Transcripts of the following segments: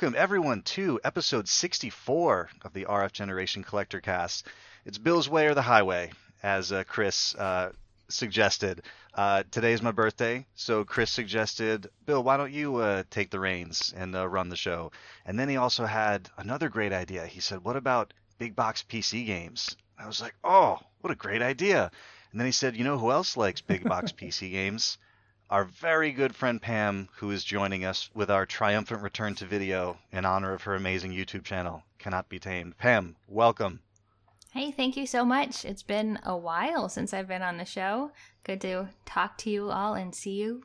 Welcome everyone to episode 64 of the RF Generation Collector Cast. It's Bill's Way or the Highway, as uh, Chris uh, suggested. Uh, today is my birthday, so Chris suggested, Bill, why don't you uh, take the reins and uh, run the show? And then he also had another great idea. He said, What about big box PC games? I was like, Oh, what a great idea. And then he said, You know who else likes big box PC games? Our very good friend Pam, who is joining us with our triumphant return to video in honor of her amazing YouTube channel, Cannot Be Tamed. Pam, welcome. Hey, thank you so much. It's been a while since I've been on the show. Good to talk to you all and see you.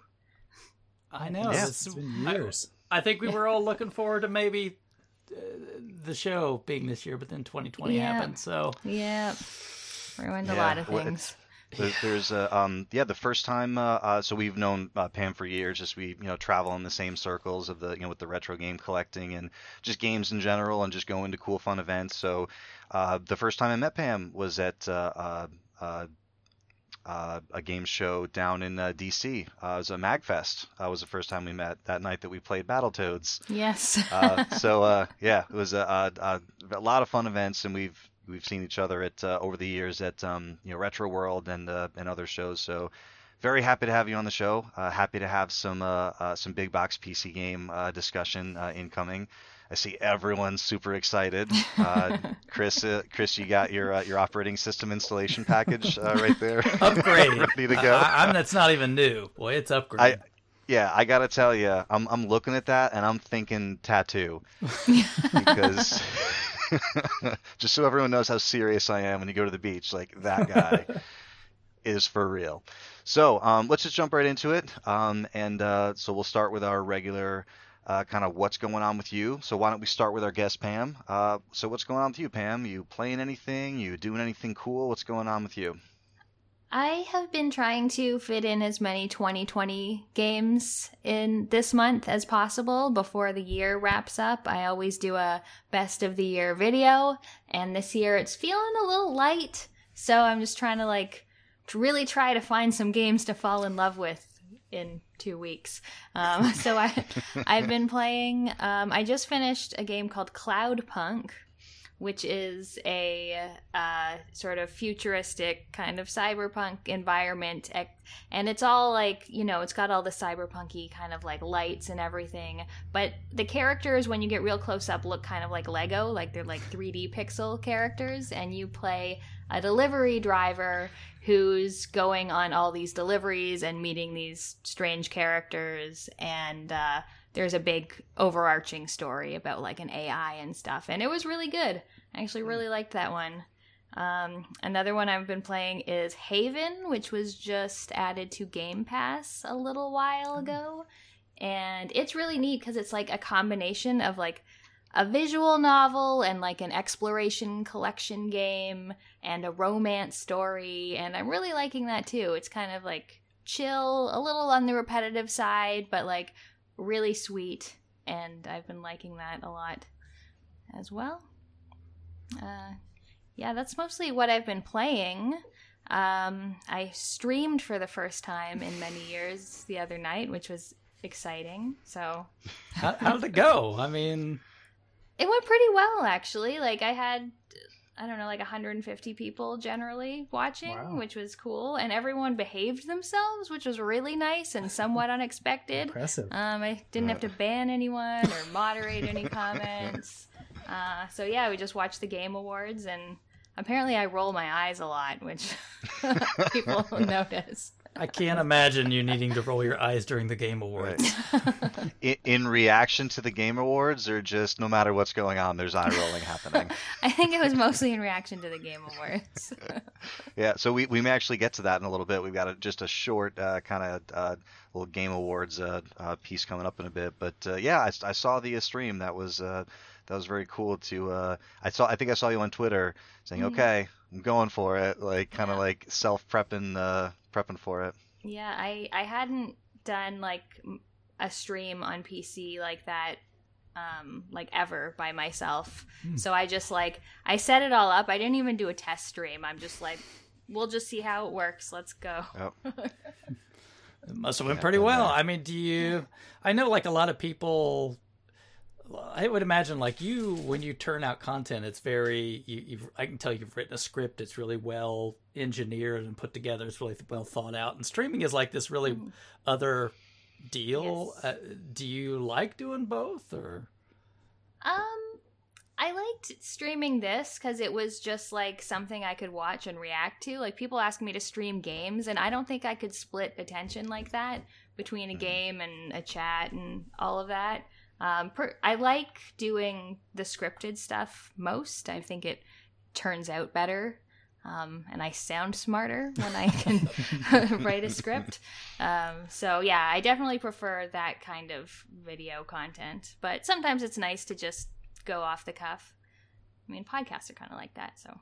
I know. Yeah. It's, It's been years. I, I think we were all looking forward to maybe uh, the show being this year, but then 2020 Yeah. happened. So Yep. Ruined a lot of well, There- There's a, um yeah the first time uh, uh so we've known uh, Pam for years just we you know travel in the same circles of the you know with the retro game collecting and just games in general and just going to cool fun events so uh the first time I met Pam was at uh uh, uh uh, a game show down in uh, DC. Uh, it was a Magfest. Uh, was the first time we met that night that we played Battletoads. Yes. Uh, so uh, yeah, it was a, a, a lot of fun events, and we've we've seen each other at uh, over the years at um, you know Retro World and uh, and other shows. So very happy to have you on the show. Uh, happy to have some uh, uh, some big box PC game uh, discussion uh, incoming. I see everyone's super excited. Uh, Chris, uh, Chris, you got your uh, your operating system installation package uh, right there, upgrade. ready to go. I, that's not even new. Boy, it's upgrade. I- Yeah, I gotta tell you, I'm I'm looking at that and I'm thinking tattoo because just so everyone knows how serious I am when you go to the beach, like that guy is for real. So um, let's just jump right into it, um, and uh, so we'll start with our regular uh, kind of what's going on with you. So why don't we start with our guest Pam? Uh, so what's going on with you, Pam? You playing anything? You doing anything cool? What's going on with you? I have been trying to fit in as many 2020 games in this month as possible before the year wraps up. I always do a best of the year video, and this year it's feeling a little light. So I'm just trying to like really try to find some games to fall in love with in two weeks. Um, so I I've been playing. Um, I just finished a game called Cloudpunk, which is a uh, sort of futuristic kind of cyberpunk environment, and it's all like you know, it's got all the cyberpunky kind of like lights and everything. But the characters, when you get real close up, look kind of like Lego, like they're like 3D pixel characters, and you play a delivery driver who's going on all these deliveries and meeting these strange characters and uh, there's a big overarching story about like an ai and stuff and it was really good. I actually really liked that one. Um, another one i've been playing is haven which was just added to game pass a little while ago and it's really neat because it's like a combination of like a visual novel and like an exploration collection game and a romance story and i'm really liking that too. It's kind of like chill a little on the repetitive side but like really sweet and i've been liking that a lot as well uh, yeah that's mostly what i've been playing um, i streamed for the first time in many years the other night which was exciting so how, how did it go? I mean, it went pretty well, actually. Like I had, I don't know, like 150 people generally watching, Wow. which was cool, and everyone behaved themselves, which was really nice and somewhat unexpected. Impressive. Um, I didn't have to ban anyone or moderate any comments. Uh, so yeah, we just watched the game awards, and apparently I roll my eyes a lot, which people notice. I can't imagine you needing to roll your eyes during the game awards. in, in reaction to the Game Awards, or just no matter what's going on, there's eye rolling happening? I think it was mostly in reaction to the game awards. Yeah, so we, we may actually get to that in a little bit. We've got a, just a short uh, kind of uh, little Game Awards uh, uh, piece coming up in a bit. But uh, yeah, I, I saw the uh, stream. That was uh, that was very cool. To uh, I saw I think I saw you on Twitter saying, Mhm. "Okay, I'm going for it." Like kind of Yeah. like self prepping uh, prepping for it. Yeah, I I hadn't done like a stream on PC like that um like ever by myself. Hmm. So I just like I set it all up. I didn't even do a test stream. I'm just like we'll just see how it works. Let's go. It must have went Yeah, pretty well. there. I mean, do you? I know like a lot of people I would imagine like you when you turn out content, it's very you, you've I can tell you've written a script. It's really well engineered and put together. It's really well thought out. And streaming is like this really Mhm. other deal. Yes. Uh, do you like doing both or? Um, I liked streaming this because it was just like something I could watch and react to. Like people ask me to stream games, and I don't think I could split attention like that between a Mhm. game and a chat and all of that. Um, per- I like doing the scripted stuff most. I think it turns out better. Um, and I sound smarter when I can write a script. Um, so yeah, I definitely prefer that kind of video content. But sometimes it's nice to just go off the cuff. I mean, podcasts are kind of like that. So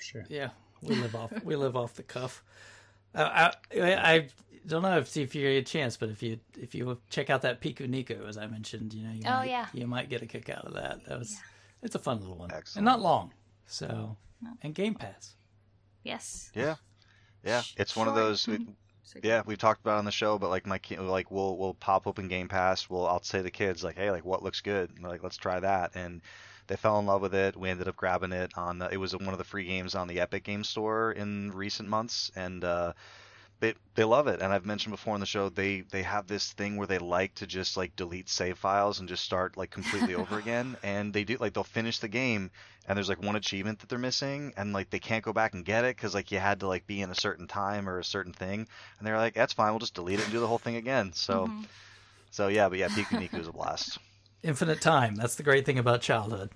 Sure. Yeah, we live off we live off the cuff. Uh, I, I don't know if if you get a chance, but if you if you check out that Pikuniku, as I mentioned, you know, you Oh, might, yeah. you might get a kick out of that. That was it's a fun little one, Excellent. and not long. So No. and Game Pass. yes, Yeah, yeah. It's one of those. We, yeah, we've talked about it on the show, but like my ki- like we'll we'll pop open Game Pass. We'll I'll say to the kids like, hey, like what looks good? Like, let's try that. And they fell in love with it. We ended up grabbing it on. The, it was one of the free games on the Epic Game Store in recent months, and uh, they they love it. And I've mentioned before on the show they they have this thing where they like to just like delete save files and just start like completely over again. And they do like they'll finish the game and there's like one achievement that they're missing and like they can't go back and get it because like you had to like be in a certain time or a certain thing and they're like that's fine we'll just delete it and do the whole thing again so Mhm. so yeah but yeah Pikuniku is a blast Infinite time. That's the great thing about childhood.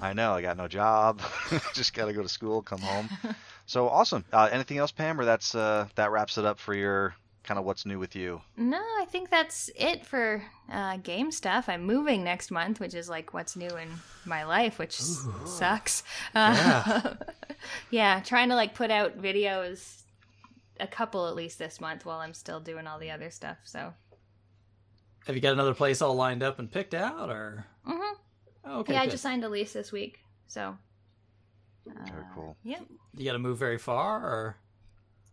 I know I got no job just gotta go to school come home so awesome uh, anything else Pam or that's uh that wraps it up for your kind of what's new with you No, I think that's it for uh, game stuff. I'm moving next month, which is like what's new in my life, which Ooh. sucks. Uh, yeah, trying to like put out videos, a couple at least this month, while I'm still doing all the other stuff. So, Have you got another place all lined up and picked out, or hmm oh, okay? yeah, I just signed a lease this week. So, very uh, cool Yep. You got to move very far, or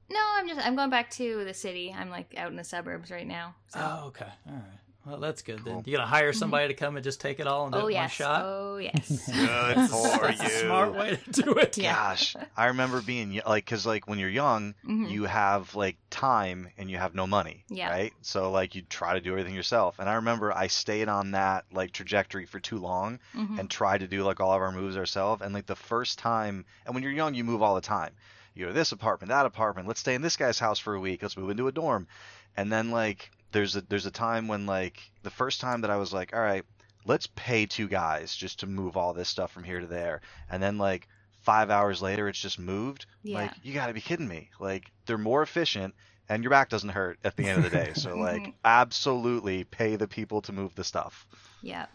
No, I'm just I'm going back to the city. I'm like out in the suburbs right now. So. oh, okay, all right. Well, that's good. Then Cool. you got to hire somebody to come and just take it all and do oh it in one shot. Oh yes. Good for That's a you. smart way to do it. Yeah. gosh I remember being like because like when you're young Mhm. you have like time and you have no money Yeah. right so like you try to do everything yourself and i remember i stayed on that like trajectory for too long Mhm. and tried to do like all of our moves ourselves and like the first time and when you're young you move all the time you go to this apartment that apartment let's stay in this guy's house for a week let's move into a dorm and then like there's a there's a time when like the first time that i was like all right let's pay two guys just to move all this stuff from here to there and then like five hours later it's just moved Yeah. like you got to be kidding me like they're more efficient and your back doesn't hurt at the end of the day so like absolutely pay the people to move the stuff Yeah,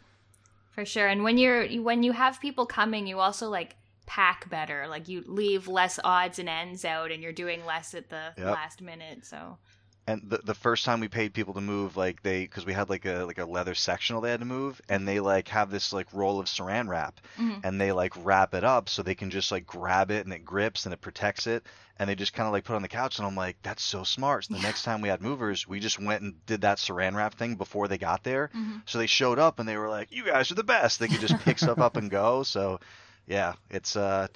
for sure. And when you're when you have people coming, you also like pack better. Like you leave less odds and ends out, and you're doing less at the Yep. last minute. So And the the first time we paid people to move, like they, because we had like a like a leather sectional they had to move, and they like have this like roll of Saran wrap, Mhm. and they like wrap it up so they can just like grab it and it grips and it protects it, and they just kind of like put it on the couch, and I'm like, that's so smart. So the next time we had movers, we just went and did that Saran wrap thing before they got there, Mhm. so they showed up and they were like, you guys are the best. They could just pick stuff up and go. So yeah, it's uh,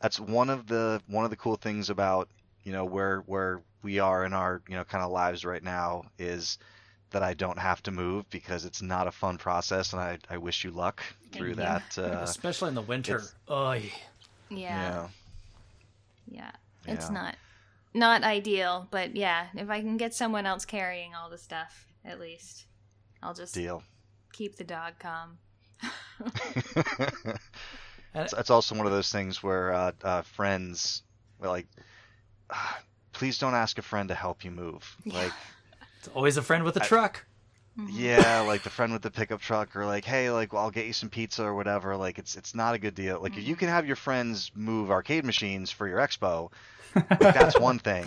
that's one of the one of the cool things about you know where where we are in our you know kind of lives right now is that I don't have to move because it's not a fun process, and I, I wish you luck through you. that. Uh, Especially in the winter. Oh, yeah, yeah, yeah, it's Yeah. not not ideal. But yeah, if I can get someone else carrying all the stuff, at least I'll just deal. keep the dog calm. it's, it's also one of those things where uh, uh, friends like, "Ah, please don't ask a friend to help you move. Yeah. Like, it's always a friend with a I- truck. Mhm. yeah, like the friend with the pickup truck, or like, hey, like, well, I'll get you some pizza or whatever. Like, it's it's not a good deal. Like, if you Mhm. can have your friends move arcade machines for your expo, like, that's one thing.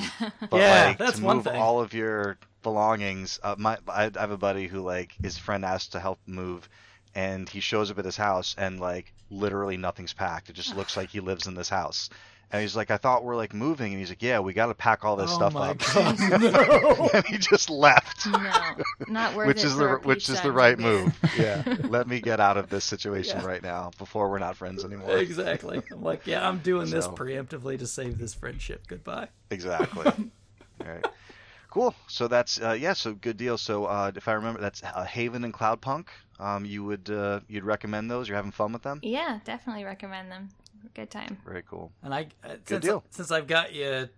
But Yeah, like that's to one move thing. all of your belongings, uh, my I, I have a buddy who like his friend asked to help move, and he shows up at his house and like literally nothing's packed. It just looks like he lives in this house, And he's like, I thought we're like moving, and he's like, Yeah, we got to pack all this oh stuff my up. God, no. and he just left. No, not worth which it is the which is the right beer. move. Yeah, let me get out of this situation Yeah. right now before we're not friends anymore. exactly. I'm like, yeah, I'm doing this preemptively to save this friendship. Goodbye. Exactly. All right. Cool. So that's uh, yeah. So good deal. So uh, if I remember, that's uh, Haven and Cloudpunk. Um, you would uh, you'd recommend those? You're having fun with them? Yeah, definitely recommend them. Good time. Very cool. And I, uh, since, deal. since I've got you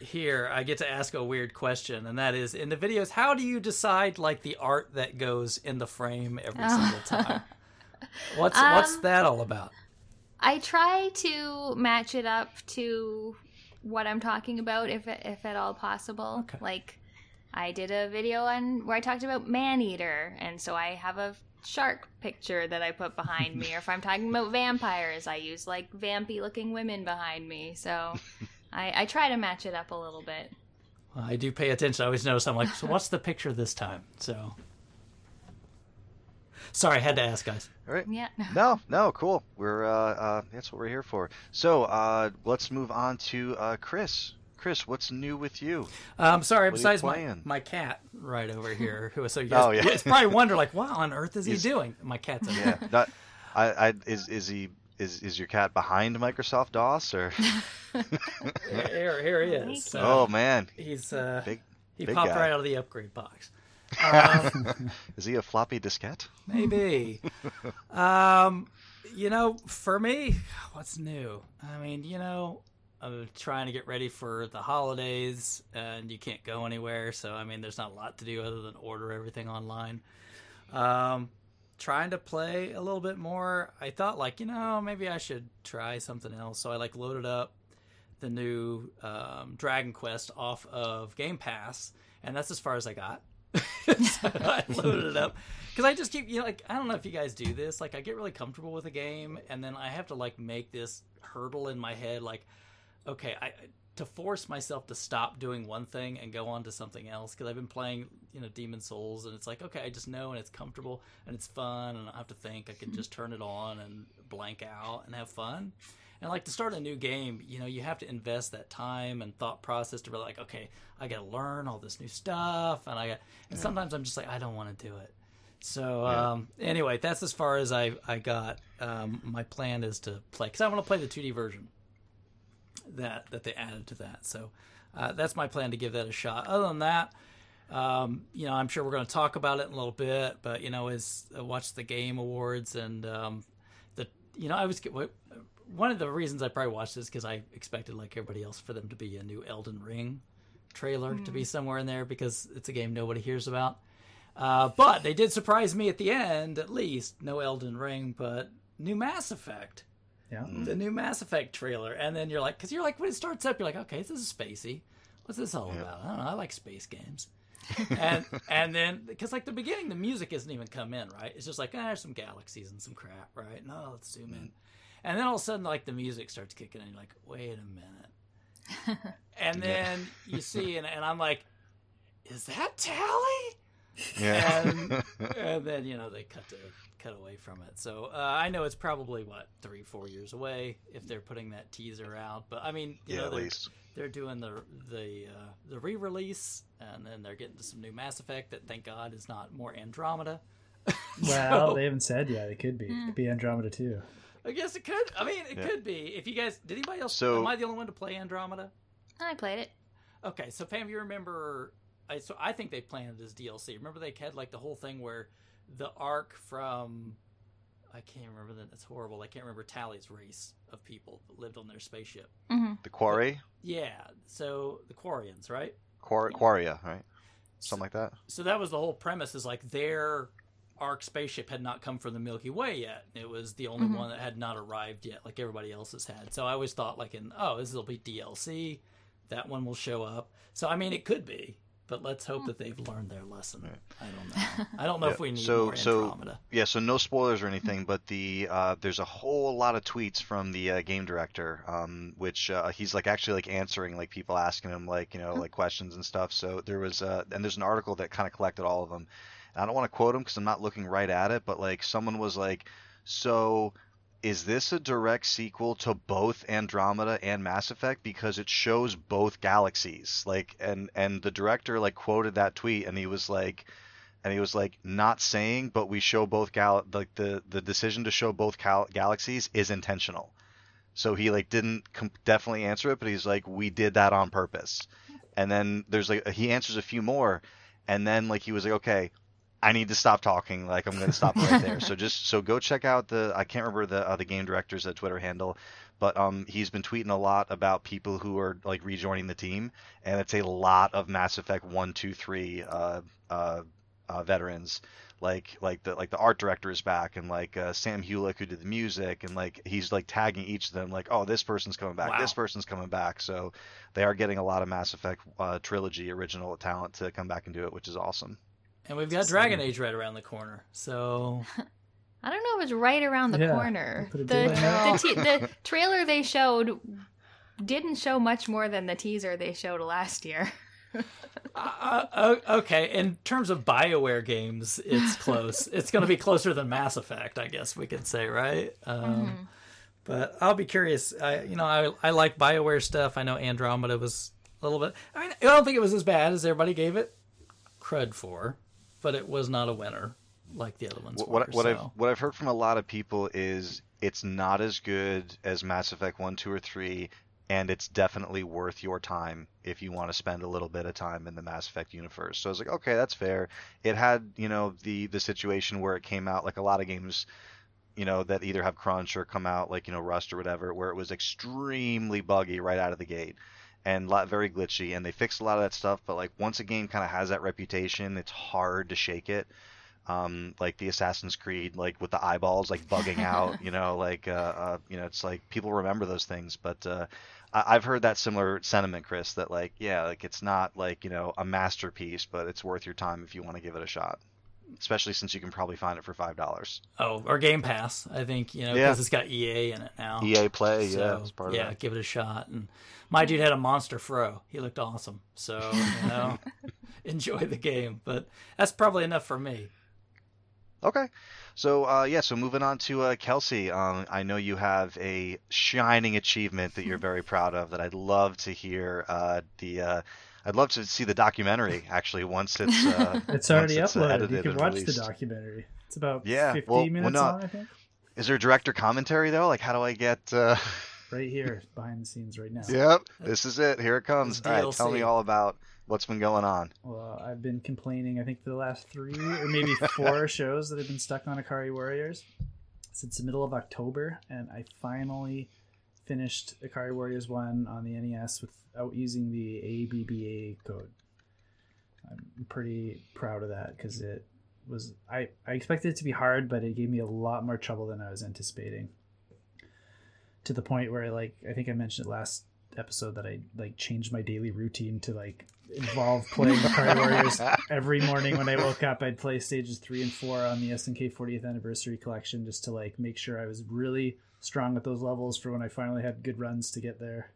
here, I get to ask a weird question, and that is, in the videos, how do you decide like the art that goes in the frame every Oh. single time? What's what's Um, that all about? I try to match it up to what I'm talking about, if if at all possible. Okay. Like, I did a video on where I talked about Maneater, and so I have a shark picture that I put behind me. Or if I'm talking about vampires, I use like vampy looking women behind me. So I, I try to match it up a little bit. I do pay attention. I always notice. I'm like, so what's the picture this time? So, sorry, I had to ask, guys. All right. Yeah. No, no, cool. We're uh, uh, that's what we're here for. So uh, let's move on to uh, Chris. Chris, what's new with you? Um, sorry. What Besides my, my cat right over here, who is so you guys, Oh, yeah. you guys probably wonder like, what on earth is he doing? My cat's over Yeah, not, I, I is is he is is your cat behind Microsoft DOS or? Here, here he is. So oh man, he's uh, big. he big popped guy. right out of the upgrade box. Um, Is he a floppy diskette? maybe. um, you know, for me, what's new? I mean, you know, I'm trying to get ready for the holidays, and you can't go anywhere. So, I mean, there's not a lot to do other than order everything online. Um, trying to play a little bit more. I thought, like, you know, maybe I should try something else. So I like loaded up the new um, Dragon Quest off of Game Pass, and that's as far as I got. so I loaded it up because I just keep you know like I don't know if you guys do this like I get really comfortable with a game and then I have to like make this hurdle in my head like okay I to force myself to stop doing one thing and go on to something else because I've been playing you know Demon's Souls and it's like okay I just know and it's comfortable and it's fun and I don't have to think I can just turn it on and blank out and have fun and like to start a new game, you know, you have to invest that time and thought process to be like, okay, I got to learn all this new stuff, and I got, and sometimes I'm just like, I don't want to do it. So Yeah. um, anyway, that's as far as I I got. Um, my plan is to play because I want to play the 2D version that that they added to that. So uh, that's my plan to give that a shot. Other than that, um, you know, I'm sure we're going to talk about it in a little bit. But you know, as I watched the Game Awards and um, the you know, I was one of the reasons I probably watched this because I expected like everybody else for them to be a new Elden Ring trailer to be somewhere in there because it's a game nobody hears about. Uh, but they did surprise me at the end, at least. No Elden Ring, but new Mass Effect. Yeah. The new Mass Effect trailer. And then you're like, because you're like, when it starts up, you're like, okay, this is spacey. What's this all about? I don't know. I like space games. and and then because like the beginning, the music isn't even come in, right? It's just like, ah, there's some galaxies and some crap, right? No, let's zoom in. And then all of a sudden, like the music starts kicking in. You're like, wait a minute. and then you see, and, and I'm like, is that Tali? Yeah. and, and then you know they cut to cut away from it. So uh, I know it's probably what three, four years away if they're putting that teaser out. But I mean, you yeah, know, at they're, least. they're doing the the uh, the re-release, and then they're getting to some new Mass Effect that, thank God, is not more Andromeda. Well, So, they haven't said yet. It could be. It could be Andromeda too. I guess it could. I mean, it Yeah. could be. If you guys, did anybody else? So- am I the only one to play Andromeda? I played it. Okay, so Pam, you remember? I so I think they planned it as DLC. Remember they had like the whole thing where the arc from I can't remember that. It's horrible. I can't remember Tali's race of people that lived on their spaceship. hmm The Quarry, Yeah, so the Quarians, right? Quar- Quaria, right? Something like that. So that was the whole premise. Is like their arc spaceship had not come from the Milky Way yet. It was the only Mhm. one that had not arrived yet, like everybody else's had. So I always thought like in oh this will be DLC. That one will show up. So I mean it could be, but let's hope that they've learned their lesson. Right. I don't know. I don't know Yeah, if we need so- more so- Andromeda. Yeah, so no spoilers or anything, but the uh, there's a whole lot of tweets from the uh, game director, um, which uh, he's like actually like answering like people asking him like you know like questions and stuff. So there was uh, and there's an article that kind of collected all of them. And I don't want to quote him because I'm not looking right at it, but like someone was like, so is this a direct sequel to both Andromeda and Mass Effect because it shows both galaxies? Like and and the director like quoted that tweet and he was like and he was like not saying but we show both gal like the the decision to show both gal- galaxies is intentional. So he like didn't com- definitely answer it but he's like we did that on purpose. And then there's like he answers a few more and then like he was like okay I need to stop talking. Like I'm going to stop right there. so just so go check out the I can't remember the uh, the game director's uh, Twitter handle, but um he's been tweeting a lot about people who are like rejoining the team, and it's a lot of Mass Effect one, two, three uh, uh, uh, veterans. Like like the like the art director is back, and like uh, Sam Hulick who did the music, and like he's like tagging each of them like oh this person's coming back, Wow. this person's coming back. So they are getting a lot of Mass Effect uh, trilogy original talent to come back and do it, which is awesome. And we've got Dragon Age right around the corner. So I don't know if it's right around the Yeah, corner. put The, the, it. te- the trailer they showed didn't show much more than the teaser they showed last year. Uh, uh, okay, in terms of Bioware games, it's close. it's going to be closer than Mass Effect, I guess we could say, right? Um, But I'll be curious. I, you know, I I like Bioware stuff. I know Andromeda was a little bit. I mean, I don't think it was as bad as everybody gave it cred for, but it was not a winner like the other ones. What were, what, so. I've what I've heard from a lot of people is it's not as good as Mass Effect one, two, or three, and it's definitely worth your time if you want to spend a little bit of time in the Mass Effect universe. So I was like, okay, that's fair. It had you know the the situation where it came out like a lot of games. You know that either have crunch or come out like you know Rust or whatever, where it was extremely buggy right out of the gate and lot very glitchy. And they fixed a lot of that stuff, but like once a game kind of has that reputation, it's hard to shake it um, like the Assassin's Creed, like with the eyeballs like bugging out, you know, like uh, uh, you know, it's like people remember those things. But uh, I- I've heard that similar sentiment, Chris, that like yeah, like it's not like you know a masterpiece, but it's worth your time if you want to give it a shot. Especially since you can probably find it for five dollars. Oh, or Game Pass. I think you know Yeah. because it's got EA in it now. EA Play, So, yeah, it's part of yeah, give it a shot. And my dude had a monster fro. He looked awesome. So you know, enjoy the game. But that's probably enough for me. Okay. So uh, yeah, so moving on to uh, Kelsey, um, I know you have a shining achievement that you're very proud of. That I'd love to hear uh, the. I'd love to see the documentary actually once it's. Uh, It's already it's, uh, uploaded. you can watch released. the documentary. It's about Yeah, 50 well- well, minutes no. long, I think. Is there director commentary though? Like, how do I get? Uh... Right here, behind the scenes right now. yep, this is it. Here it comes. All right, tell me all about what's been going on. Well, I've been complaining, I think, for the last three or maybe four shows that I've been stuck on Ikari Warriors since the middle of October, and I finally finished Ikari Warriors 1 on the NES without oh, using the ABBA code. I'm pretty proud of that because it was I, I expected it to be hard, but it gave me a lot more trouble than I was anticipating. To the point where like I think I mentioned it last episode that I like changed my daily routine to like involve playing Ikari Warriors every morning when I woke up. I'd play stages three and four on the SNK 40th anniversary collection just to like make sure I was really strong at those levels for when I finally had good runs to get there.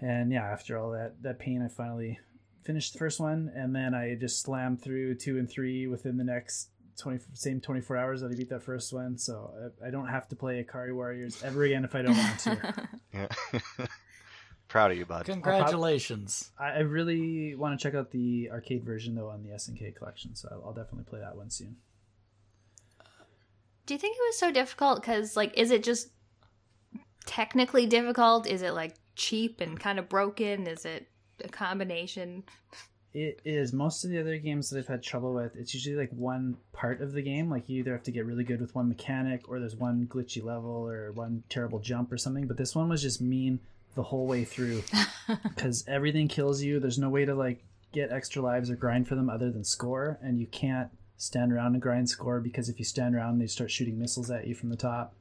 And yeah, after all that that pain, I finally finished the first one, and then I just slammed through two and three within the next 20 same 24 hours that I beat that first one. So I, I don't have to play Ikari Warriors ever again if I don't want to. Yeah. Proud of you, bud. Congratulations. I, I really want to check out the arcade version though on the SNK collection, so I'll, I'll definitely play that one soon. Do you think it was so difficult? Because, like, is it just technically difficult? Is it, like, cheap and kind of broken? Is it a combination? It is most of the other games that I've had trouble with. It's usually like one part of the game. Like you either have to get really good with one mechanic, or there's one glitchy level, or one terrible jump, or something. But this one was just mean the whole way through because everything kills you. There's no way to like get extra lives or grind for them other than score, and you can't stand around and grind score because if you stand around, they start shooting missiles at you from the top.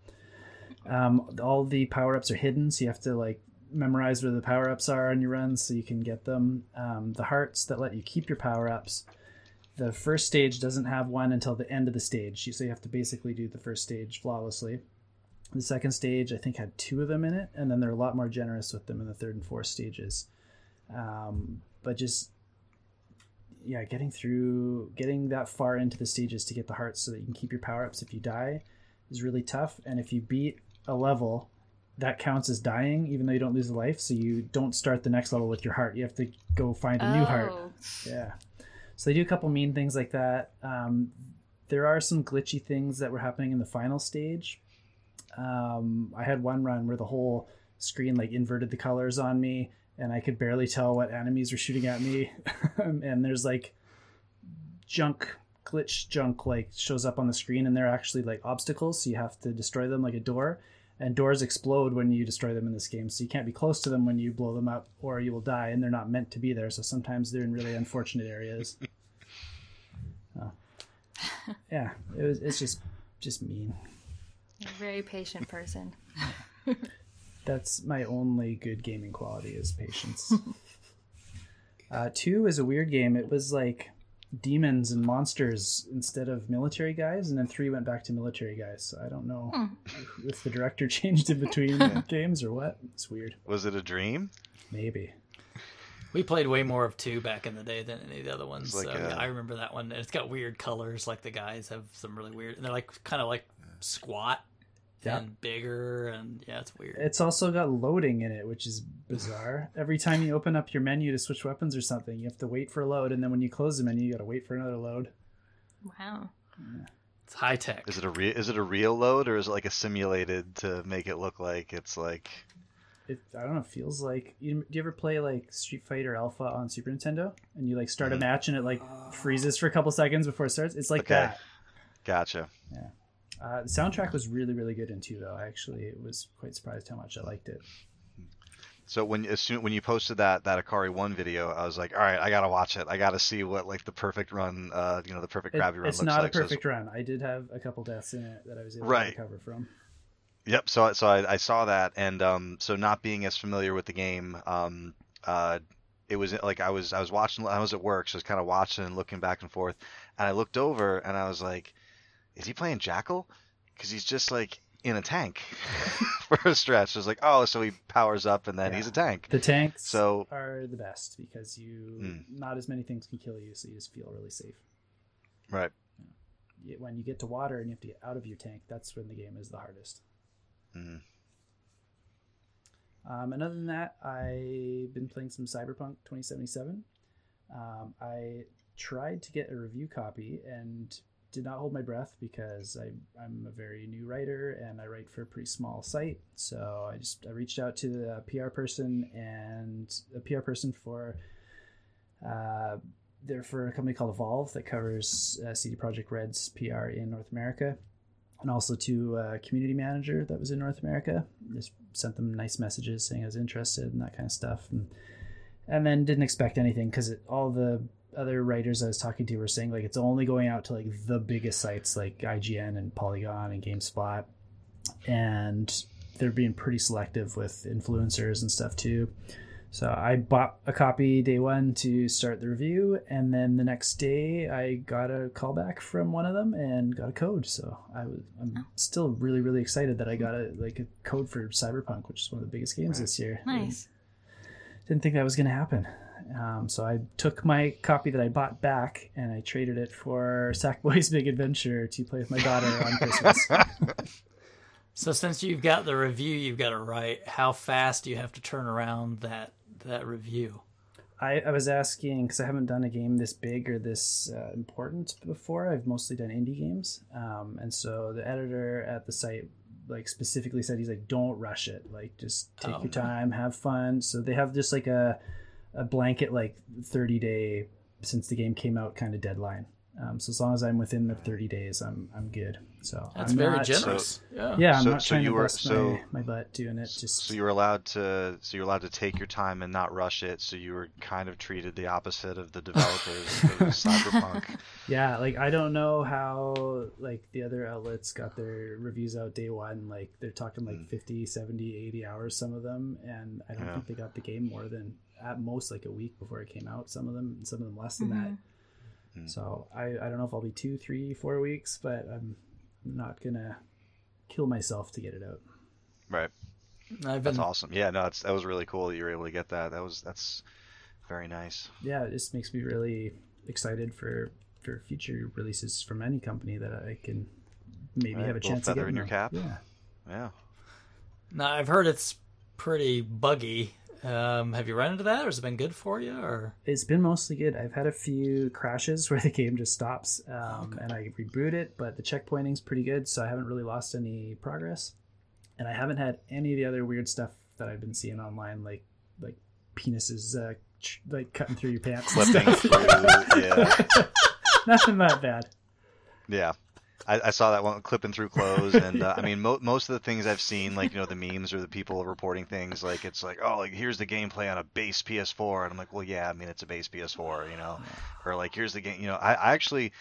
Um, all the power ups are hidden, so you have to like memorize where the power ups are on your runs so you can get them. Um, the hearts that let you keep your power ups. The first stage doesn't have one until the end of the stage, so you have to basically do the first stage flawlessly. The second stage, I think, had two of them in it, and then they're a lot more generous with them in the third and fourth stages. Um, but just yeah, getting through, getting that far into the stages to get the hearts so that you can keep your power ups if you die, is really tough, and if you beat a level, that counts as dying, even though you don't lose a life. So you don't start the next level with your heart. You have to go find a new heart. Oh. Yeah. So they do a couple mean things like that. Um, there are some glitchy things that were happening in the final stage. Um, I had one run where the whole screen like inverted the colors on me, and I could barely tell what enemies were shooting at me. and there's like junk glitch junk like shows up on the screen, and they're actually like obstacles, so you have to destroy them like a door. And doors explode when you destroy them in this game, so you can't be close to them when you blow them up, or you will die. And they're not meant to be there, so sometimes they're in really unfortunate areas. Oh. Yeah, it was. It's just just mean. You're a very patient person. That's my only good gaming quality is patience. uh, two is a weird game. It was like demons and monsters instead of military guys, and then three went back to military guys. So I don't know if the director changed in between games or what. It's weird. Was it a dream? Maybe. We played way more of two back in the day than any of the other ones. Like so, a- yeah, I remember that one. It's got weird colors. Like the guys have some really weird. And they're like kind of like squat Yeah. and bigger, and yeah, it's weird. It's also got loading in it, which is bizarre. Every time you open up your menu to switch weapons or something, you have to wait for a load, and then when you close the menu, you got to wait for another load. Wow. It's high tech. Is it a real is it a real load or is it like a simulated to make it look like it's like it I don't know. Feels like you, do you ever play like Street Fighter Alpha on Super Nintendo and you like start a Mhm. match and it like freezes for a couple seconds before it starts? It's like Okay. that. gotcha? Uh, the soundtrack was really really good in two though. I actually was quite surprised how much I liked it. So when as soon when you posted that that Ikari one video, I was like, all right, I gotta watch it. I gotta see what like the perfect run, uh, you know, the perfect It- gravity run it's looks not like. a So perfect run. I did have a couple deaths in it that I was able Right. to recover from. Yep. So so I, I saw that, and um, so not being as familiar with the game, um, uh, it was like I was I was watching. I was at work, so I was kind of watching and looking back and forth, and I looked over and I was like, "Is he playing Jackal?" Because he's just like in a tank for a stretch. It's like, "Oh, so he powers up and then Yeah. he's a tank." The tanks So- are the best because you Mm. not as many things can kill you, so you just feel really safe. Right. Y- When you get to water and you have to get out of your tank, that's when the game is the hardest. Mhm. Um, and other than that, I've been playing some Cyberpunk 2077. Um, I tried to get a review copy and did not hold my breath because I, I'm a very new writer and I write for a pretty small site. So I just I reached out to the PR person and a PR person for uh, they're for a company called Evolve that covers uh, CD Projekt Red's PR in North America and also to a community manager that was in North America. Just sent them nice messages saying I was interested and that kind of stuff, and and then didn't expect anything because all the other writers I was talking to were saying like it's only going out to like the biggest sites like IGN and Polygon and GameSpot, and they're being pretty selective with influencers and stuff too. So I bought a copy day one to start the review, and then the next day I got a callback from one of them and got a code. So I was I'm oh. still really really excited that I got a like a code for Cyberpunk, which is one of the biggest games this year. Nice. Didn't think that was going to happen. Um, so I took my copy that I bought back and I traded it for Sackboy's Big Adventure to play with my daughter on Christmas. So since you've got the review you've got to write, how fast do you have to turn around that that review? I, I was asking because I haven't done a game this big or this uh, important before. I've mostly done indie games, um, and so the editor at the site like specifically said he's like, "Don't rush it. Like, just take Oh, your okay. time, have fun." So they have just like a a blanket like thirty day since the game came out kind of deadline. Um, so as long as I'm within the thirty days, I'm I'm good. So That's I'm very not- generous. yeah. Yeah, I'm So- not so trying you to were- bust so- my, my butt doing it. Just So you were allowed to so you're allowed to take your time and not rush it. So you were kind of treated the opposite of the developers of Cyberpunk. Yeah, like I don't know how like the other outlets got their reviews out day one. Like they're talking like Mm. 50, 70, 80 hours some of them and I don't Yeah. think they got the game more than at most like a week before it came out. Some of them some of them less than that. Mm. So I, I don't know if I'll be two, three, four weeks, but I'm not gonna kill myself to get it out. Right. I've That's awesome. Yeah, no, it's, that was really cool that you were able to get that. That was that's very nice. Yeah, it just makes me really excited for for future releases from any company that I can maybe Right, have a chance feather of in getting your cap. Yeah. Yeah. Now I've heard it's pretty buggy. Um, have you run into that, or has it been good for you? Or It's been mostly good. I've had a few crashes where the game just stops um, Okay. and I reboot it, but the checkpointing's pretty good, so I haven't really lost any progress. And I haven't had any of the other weird stuff that I've been seeing online, like like penises uh, ch- like cutting through your pants. and through, yeah. Nothing that bad. Yeah. I, I saw that one clipping through clothes, and uh, I mean, mo- most of the things I've seen, like you know, the memes or the people reporting things, like it's like, oh, like here's the gameplay on a base PS4, and I'm like, well, yeah, I mean, it's a base PS4, you know, or like here's the game, you know, I, I actually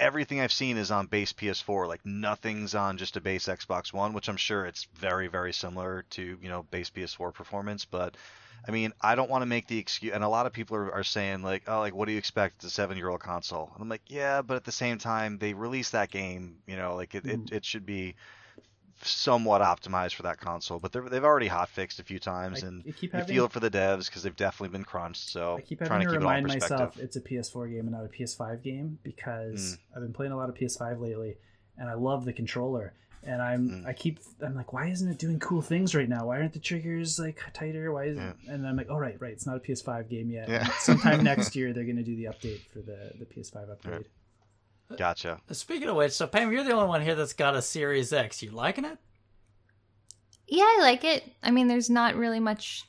everything I've seen is on base PS4, like nothing's on just a base Xbox One, which I'm sure it's very very similar to you know base PS4 performance, but I mean, I don't want to make the excuse, and a lot of people are, are saying like, oh, like what do you expect? It's a seven-year-old console, and I'm like, yeah, but at the same time, they released that game, you know, like it, it, mm. it should be somewhat optimized for that console. But they've already hot fixed a few times, and I having- feel it for the devs because they've definitely been crunched. So I keep trying to, to keep it all in remind perspective. myself it's a PS4 game and not a PS5 game because Mm. I've been playing a lot of PS5 lately, and I love the controller. And I'm Mm. I keep I'm like, why isn't it doing cool things right now? Why aren't the triggers like tighter? Why is Yeah. and I'm like, oh right, right, it's not a PS5 game yet. Yeah. Sometime next year they're gonna do the update for the the PS5 upgrade. Gotcha. speaking of which, so Pam, you're the only one here that's got a Series X. You liking it? Yeah, I like it. I mean, there's not really much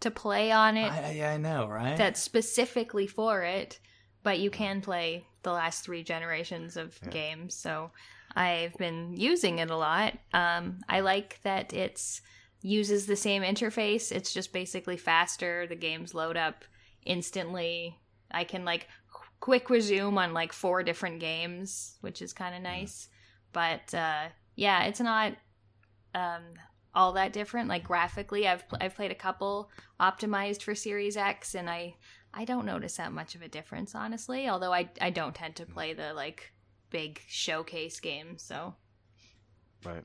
to play on it I, I, I know, right? that's specifically for it, but you can play the last three generations of Yeah. games. So I've been using it a lot. Um, I like that it's uses the same interface. It's just basically faster. The games load up instantly. I can like qu- quick resume on like four different games, which is kind of nice. But uh, yeah, it's not um, all that different. Like graphically, I've pl- I've played a couple optimized for Series X, and I I don't notice that much of a difference, honestly. Although I I don't tend to play the like big showcase games, so Right.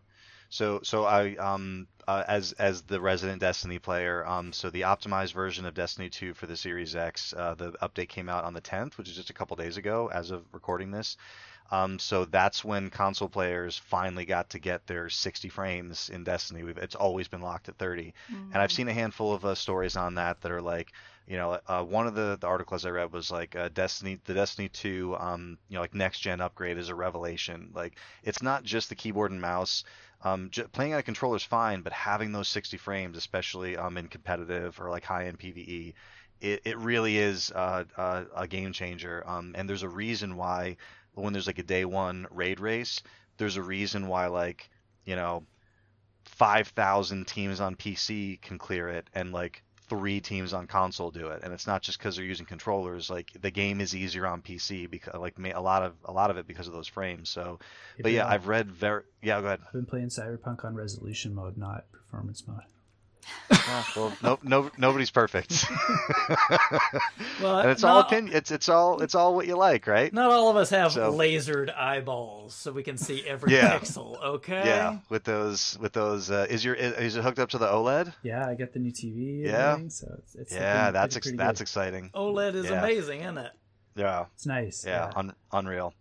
So so I um uh, as as the resident Destiny player um so the optimized version of Destiny 2 for the Series X uh, the update came out on the 10th which is just a couple days ago as of recording this um so that's when console players finally got to get their 60 frames in Destiny We've, it's always been locked at 30 and I've seen a handful of uh, stories on that that are like, you know, uh, one of the, the articles I read was like uh, Destiny, the Destiny 2, um, you know, like next gen upgrade is a revelation. Like, it's not just the keyboard and mouse. Um, j- playing on a controller is fine, but having those 60 frames, especially um, in competitive or like high end PVE, it, it really is uh, uh, a game changer. Um, and there's a reason why when there's like a day one raid race, there's a reason why like, you know, 5,000 teams on PC can clear it and like three teams on console do it and it's not just because they're using controllers like the game is easier on PC because like a lot of a lot of it because of those frames so but yeah I've read very yeah go ahead I've been playing Cyberpunk on resolution mode, not performance mode. Ah, well no, no nobody's perfect well, and it's all opinion it's it's all it's all what you like right not all of us have So- lasered eyeballs, so we can see every Yeah. pixel. Okay. yeah with those with those uh, is your is, is it hooked up to the OLED Yeah, I got the new TV. Yeah. everything, so it's, it's yeah that's ex- that's exciting OLED is Yeah. amazing, isn't it? yeah it's nice. yeah, Un- unreal.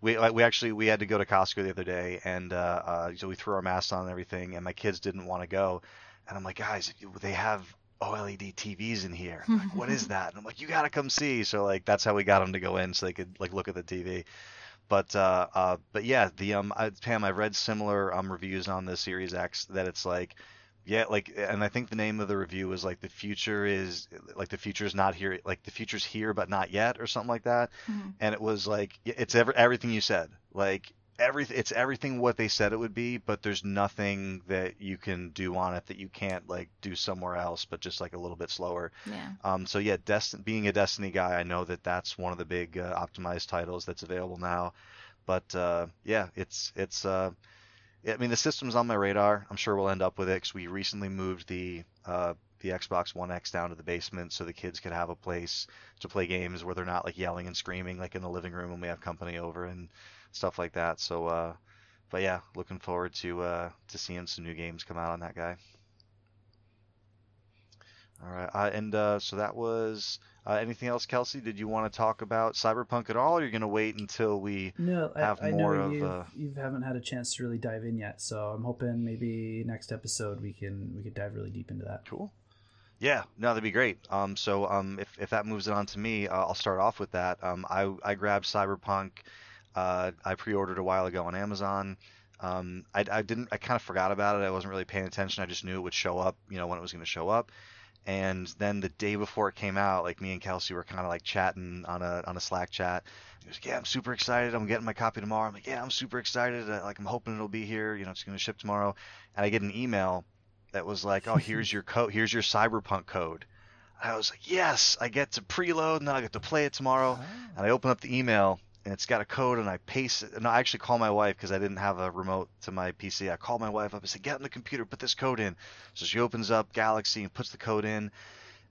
We we actually we had to go to Costco the other day, and uh, uh, so we threw our masks on and everything, and my kids didn't want to go, and I'm like, guys, they have OLED TVs in here. Like, what is that? And I'm like, you gotta come see. So like that's how we got them to go in, so they could like look at the TV. But uh, uh, but yeah, the um, I, Pam, I've read similar um reviews on the Series X that it's like. Yeah, like, and I think the name of the review was like the future is like the future is not here, like the future's here but not yet, or something like that Mhm. and it was like it's ever everything you said like everything it's everything what they said it would be but there's nothing that you can do on it that you can't like do somewhere else but just like a little bit slower yeah. um so yeah Destin being a destiny guy i know that that's one of the big uh, optimized titles that's available now but uh yeah it's it's uh I mean, the system's on my radar. I'm sure we'll end up with it because we recently moved the uh, the Xbox One X down to the basement so the kids could have a place to play games where they're not like yelling and screaming like in the living room when we have company over and stuff like that. So, uh, but yeah, looking forward to uh, to seeing some new games come out on that guy. All right, uh, and uh, so that was uh, anything else, Kelsey? Did you want to talk about Cyberpunk at all? Or you're going to wait until we No, have I, I more know of, you uh, you haven't had a chance to really dive in yet, so I'm hoping maybe next episode we can we could dive really deep into that. Cool. Yeah, no, that'd be great. Um, so um, if if that moves it on to me, uh, I'll start off with that. Um, I I grabbed Cyberpunk. Uh, I pre-ordered a while ago on Amazon. Um, I, I didn't. I kind of forgot about it. I wasn't really paying attention. I just knew it would show up. You know when it was going to show up. And then the day before it came out, like me and Kelsey were kind of like chatting on a on a Slack chat. He was, like, yeah, I'm super excited. I'm getting my copy tomorrow. I'm like, yeah, I'm super excited. Uh, like I'm hoping it'll be here. You know, it's going to ship tomorrow. And I get an email that was like, oh, here's your code. Here's your Cyberpunk code. I was like, yes, I get to preload and then I get to play it tomorrow. And I open up the email and it's got a code and I paste it. And I actually call my wife because I didn't have a remote to my PC. I called my wife up and said, get on the computer, put this code in. So she opens up Galaxy and puts the code in.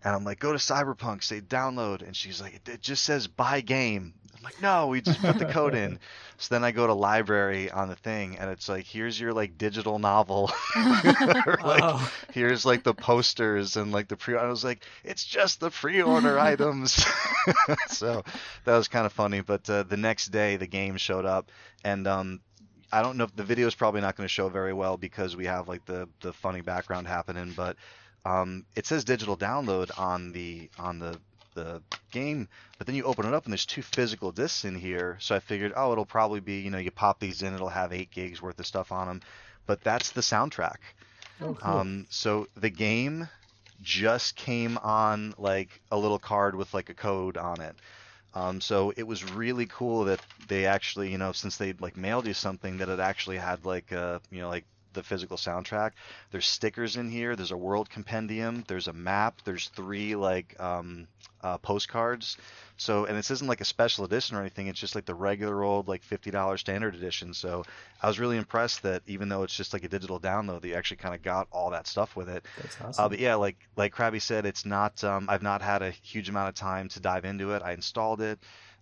And I'm like, go to Cyberpunk, say download. And she's like, it just says buy game. I'm like, no, we just put the code in. So then I go to library on the thing and it's like, here's your like digital novel. Or, like, oh, here's like the posters and like the pre I was like, it's just the pre-order items. so that was kind of funny. But uh, the next day the game showed up and um I don't know if the video is probably not going to show very well because we have like the the funny background happening, but um, it says digital download on the on the the game, but then you open it up and there's two physical discs in here. So I figured, oh, it'll probably be you know you pop these in, it'll have eight gigs worth of stuff on them, but that's the soundtrack. Oh, cool. Um, so the game just came on like a little card with like a code on it. Um, so it was really cool that they actually, you know, since they like mailed you something, that it actually had like, uh, you know, like the physical soundtrack. There's stickers in here. There's a world compendium. There's a map. There's three like um, uh, postcards. So and this isn't like a special edition or anything. It's just like the regular old like fifty dollars standard edition. So I was really impressed that even though it's just like a digital download, they actually kind of got all that stuff with it. That's awesome. Uh, but yeah, like like Krabby said, it's not. Um, I've not had a huge amount of time to dive into it. I installed it.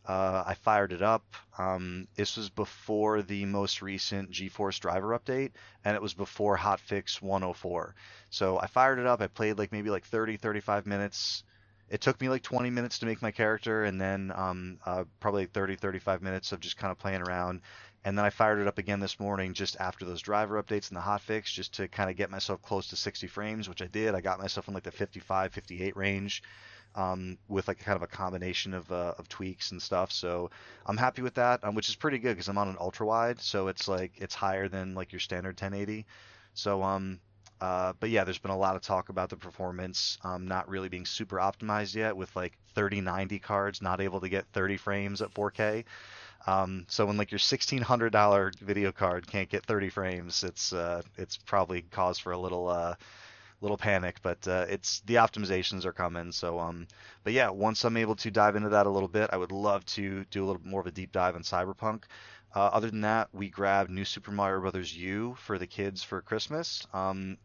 Uh, I fired it up. Um, this was before the most recent GeForce driver update, and it was before hotfix 104. So I fired it up. I played like maybe like 30, 35 minutes. It took me like 20 minutes to make my character, and then um, uh, probably 30, 35 minutes of just kind of playing around. And then I fired it up again this morning just after those driver updates and the hotfix, just to kind of get myself close to 60 frames, which I did. I got myself in like the 55, 58 range um, with like kind of a combination of, uh, of tweaks and stuff. So I'm happy with that, um, which is pretty good because I'm on an ultra wide, so it's like it's higher than like your standard 1080. So um, uh, but yeah, there's been a lot of talk about the performance um, not really being super optimized yet, with like 3090 cards not able to get 30 frames at 4K. Um, so when like your $1600 video card can't get 30 frames, it's uh, it's probably cause for a little uh, little panic. But uh, it's the optimizations are coming. So um, but yeah, once I'm able to dive into that a little bit, I would love to do a little more of a deep dive on Cyberpunk. Uh, other than that, we grabbed New Super Mario Brothers U for the kids for Christmas. Um,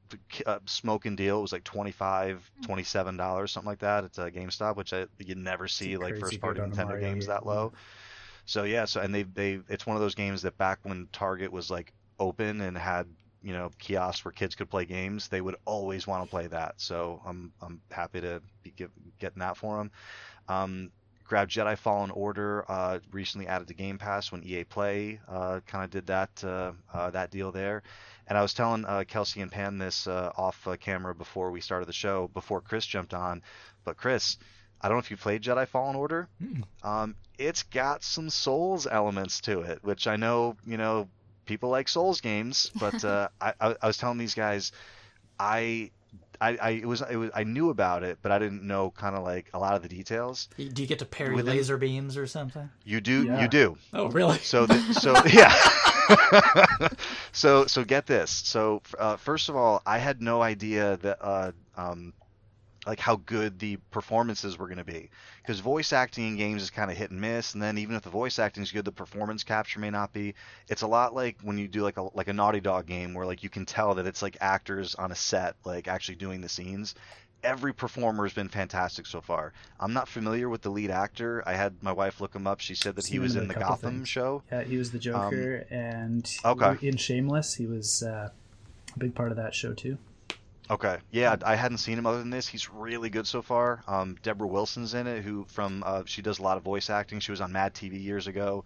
uh, smoke and deal was like 25 $27, something like that. It's a GameStop, which I, you never see like first party Nintendo Mario games game. that low. So yeah, so and they they it's one of those games that back when Target was like open and had you know kiosks where kids could play games, they would always want to play that. So I'm I'm happy to be give, getting that for them. Um, grabbed Jedi Fallen Order uh, recently added to Game Pass when EA Play uh, kind of did that uh, uh, that deal there. And I was telling uh, Kelsey and Pam this uh, off uh, camera before we started the show, before Chris jumped on. But Chris, I don't know if you played Jedi Fallen Order. Mm. Um, it's got some Souls elements to it, which I know you know people like Souls games, but uh, I, I, I was telling these guys, I. I, I it was it was I knew about it, but I didn't know kind of like a lot of the details. do you get to parry Within- laser beams or something? You do, Yeah. you do. Oh, really? So, the, so yeah. so, so get this. So, uh, first of all, I had no idea that, uh, um, like how good the performances were going to be, because voice acting in games is kind of hit and miss, and then even if the voice acting is good, the performance capture may not be. It's a lot like when you do like a like a Naughty Dog game where like you can tell that it's like actors on a set like actually doing the scenes every performer has been fantastic so far. I'm not familiar with the lead actor. I had my wife look him up. She said that he was in the Gotham things. show. Yeah, he was the Joker, and okay. in Shameless, he was uh, a big part of that show too. Okay, yeah, I hadn't seen him other than this. He's really good so far. Um, Debra Wilson's in it, who from uh, she does a lot of voice acting. She was on Mad TV years ago.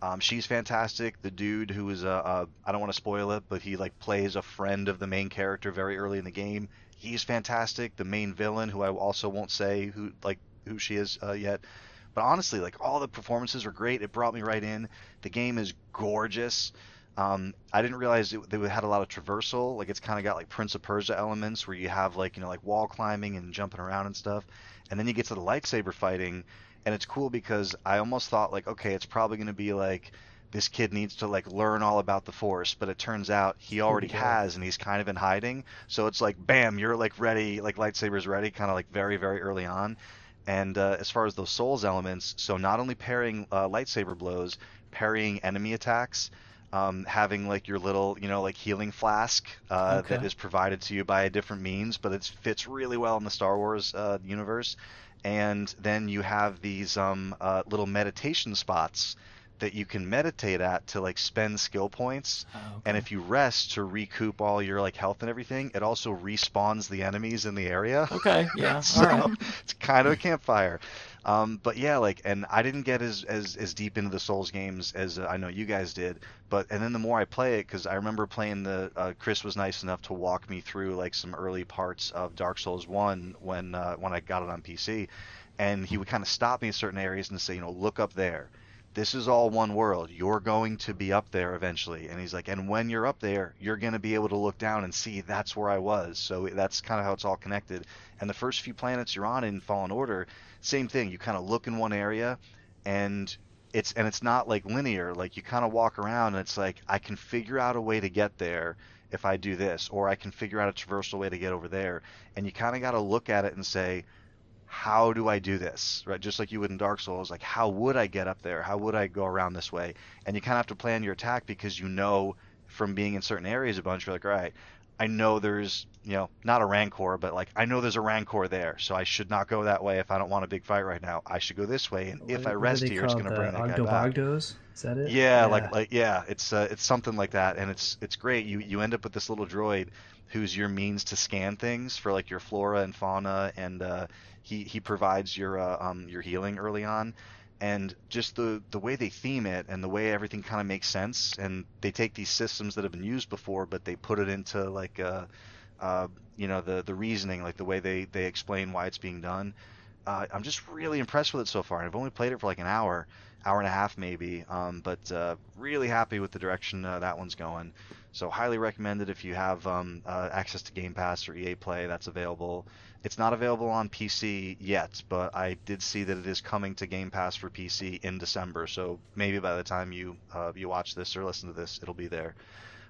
Um, she's fantastic. The dude who is a, a I don't want to spoil it, but he like plays a friend of the main character very early in the game. He's fantastic. The main villain, who I also won't say who like who she is uh, yet, but honestly, like all the performances were great. It brought me right in. The game is gorgeous. Um, I didn't realize it, they had a lot of traversal. Like it's kind of got like Prince of Persia elements where you have like you know like wall climbing and jumping around and stuff. And then you get to the lightsaber fighting, and it's cool because I almost thought like okay, it's probably going to be like this kid needs to like learn all about the force but it turns out he already Okay. has and he's kind of in hiding so it's like bam you're like ready like lightsabers ready kind of like very very early on and uh, as far as those souls elements so not only parrying uh, lightsaber blows parrying enemy attacks um, having like your little you know like healing flask uh, Okay. is provided to you by a different means but it fits really well in the star wars uh, universe and then you have these um, uh, little meditation spots that you can meditate at to like spend skill points Oh, okay. and if you rest to recoup all your like health and everything it also respawns the enemies in the area okay, yeah, so right. it's kind of a campfire um, but yeah like and i didn't get as, as as deep into the souls games as uh, i know you guys did but and then the more i play it because i remember playing the uh, chris was nice enough to walk me through like some early parts of dark souls 1 when uh, when i got it on pc and he would kind of stop me in certain areas and say you know look up there this is all one world. You're going to be up there eventually. And he's like, and when you're up there, you're going to be able to look down and see that's where I was. So that's kind of how it's all connected. And the first few planets you're on in Fallen Order, same thing. You kind of look in one area and it's and it's not like linear. Like you kind of walk around and it's like I can figure out a way to get there if I do this or I can figure out a traversal way to get over there. And you kind of got to look at it and say, how do I do this? Right, just like you would in Dark Souls, like how would I get up there? How would I go around this way? And you kind of have to plan your attack because you know from being in certain areas a bunch, you're like, all right, I know there's, you know, not a Rancor, but like I know there's a Rancor there, so I should not go that way if I don't want a big fight right now. I should go this way, and if I rest here, it's going to bring that guy back. Is that it? Yeah, like like yeah, it's uh, it's something like that, and it's it's great. You you end up with this little droid who's your means to scan things for like your flora and fauna, and uh, he he provides your uh, um your healing early on, and just the the way they theme it and the way everything kind of makes sense, and they take these systems that have been used before, but they put it into like uh, uh you know the the reasoning, like the way they they explain why it's being done. Uh, I'm just really impressed with it so far. I've only played it for like an hour, hour and a half maybe, um, but uh, really happy with the direction uh, that one's going. So highly recommended if you have um, uh, access to Game Pass or EA Play. That's available. It's not available on PC yet, but I did see that it is coming to Game Pass for PC in December. So maybe by the time you uh, you watch this or listen to this, it'll be there.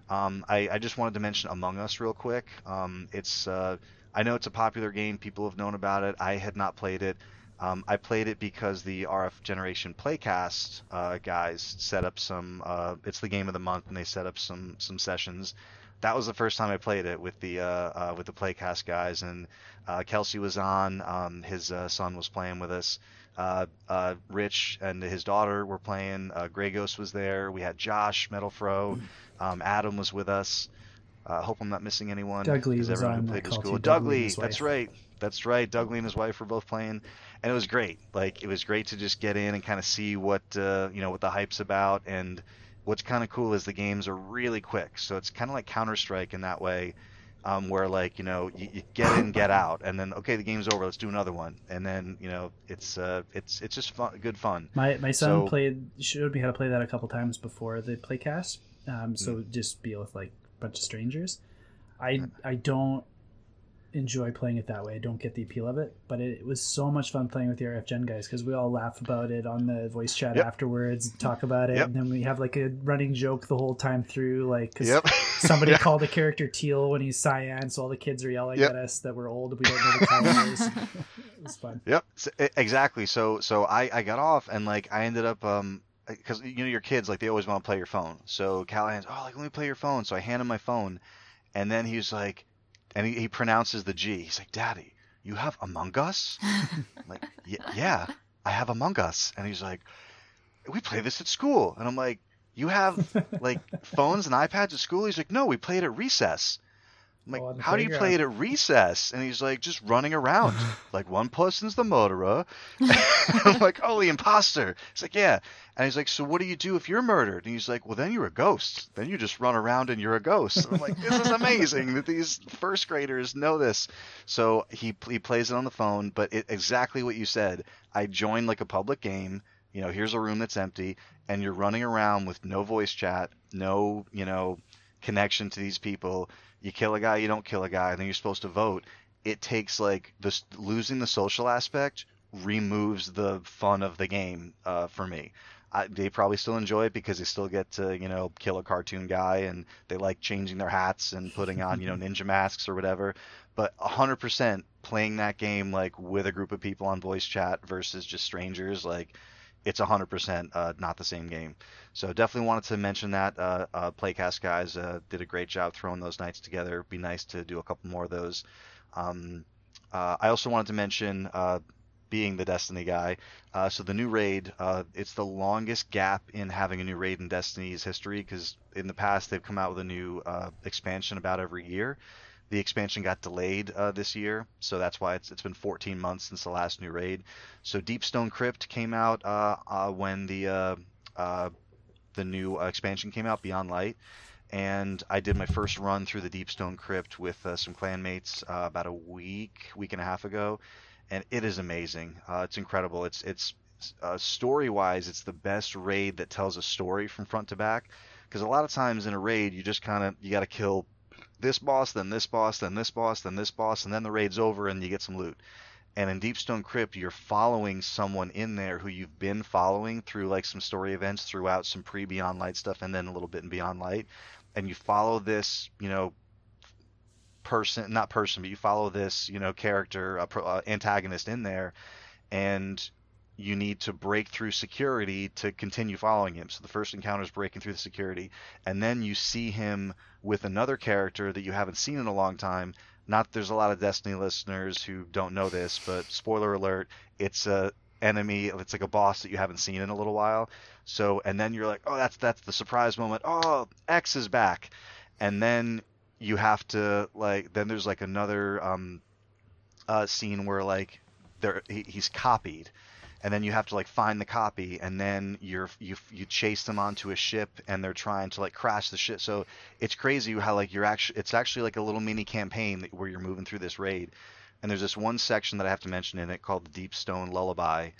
Um, I, I just wanted to mention Among Us real quick. Um, it's uh, I know it's a popular game. People have known about it. I had not played it. Um, I played it because the RF Generation Playcast uh, guys set up some. Uh, it's the game of the month, and they set up some some sessions. That was the first time I played it with the uh, uh, with the Playcast guys, and uh, Kelsey was on. Um, his son was playing with us. Uh, uh, Rich and his daughter were playing. Uh, Grey Ghost was there. We had Josh Metalfro. Um, Adam was with us. I uh, hope I'm not missing anyone. Doug Lee 'cause was everyone on, who played was cool. you Doug Doug Lee and Lee, his that's right. That's right. Doug Lee and his wife were both playing, and it was great. Like it was great to just get in and kind of see what uh, you know what the hype's about. And what's kind of cool is the games are really quick, so it's kind of like Counter Strike in that way, um, where like you know you, you get in, get out, and then okay the game's over, let's do another one, and then you know it's uh, it's it's just fun, good fun. My my son So- played showed me how to play that a couple times before the playcast. Um, so Mm. just be with like a bunch of strangers. I I don't enjoy playing it that way. I don't get the appeal of it, but it, it was so much fun playing with the RF Gen guys because we all laugh about it on the voice chat Yep. afterwards, talk about it, Yep. and then we have like a running joke the whole time through, like because Yep. somebody Yeah. called a character Teal when he's cyan, so all the kids are yelling Yep. at us that we're old. We don't know the colors. it was fun. Yep, s- e- exactly. So so I I got off and like I ended up um because you know your kids like they always want to play your phone. So Callahan's oh like let me play your phone. So I hand him my phone, and then he's like, and he, he pronounces the G. He's like, Daddy, you have Among Us? Like yeah, I have Among Us. And he's like, we play this at school. And I'm like, you have like phones and iPads at school? He's like, no, we play it at recess. I'm like, Oh, how do you play it at recess? And he's like, just running around. like, one person's the murderer. I'm like, oh, the imposter. He's like, yeah. And he's like, so what do you do if you're murdered? And he's like, well, then you're a ghost. Then you just run around and you're a ghost. And I'm like, this is amazing that these first graders know this. So he he plays it on the phone, but it, exactly what you said. I joined like a public game. You know, here's a room that's empty, and you're running around with no voice chat, no, you know, connection to these people. You kill a guy, you don't kill a guy, and then you're supposed to vote. It takes like this losing the social aspect removes the fun of the game uh, for me. I, they probably still enjoy it because they still get to you know kill a cartoon guy and they like changing their hats and putting on you know ninja masks or whatever. But 100% playing that game like with a group of people on voice chat versus just strangers like it's 100% uh, not the same game. So definitely wanted to mention that. Uh, uh, Playcast guys uh, did a great job throwing those nights together. It'd be nice to do a couple more of those. Um, uh, I also wanted to mention, uh, being the Destiny guy, so the new raid, it's the longest gap in having a new raid in Destiny's history because in the past they've come out with a new expansion about every year. The expansion got delayed uh, this year, so that's why it's it's been 14 months since the last new raid. So Deepstone Crypt came out uh, uh, when the uh, uh, the new uh, expansion came out, Beyond Light, and I did my first run through the Deepstone Crypt with some clanmates about a week, week and a half ago, and it is amazing. It's incredible. It's it's story wise, it's the best raid that tells a story from front to back. Because a lot of times in a raid, you just kind of you got to kill this boss, then this boss, then this boss, then this boss, and then the raid's over and you get some loot. And in Deepstone Crypt, you're following someone in there who you've been following through like some story events throughout some pre Beyond Light stuff and then a little bit in Beyond Light. And you follow this, you know, person, not person, but you follow this, you know, character, uh, antagonist in there, and you need to break through security to continue following him. So the first encounter is breaking through the security, and then you see him with another character that you haven't seen in a long time. Not there's a lot of Destiny listeners who don't know this, but spoiler alert, it's a enemy, it's like a boss that you haven't seen in a little while. So and then you're like, "Oh, that's that's the surprise moment. Oh, X is back." And then you have to like then there's like another um uh scene where like there he, he's copied and then you have to like find the copy and then you're you you chase them onto a ship and they're trying to like crash the ship. So it's crazy how like you're actually it's actually like a little mini campaign where you're moving through this raid. And there's this one section that i have to mention in it called the deep stone lullaby.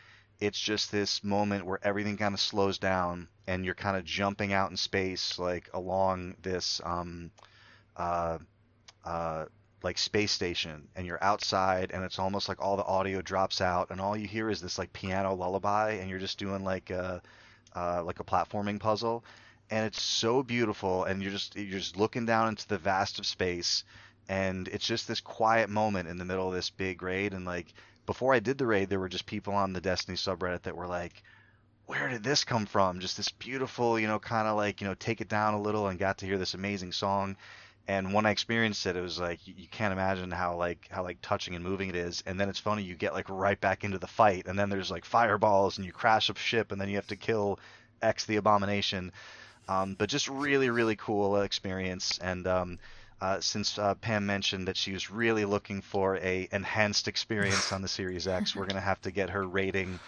It's just this moment where everything kind of slows down and you're kind of jumping out in space like along this um uh uh like space station and you're outside and it's almost like all the audio drops out and all you hear is this like piano lullaby and you're just doing like a uh, like a platforming puzzle. And it's so beautiful and you're just you're just looking down into the vast of space and it's just this quiet moment in the middle of this big raid and like before I did the raid there were just people on the Destiny subreddit that were like where did this come from? Just this beautiful you know kind of like you know take it down a little and got to hear this amazing song and when I experienced it, it was like you, can't imagine how like how like touching and moving it is. And then it's funny, you get like right back into the fight, and then there's like fireballs, and you crash a ship, and then you have to kill X the Abomination. Um, but just really really cool experience. And um, uh, since uh, Pam mentioned that she was really looking for a enhanced experience on the Series X, we're gonna have to get her rating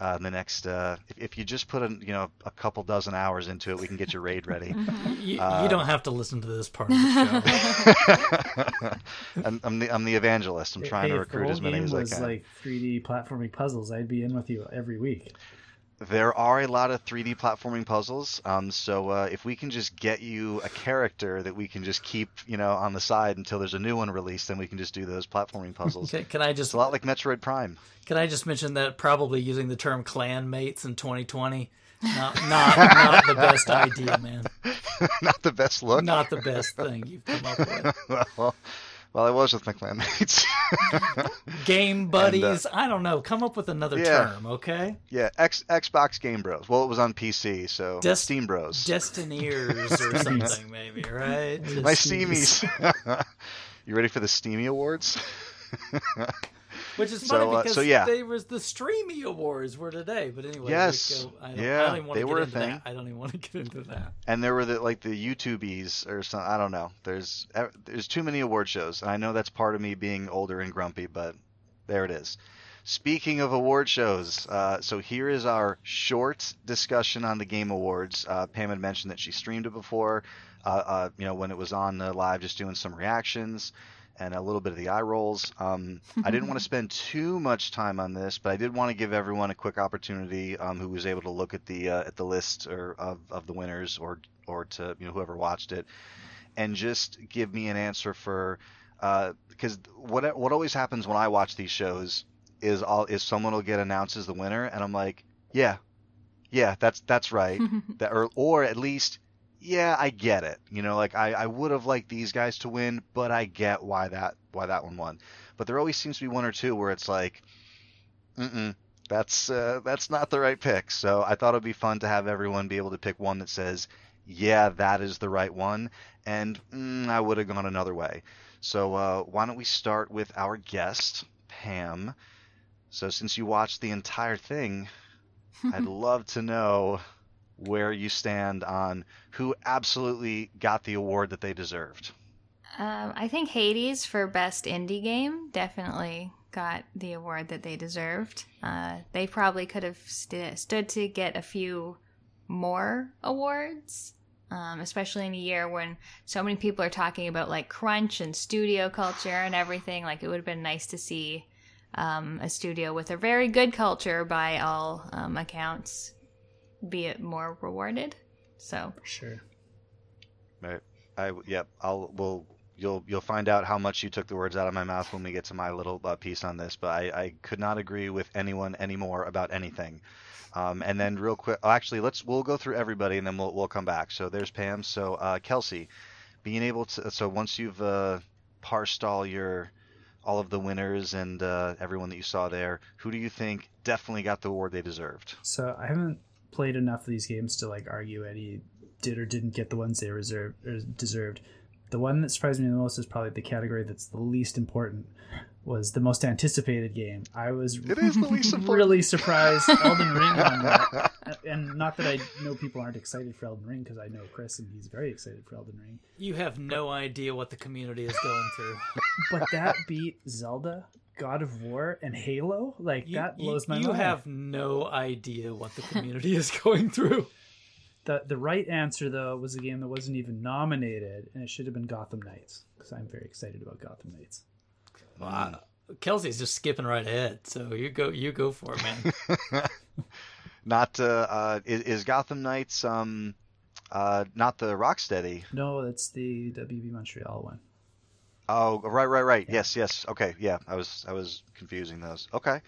uh, in the next. Uh, if, if you just put a you know a couple dozen hours into it, we can get your raid ready. You, Uh, you don't have to listen to this part of the show. I'm, I'm the I'm the evangelist. I'm trying hey, to recruit as many as I was can. like 3D platforming puzzles, I'd be in with you every week. There are a lot of 3D platforming puzzles. Um, so uh, if we can just get you a character that we can just keep, you know, on the side until there's a new one released, then we can just do those platforming puzzles. Can, can I It's just a lot like Metroid Prime. can I just mention that probably using the term clan mates in 2020 not not not the best idea, man. Not the best look. Not the best thing you've come up with. well, well, I was with my clanmates. Game buddies, I don't know. Come up with another uh, Yeah. term, okay? yeah, X Xbox Game Bros. Well, it was on PC, so Des- Steam Bros. Destineers or something, maybe, right? my Steamies. you ready for the Steamy Awards? Which is So, funny uh, because so yeah. they was the Streamy Awards were today. But anyway, Yes. we go- I don't, Yeah, I don't even they to were a thing. that. I don't even want to get into that. and there were the like the YouTubies or something. I don't know. There's there's too many award shows, and I know that's part of me being older and grumpy, but there it is. Speaking of award shows, uh, so here is our short discussion on the Game Awards. Uh, Pam had mentioned that she streamed it before, uh, uh, you know, when it was on uh, live, just doing some reactions and a little bit of the eye rolls. Um, I didn't want to spend too much time on this, but I did want to give everyone a quick opportunity um, who was able to look at the uh, at the list or of, of the winners or or to you know whoever watched it, and just give me an answer for because what what always happens when I watch these shows is all is someone will get announced as the winner, and I'm like, yeah, yeah, that's that's right, that or or at least yeah, I get it. You know, like I, I would have liked these guys to win, but I get why that why that one won. But there always seems to be one or two where it's like, mm that's uh, that's not the right pick. So I thought it'd be fun to have everyone be able to pick one that says, yeah, that is the right one, and mm, I would have gone another way. So uh, why don't we start with our guest, Pam? So since you watched the entire thing, I'd love to know where you stand on who absolutely got the award that they deserved. Um, I think Hades for best indie game definitely got the award that they deserved. Uh, they probably could have st- stood to get a few more awards, um, especially in a year when so many people are talking about like crunch and studio culture and everything. Like it would have been nice to see um, a studio with a very good culture by all um, accounts be it more rewarded. So sure. Right. I yep. I'll we'll you'll you'll find out how much you took the words out of my mouth when we get to my little uh, piece on this. But I, I could not agree with anyone anymore about anything. Um, and then real quick, oh, actually, let's we'll go through everybody and then we'll we'll come back. So there's Pam. So uh, Kelsey, being able to so once you've uh, parsed all your all of the winners and uh, everyone that you saw there, who do you think definitely got the award they deserved? So I haven't played enough of these games to like argue any did or didn't get the ones they reserved or er, deserved. The one that surprised me the most is probably the category that's the least important. Was the most anticipated game. I was It is the least really surprised Elden Ring won that. And not that I know people aren't excited for Elden Ring because I know Chris and he's very excited for Elden Ring. You have no idea what the community is going through. But that beat Zelda, God of War, and Halo. Like You, that you- blows my you mind. You have no idea what the community is going through. The the right answer though was a game that wasn't even nominated, and it should have been Gotham Knights because I'm very excited about Gotham Knights. Wow. Kelsey's just skipping right ahead, so you go you go for it, man. Not uh, uh, is, is Gotham Knights um uh not the Rocksteady? No, it's the WB Montreal one. Oh, right, right, right. Yeah. Yes, yes. Okay, yeah. I was I was confusing those. Okay.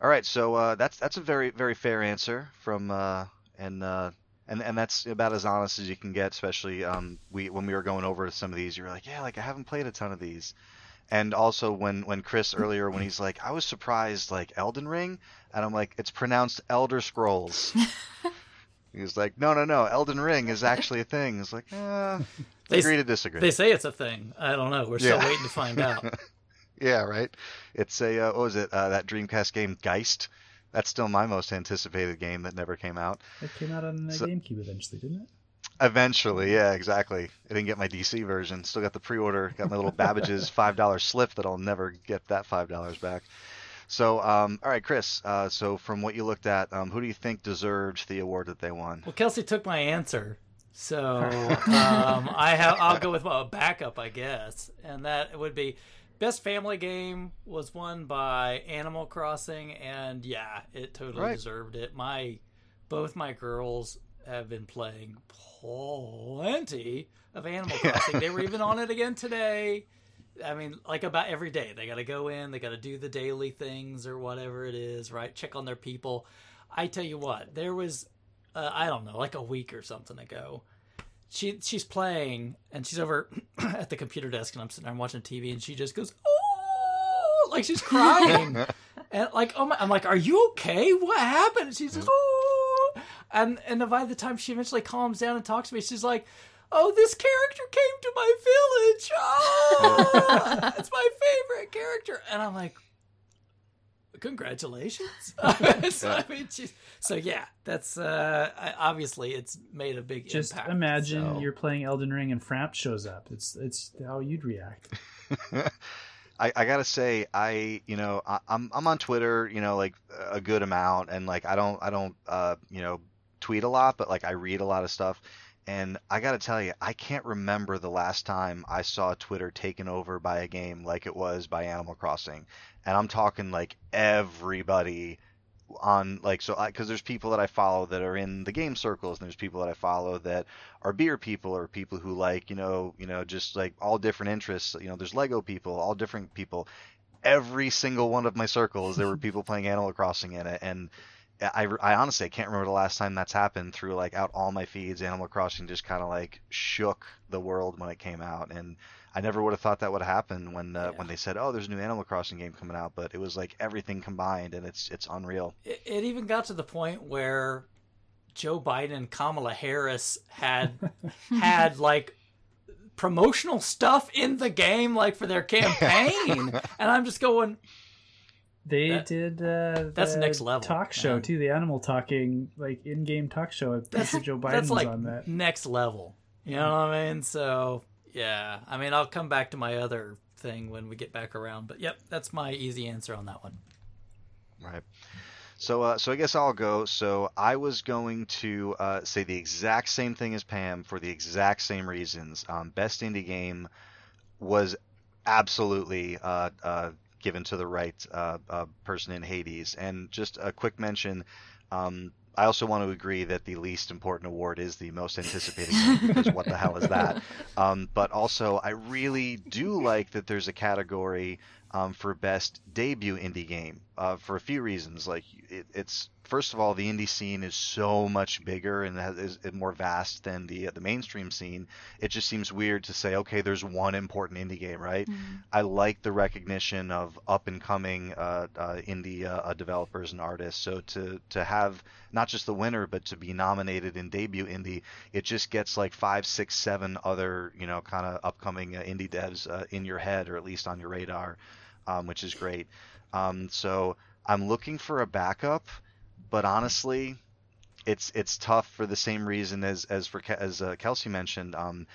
All right. So uh, that's that's a very very fair answer from uh, and uh, and and that's about as honest as you can get. Especially um, we when we were going over some of these, you were like, yeah, like I haven't played a ton of these. And also when when Chris earlier when he's like, I was surprised like Elden Ring, and I'm like, it's pronounced Elder Scrolls. he was like, no, no, no, Elden Ring is actually a thing. It's like, uh, They- agree to disagree. They say it's a thing. I don't know. We're still Yeah. waiting to find out. Yeah, right. It's a uh, what was it? Uh, that Dreamcast game Geist. That's still my most anticipated game that never came out. It came out on the So- GameCube eventually, didn't it? Eventually, yeah, exactly. I didn't get my DC version. Still got the pre-order. Got my little Babbage's five dollar slip that I'll never get that five dollars back. So, um, all right, Chris. Uh, so, from what you looked at, um, who do you think deserved the award that they won? Well, Kelsey took my answer, so um, I have. I'll go with a backup, I guess, and that would be best family game was won by Animal Crossing, and yeah, it totally Right. deserved it. My both my girls have been playing plenty of Animal Crossing. they were even on it again today. I mean, like about every day, they got to go in, they got to do the daily things or whatever it is, right? Check on their people. I tell you what, there was, uh, I don't know, like a week or something ago. She she's playing and she's over at the computer desk and I'm sitting there watching TV and she just goes, oh, like she's crying and like oh my, I'm like, are you okay? What happened? And she's like, oh, and and by the time she eventually calms down and talks to me, she's like. Oh, this character came to my village. Oh, it's my favorite character. And I'm like, congratulations. so, I mean, geez. so yeah, that's uh, obviously it's made a big Just impact. imagine so. you're playing Elden Ring and Frampt shows up. It's it's how you'd react. I, I gotta say, I you know I, I'm I'm on Twitter, you know, like a good amount, and like I don't I don't uh you know tweet a lot, but like I read a lot of stuff, and I gotta tell you, I can't remember the last time I saw Twitter taken over by a game like it was by Animal Crossing, and I'm talking like everybody on like so because there's people that I follow that are in the game circles and there's people that I follow that are beer people or people who like you know you know just like all different interests. You know there's Lego people all different people. Every single one of my circles there were people playing Animal Crossing in it. And I, I honestly I can't remember the last time that's happened through like out all my feeds Animal Crossing just kind of like shook the world when it came out and I never would have thought that would happen when uh, Yeah. when they said, "Oh, there's a new Animal Crossing game coming out," but it was like everything combined, and it's it's unreal. it, it even got to the point where Joe Biden and Kamala Harris had had like promotional stuff in the game, like for their campaign, and I'm just going, They That- did uh, that's the next level, talk show man. too. The animal talking like in-game talk show. I'm pretty Joe Biden that's was like on that. next level. You know what I mean? So yeah, I mean I'll come back to my other thing when we get back around, but yep, that's my easy answer on that one. Right. So, uh, so I guess I'll go. So I was going to uh, say the exact same thing as Pam for the exact same reasons. Um, best indie game was absolutely uh, uh, given to the right uh, uh, person in Hades. And just a quick mention. Um, I also want to agree that the least important award is the most anticipated because what the hell is that? Um, but also, I really do like that there's a category um, for best debut indie game uh, for a few reasons. Like it, it's first of all, the indie scene is so much bigger and has, is is more vast than the the mainstream scene. It just seems weird to say, okay, there's one important indie game, right? I like the recognition of up and coming uh, uh, indie uh, uh, developers and artists. So to to have not just the winner, but to be nominated in debut indie, it just gets like five, six, seven other you know kind of upcoming uh, indie devs uh, in your head or at least on your radar, um, which is great. Um, so I'm looking for a backup, but honestly, it's it's tough for the same reason as as for as uh, Kelsey mentioned. Um,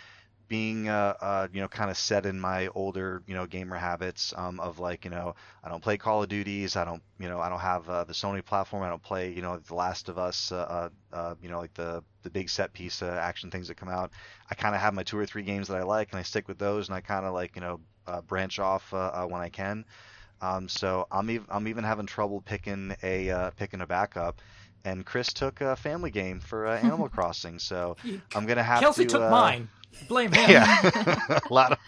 being uh, uh, you know kind of set in my older you know gamer habits um, of like you know I don't play Call of Duties I don't you know I don't have uh, the Sony platform I don't play you know The Last of Us uh, uh, uh, you know like the the big set piece uh, action things that come out. I kind of have my two or three games that I like and I stick with those and I kind of like you know uh, branch off uh, uh, when I can. Um, so I'm ev- I'm even having trouble picking a uh, picking a backup. And Chris took a family game for uh, Animal Crossing so I'm gonna have Kelsey to took uh, mine. Blame him. yeah, a lot of.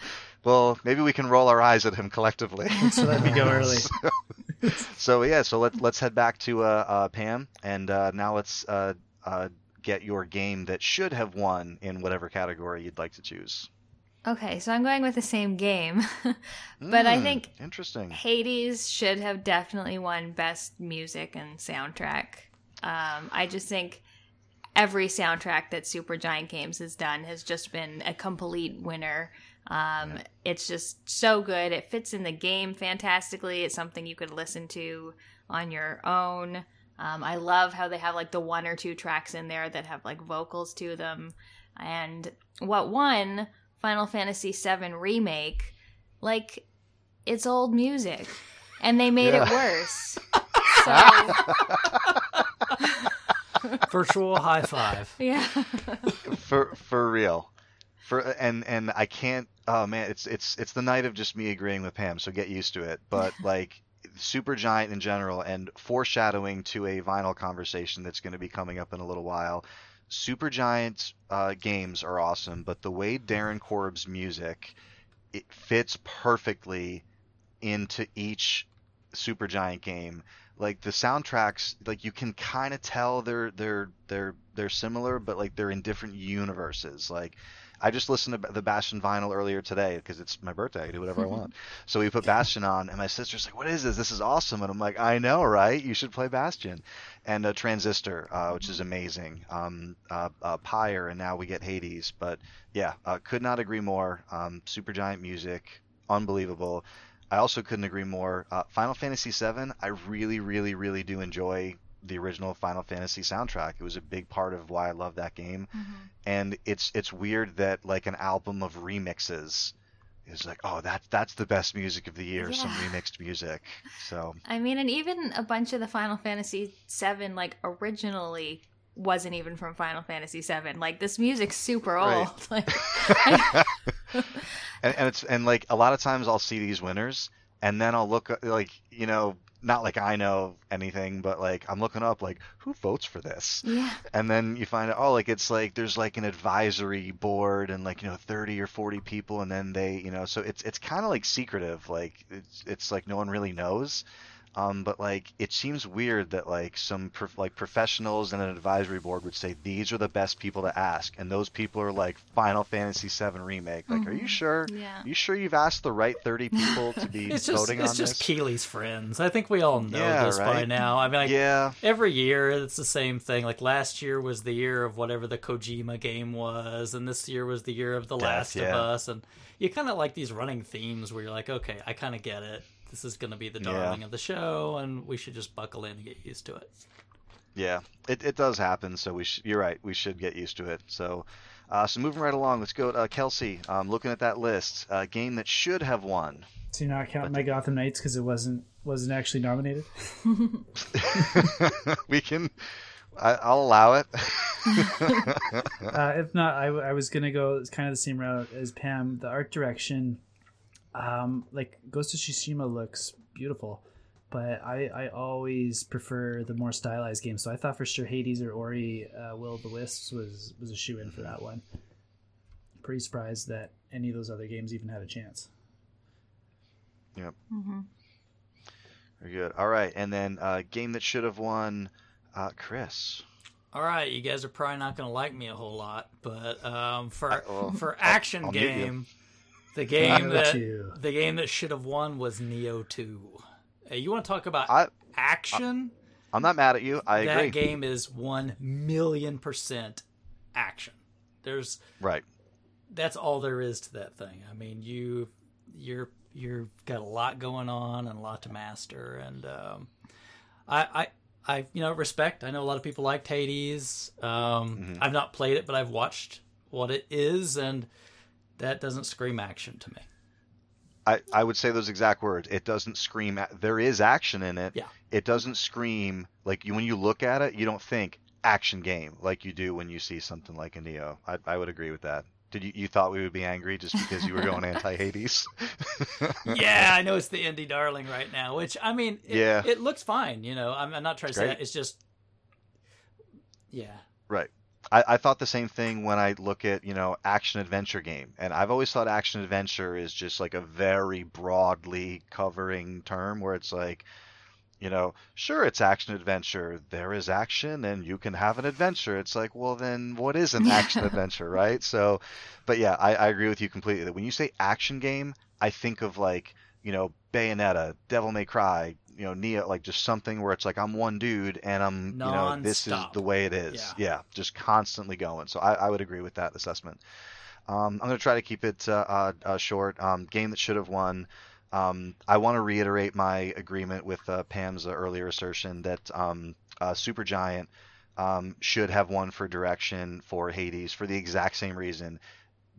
Well, maybe we can roll our eyes at him collectively. So let me go early. so yeah, so let's let's head back to uh, uh, Pam, and uh, now let's uh, uh, get your game that should have won in whatever category you'd like to choose. Okay, so I'm going with the same game, but I Hmm, think interesting. Hades should have definitely won Best Music and Soundtrack. Um, I just think every soundtrack that Super Giant Games has done has just been a complete winner. Um, It's just so good. It fits in the game fantastically. It's something you could listen to on your own. Um, I love how they have like the one or two tracks in there that have like vocals to them. And what one Final Fantasy VII Remake, like it's old music, and they made it worse. So Virtual high five. yeah, for for real. For and and i can't oh man it's it's it's the night of just me agreeing with pam so get used to it. But like super giant in general and foreshadowing to a vinyl conversation that's going to be coming up in a little while. Super giant uh, games are awesome but the way darren korb's music it fits perfectly into each super giant game like the soundtracks like you can kind of tell they're they're they're they're similar but like they're in different universes. Like i just listened to the bastion vinyl earlier today because it's my birthday. I do whatever i want. So we put bastion on and my sister's like what is this? This is awesome. And i'm like i know right? You should play bastion. And a transistor uh, which is amazing. Um uh, uh pyre and now we get hades. But yeah uh, could not agree more. Um supergiant music. Unbelievable I also couldn't agree more. Uh, Final Fantasy VII, I really, really, really do enjoy the original Final Fantasy soundtrack. It was a big part of why I love that game. Mm-hmm. And it's it's weird that like an album of remixes is like, oh, that that's the best music of the year, some remixed music. So I mean, and even a bunch of the Final Fantasy VII, like originally, wasn't even from Final Fantasy VII. Like this music's super Right. old. Like, I- and, and it's and like a lot of times I'll see these winners and then I'll look uh, like you know not like I know anything but like I'm looking up like who votes for this? Yeah, and then you find out oh like it's like there's like an advisory board and like you know 30 or 40 people and then they you know so it's it's kind of like secretive like it's it's like no one really knows um, but like it seems weird that like some prof- like professionals and an advisory board would say these are the best people to ask and those people are like Final Fantasy 7 remake like are you Mhm. sure yeah. you sure you've asked the right 30 people to be It's just voting it's on just this Keighley's friends. I think we all know Yeah, this by right? now. I mean, like, yeah every year it's the same thing. Like last year was the year of whatever the Kojima game was, and this year was the year of The Death, Last of. Us. And you kind of like these running themes where you're like, okay, I kind of get it. This is going to be the Yeah. darling of the show, and we should just buckle in and get used to it. Yeah, it, it does happen. So we sh- you're right. We should get used to it. So, uh, so moving right along, let's go. To, uh, Kelsey, um, looking at that list, a game that should have won. So you're not counting my Gotham Knights because it wasn't wasn't actually nominated. we can. I, I'll allow it. Uh, if not, I, I was gonna go it's kind of the same route as Pam. The art direction, um, like Ghost of Tsushima looks beautiful, but I, I always prefer the more stylized games. So I thought for sure Hades or Ori, uh, Will of the Wisps was was a shoe in for that one. Pretty surprised that any of those other games even had a chance. hmm Very good. All right, and then uh, game that should have won, uh, Chris. All right, you guys are probably not going to like me a whole lot, but um, for I- well, for action I'll mute you. game, the game Nioh that 2. the game that should have won was Nioh Two. Hey, you want to talk about I action? I'm not mad at you. I that agree. game is one million percent action. There's Right. that's all there is to that thing. I mean, you you're you've got a lot going on and a lot to master, and um, I I. I you know respect. I know a lot of people liked Hades. Um, Mhm. I've not played it, but I've watched what it is, and that doesn't scream action to me. I, I would say those exact words. It doesn't scream. There is action in it. Yeah. It doesn't scream like you when you look at it, you don't think action game like you do when you see something like a Nioh. I, I would agree with that. Did you you thought we would be angry just because you were going anti Hades? yeah, I know it's the indie darling right now, which I mean, it, Yeah. it looks fine. You know, I'm, I'm not trying It's to say great. that. It's just, yeah, Right. I, I thought the same thing when I look at, you know, action adventure game. And I've always thought action adventure is just like a very broadly covering term where it's like, you know, sure it's action adventure. There is action and you can have an adventure. It's like, well then what is an action adventure, right? So but yeah, I, I agree with you completely that when you say action game, I think of like, you know, Bayonetta, Devil May Cry, you know, Nioh, like just something where it's like I'm one dude and I'm, you know, this is the way it is. Yeah. Yeah, just constantly going. So I, I would agree with that assessment. Um, I'm going to try to keep it uh, uh, uh, short. Um, game that should have won. Um, I want to reiterate my agreement with uh, Pam's uh, earlier assertion that um, uh, Supergiant um, should have won for direction for Hades for the exact same reason.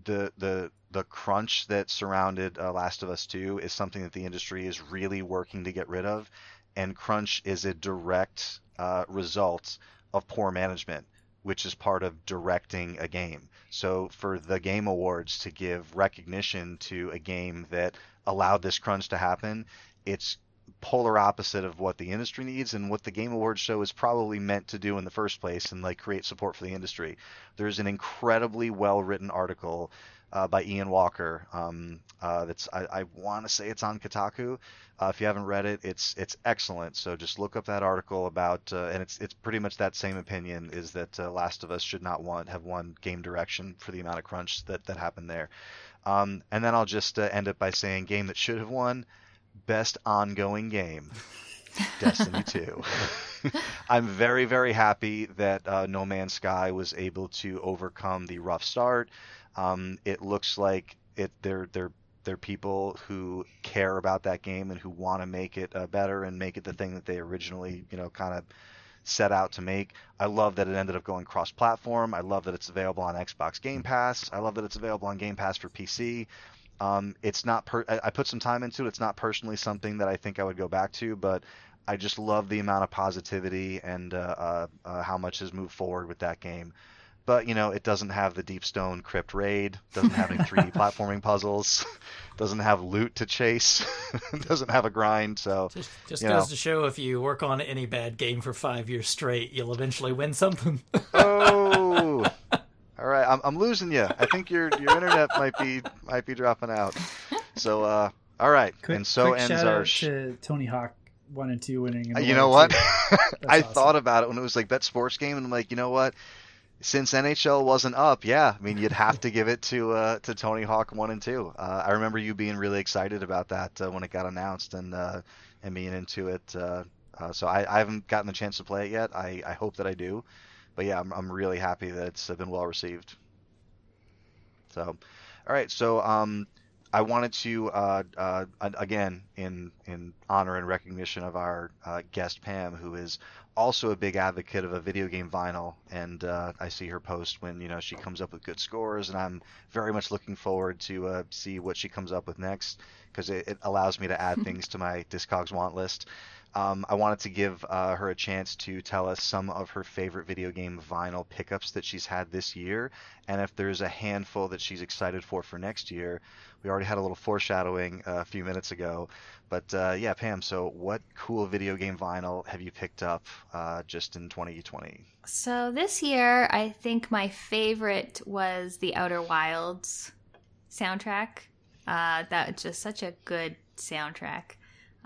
The the the crunch that surrounded uh, Last of Us 2 is something that the industry is really working to get rid of, and crunch is a direct uh, result of poor management, which is part of directing a game. So for the Game Awards to give recognition to a game that allowed this crunch to happen, it's polar opposite of what the industry needs and what the Game Awards show is probably meant to do in the first place and like create support for the industry. There's an incredibly well written article uh, by Ian Walker. Um, uh, that's I, I want to say it's on Kotaku. Uh, if you haven't read it, it's it's excellent. So just look up that article about, uh, and it's it's pretty much that same opinion is that uh, Last of Us should not want have won game direction for the amount of crunch that that happened there. Um, and then I'll just uh, end it by saying game that should have won best ongoing game. Destiny 2. I'm very, very happy that uh, No Man's Sky was able to overcome the rough start. Um, it looks like it they're they're they're people who care about that game and who want to make it uh, better and make it the thing that they originally, you know, kind of set out to make. I love that it ended up going cross-platform. I love that it's available on Xbox Game Pass. I love that it's available on Game Pass for PC. Um, it's not per- I, put some time into it. It's not personally something that I think I would go back to, but I just love the amount of positivity and uh, uh, uh, how much has moved forward with that game. But you know, it doesn't have the Deep Stone Crypt raid, doesn't have any 3D platforming puzzles, doesn't have loot to chase, doesn't have a grind. So Just, just You goes know. to show if you work on any bad game for five years straight, you'll eventually win something. oh, all right, I'm, I'm losing you. I think your your internet might be might be dropping out. So uh, all right, Quick, and so quick ends shout our. out Sh- to Tony Hawk one and two winning. and you know what? I awesome. thought about it when it was like bet sports game, and I'm like, you know what? Since NHL wasn't up, yeah, I mean, you'd have to give it to uh, to Tony Hawk one and two. Uh, I remember you being really excited about that uh, when it got announced, and uh, and being into it. Uh, uh, so I, I haven't gotten the chance to play it yet. I, I hope that I do, but yeah, I'm, I'm really happy that it's been well received. So, all right, so um, I wanted to again in in honor and recognition of our guest Pam, who is also a big advocate of a video game vinyl, and uh, I see her post when you know she comes up with good scores, and I'm very much looking forward to uh, see what she comes up with next because it, it allows me to add things to my Discogs want list. Um, I wanted to give uh, her a chance to tell us some of her favorite video game vinyl pickups that she's had this year, and if there's a handful that she's excited for for next year. We already had a little foreshadowing uh, a few minutes ago, but uh, yeah, Pam. So, what cool video game vinyl have you picked up uh, just in 2020? So this year, I think my favorite was the Outer Wilds soundtrack. Uh, that's just such a good soundtrack.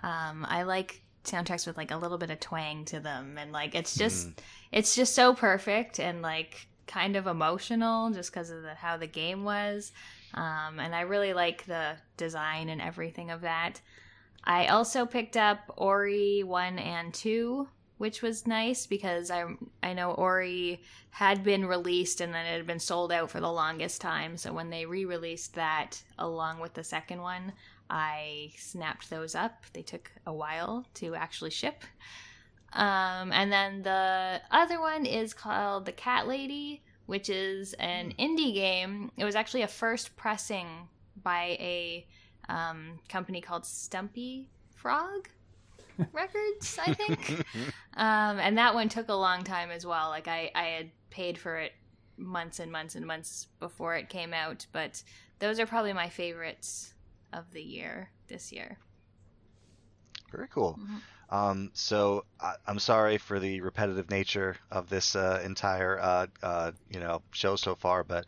Um, I like soundtracks with like a little bit of twang to them, and like it's just it's just so perfect and like kind of emotional just because of the, how the game was. Um, and I really like the design and everything of that. I also picked up Ori 1 and 2, which was nice because I I know Ori had been released and then it had been sold out for the longest time. So when they re-released that along with the second one, I snapped those up. They took a while to actually ship. Um, and then the other one is called The Cat Lady, which is an indie game. It was actually a first pressing by a um, company called Stumpy Frog Records, I think. um, and that one took a long time as well. Like I, I had paid for it months and months and months before it came out, but those are probably my favorites of the year this year. Very cool. Mhm. Um, so I, I'm sorry for the repetitive nature of this uh, entire uh, uh, you know show so far, but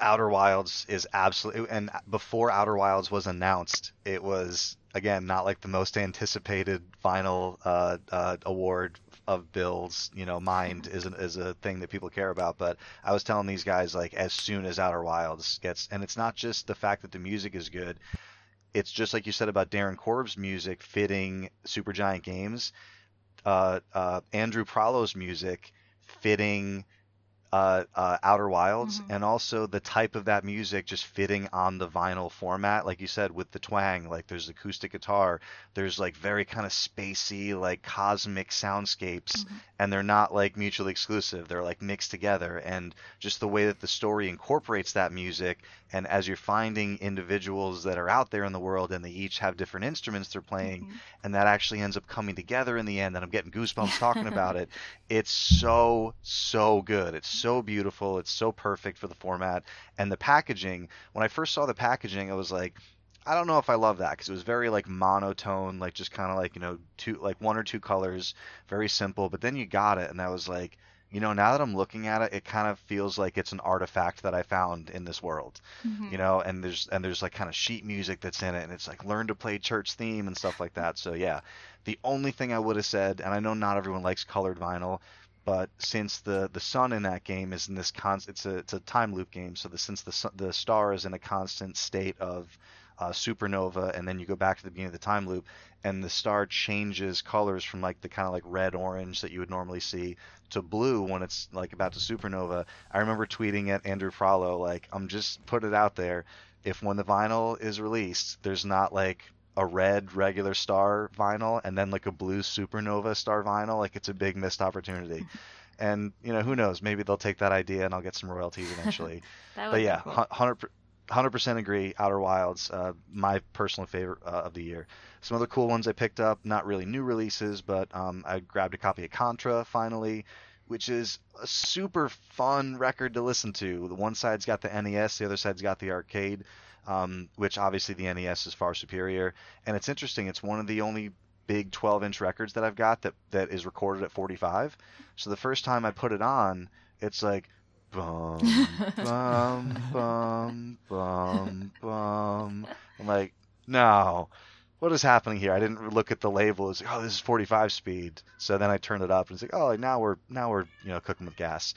Outer Wilds is absolutely and before Outer Wilds was announced, it was again not like the most anticipated final uh, uh, award of Bill's you know mind is a, is a thing that people care about. But I was telling these guys like as soon as Outer Wilds gets, and it's not just the fact that the music is good it's just like you said about Darren Korb's music fitting Supergiant Games, uh, uh, Andrew Prahlow's music fitting uh, uh, Outer Wilds, Mhm. and also the type of that music just fitting on the vinyl format, like you said, with the twang. Like there's acoustic guitar, there's like very kind of spacey, like cosmic soundscapes, Mhm. and they're not like mutually exclusive. They're like mixed together, and just the way that the story incorporates that music and as you're finding individuals that are out there in the world and they each have different instruments they're playing Mhm. and that actually ends up coming together in the end and i'm getting goosebumps talking about it it's so so good it's so beautiful it's so perfect for the format and the packaging when i first saw the packaging i was like I don't know if I love that because it was very like monotone, like just kind of like you know two like one or two colors, very simple. But then you got it, and I was like, you know, now that I'm looking at it, it kind of feels like it's an artifact that I found in this world Mhm. you know and there's and there's like kind of sheet music that's in it and it's like learn to play church theme and stuff like that so yeah the only thing i would have said and i know not everyone likes colored vinyl but since the the sun in that game is in this con it's a it's a time loop game. So the since the the star is in a constant state of uh, supernova and then you go back to the beginning of the time loop and the star changes colors from like the kind of like red orange that you would normally see to blue when it's like about to supernova. I remember tweeting at Andrew Prahlow like I'm just put it out there. If when the vinyl is released, there's not like a red regular star vinyl and then like a blue supernova star vinyl, like it's a big missed opportunity. and you know, who knows? Maybe they'll take that idea and I'll get some royalties eventually. But yeah, cool. hundred hundred percent agree. Outer Wilds, uh, my personal favorite uh, of the year. Some other cool ones I picked up, not really new releases, but um, I grabbed a copy of Contra finally, which is a super fun record to listen to. The one side's got the NES, the other side's got the arcade, um, which obviously the NES is far superior. And it's interesting. It's one of the only big 12-inch records that I've got that that is recorded at 45. So the first time I put it on, it's like bum bum bum bum bum. I'm like, no, what is happening here? I didn't look at the label. It's like, oh, this is 45 speed. So then I turned it up and it's like, oh, now we're now we're you know cooking with gas.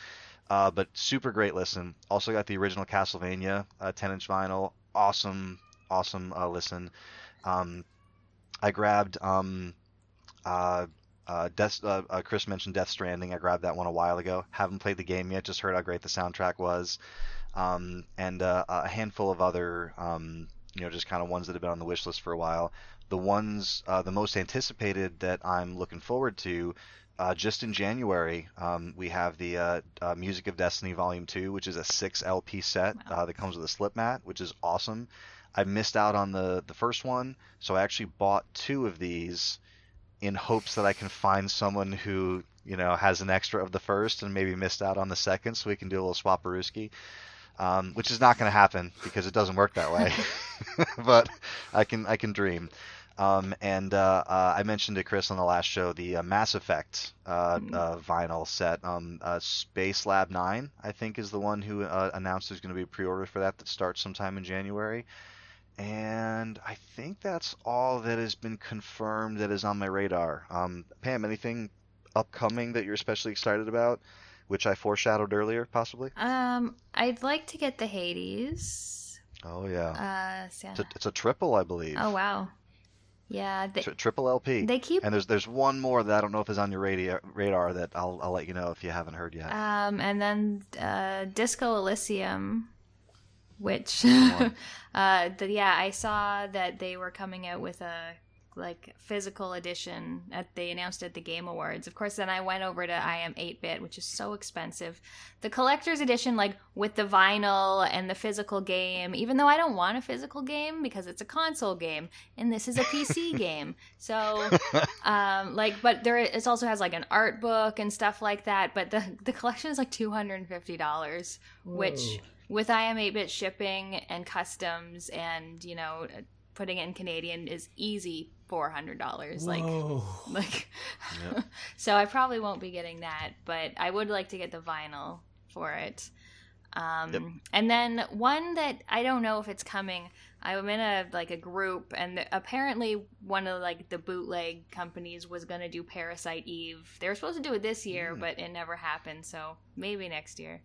Uh, but super great listen. Also got the original Castlevania uh, 10 inch vinyl. Awesome, awesome uh, listen. Um, I grabbed um, uh, uh, Death, uh, uh, Chris mentioned Death Stranding. I grabbed that one a while ago. Haven't played the game yet. Just heard how great the soundtrack was, um, and uh, a handful of other, um, you know, just kind of ones that have been on the wish list for a while. The ones, uh, the most anticipated that I'm looking forward to, uh, just in January, um, we have the uh, uh, Music of Destiny Volume Two, which is a six LP set Wow. uh, that comes with a slip mat, which is awesome. I missed out on the the first one, so I actually bought two of these in hopes that I can find someone who you know has an extra of the first and maybe missed out on the second, so we can do a little swapperooski. Um, which is not going to happen because it doesn't work that way. but I can I can dream. Um, and uh, uh, I mentioned to Chris on the last show the uh, Mass Effect uh, vinyl set. Um, uh, Spacelab9, I think, is the one who uh, announced there's going to be a pre-order for that that starts sometime in January. And I think that's all that has been confirmed that is on my radar. Um, Pam, anything upcoming that you're especially excited about, which I foreshadowed earlier, possibly? Um, I'd like to get the Hades. Oh yeah, Uh, it's, a, it's a triple, I believe. oh wow, yeah. They, Tri- triple LP. they keep And there's there's one more that I don't know if is on your radio, radar that I'll I'll let you know if you haven't heard yet. Um, and then uh, Disco Elysium, which, uh, the, yeah, I saw that they were coming out with a like physical edition. that they announced at the Game Awards. Of course, then I went over to iam8bit, which is so expensive. The collector's edition, like with the vinyl and the physical game, even though I don't want a physical game because it's a console game and this is a PC game, so um like but there it also has like an art book and stuff like that but the the collection is like $250 which with iam8bit shipping and customs and you know putting it in canadian is easy $400 like like Yep. so i probably won't be getting that but i would like to get the vinyl for it um Yep. and then one that i don't know if it's coming i'm in a like a group and apparently one of like the bootleg companies was going to do parasite eve they were supposed to do it this year Mm. but it never happened so maybe next year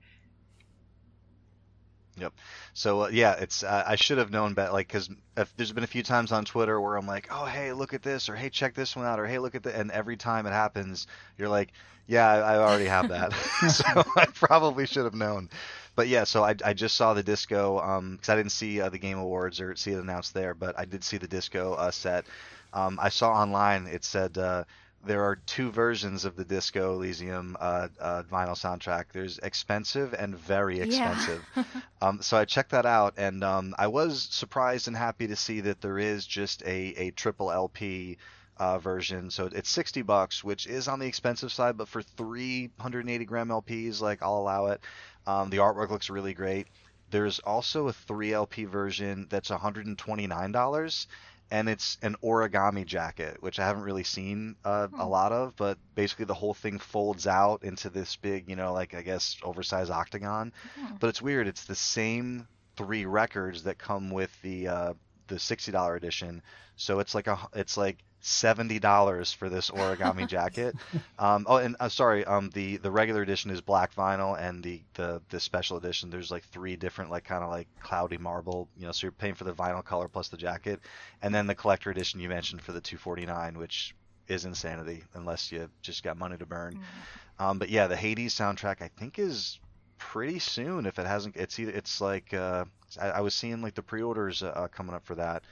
So uh, yeah, it's uh, I should have known better. Like, because there's been a few times on Twitter where I'm like, oh hey, look at this, or hey, check this one out, or hey, look at that, and every time it happens, you're like, yeah, I, I already have that. so I probably should have known. But yeah, so I, I just saw the disco because I didn't see uh, the Game Awards or see it announced there, but I did see the disco uh, set. Um, I saw online it said uh, there are two versions of the Disco Elysium uh, uh, vinyl soundtrack. There's expensive and very expensive. yeah Um, so I checked that out, and um, I was surprised and happy to see that there is just a, a triple LP uh, version. So it's 60 bucks, which is on the expensive side, but for 380 gram LPs, like I'll allow it. Um, the artwork looks really great. There's also a 3 LP version that's $129, and it's an origami jacket, which I haven't really seen uh, a Hmm. lot of, but basically the whole thing folds out into this big, you know, like I guess oversized octagon Hmm. but it's weird. It's the same three records that come with the uh, the sixty dollar edition. So it's like a it's like seventy dollars for this origami jacket. Um, oh, and uh, sorry, um, the the regular edition is black vinyl, and the the the special edition there's like three different like kind of like cloudy marble. You know, so you're paying for the vinyl color plus the jacket, and then the collector edition you mentioned for the two forty nine, which is insanity unless you just got money to burn. Mm. Um, but yeah, the Hades soundtrack I think is pretty soon if it hasn't. It's either it's like uh, I, I was seeing like the pre-orders uh, coming up for that.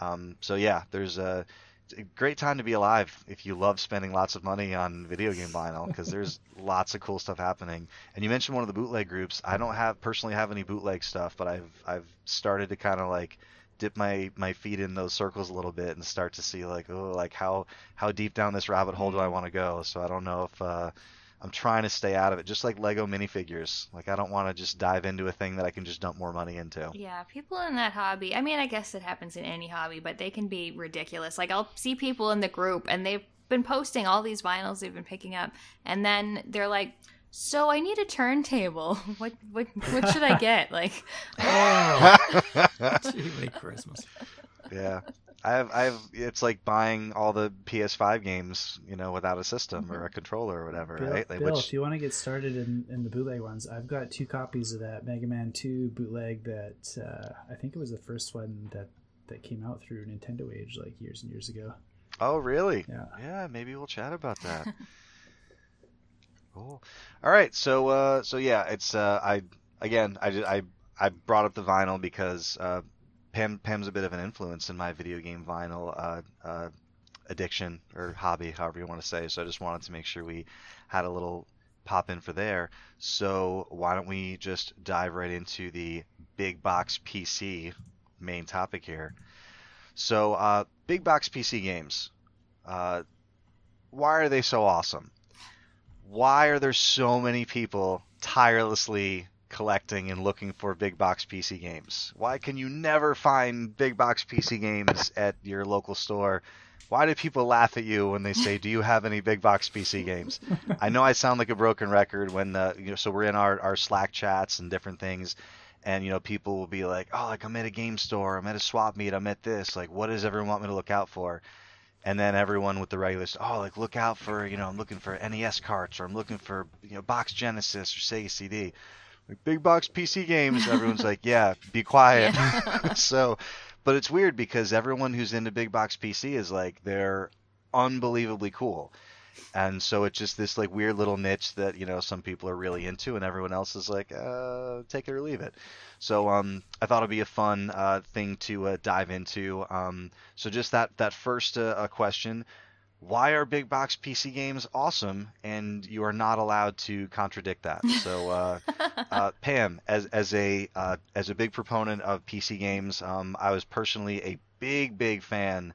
Um, so yeah, there's a, a great time to be alive if you love spending lots of money on video game vinyl because there's lots of cool stuff happening. And you mentioned one of the bootleg groups. I don't have personally have any bootleg stuff, but I've I've started to kind of like dip my my feet in those circles a little bit and start to see like oh like how how deep down this rabbit hole do I want to go. So I don't know if uh, I'm trying to stay out of it, just like Lego minifigures. Like I don't want to just dive into a thing that I can just dump more money into. Yeah, people in that hobby. I mean, I guess it happens in any hobby, but they can be ridiculous. Like I'll see people in the group and they've been posting all these vinyls they've been picking up, and then they're like, "So I need a turntable. What what what should I get?" Like, Oh, gee, Merry Christmas. Yeah. I have, I have, it's like buying all the PS5 games, you know, without a system or a controller or whatever, Bill, right? Like, Bill which, if you want to get started in, in the bootleg ones, I've got two copies of that Mega Man 2 bootleg that uh, I think it was the first one that, that came out through NintendoAge like years and years ago. oh, really? Yeah. Yeah, maybe we'll chat about that. cool. All right, so, uh, so yeah, it's, uh, I, again, I, I, I brought up the vinyl because, uh, Pam, Pam's a bit of an influence in my video game vinyl, uh, uh, addiction or hobby, however you want to say. So I just wanted to make sure we had a little pop in for there. So why don't we just dive right into the big box PC main topic here? So uh, big box PC games. Uh, why are they so awesome? Why are there so many people tirelessly collecting and looking for big box PC games? Why can you never find big box PC games at your local store? Why do people laugh at you when they say, "Do you have any big box PC games?" I know I sound like a broken record when uh, you know. So we're in our our Slack chats and different things, and you know people will be like, "Oh, like I'm at a game store, I'm at a swap meet, I'm at this. Like, what does everyone want me to look out for?" And then everyone with the regular, oh, like look out for you know I'm looking for NES carts or I'm looking for you know Box Genesis or Sega CD. Like big box PC games, everyone's like, yeah, be quiet. so, but it's weird because everyone who's into big box PC is like they're unbelievably cool. And so it's just this like weird little niche that, you know, some people are really into and everyone else is like, uh, take it or leave it. So um, I thought it'd be a fun uh, thing to uh, dive into. Um, so just that, that first uh, question, why are big box PC games awesome and you are not allowed to contradict that? So uh, uh, Pam, as as a uh, as a big proponent of PC games, um, I was personally a big big fan,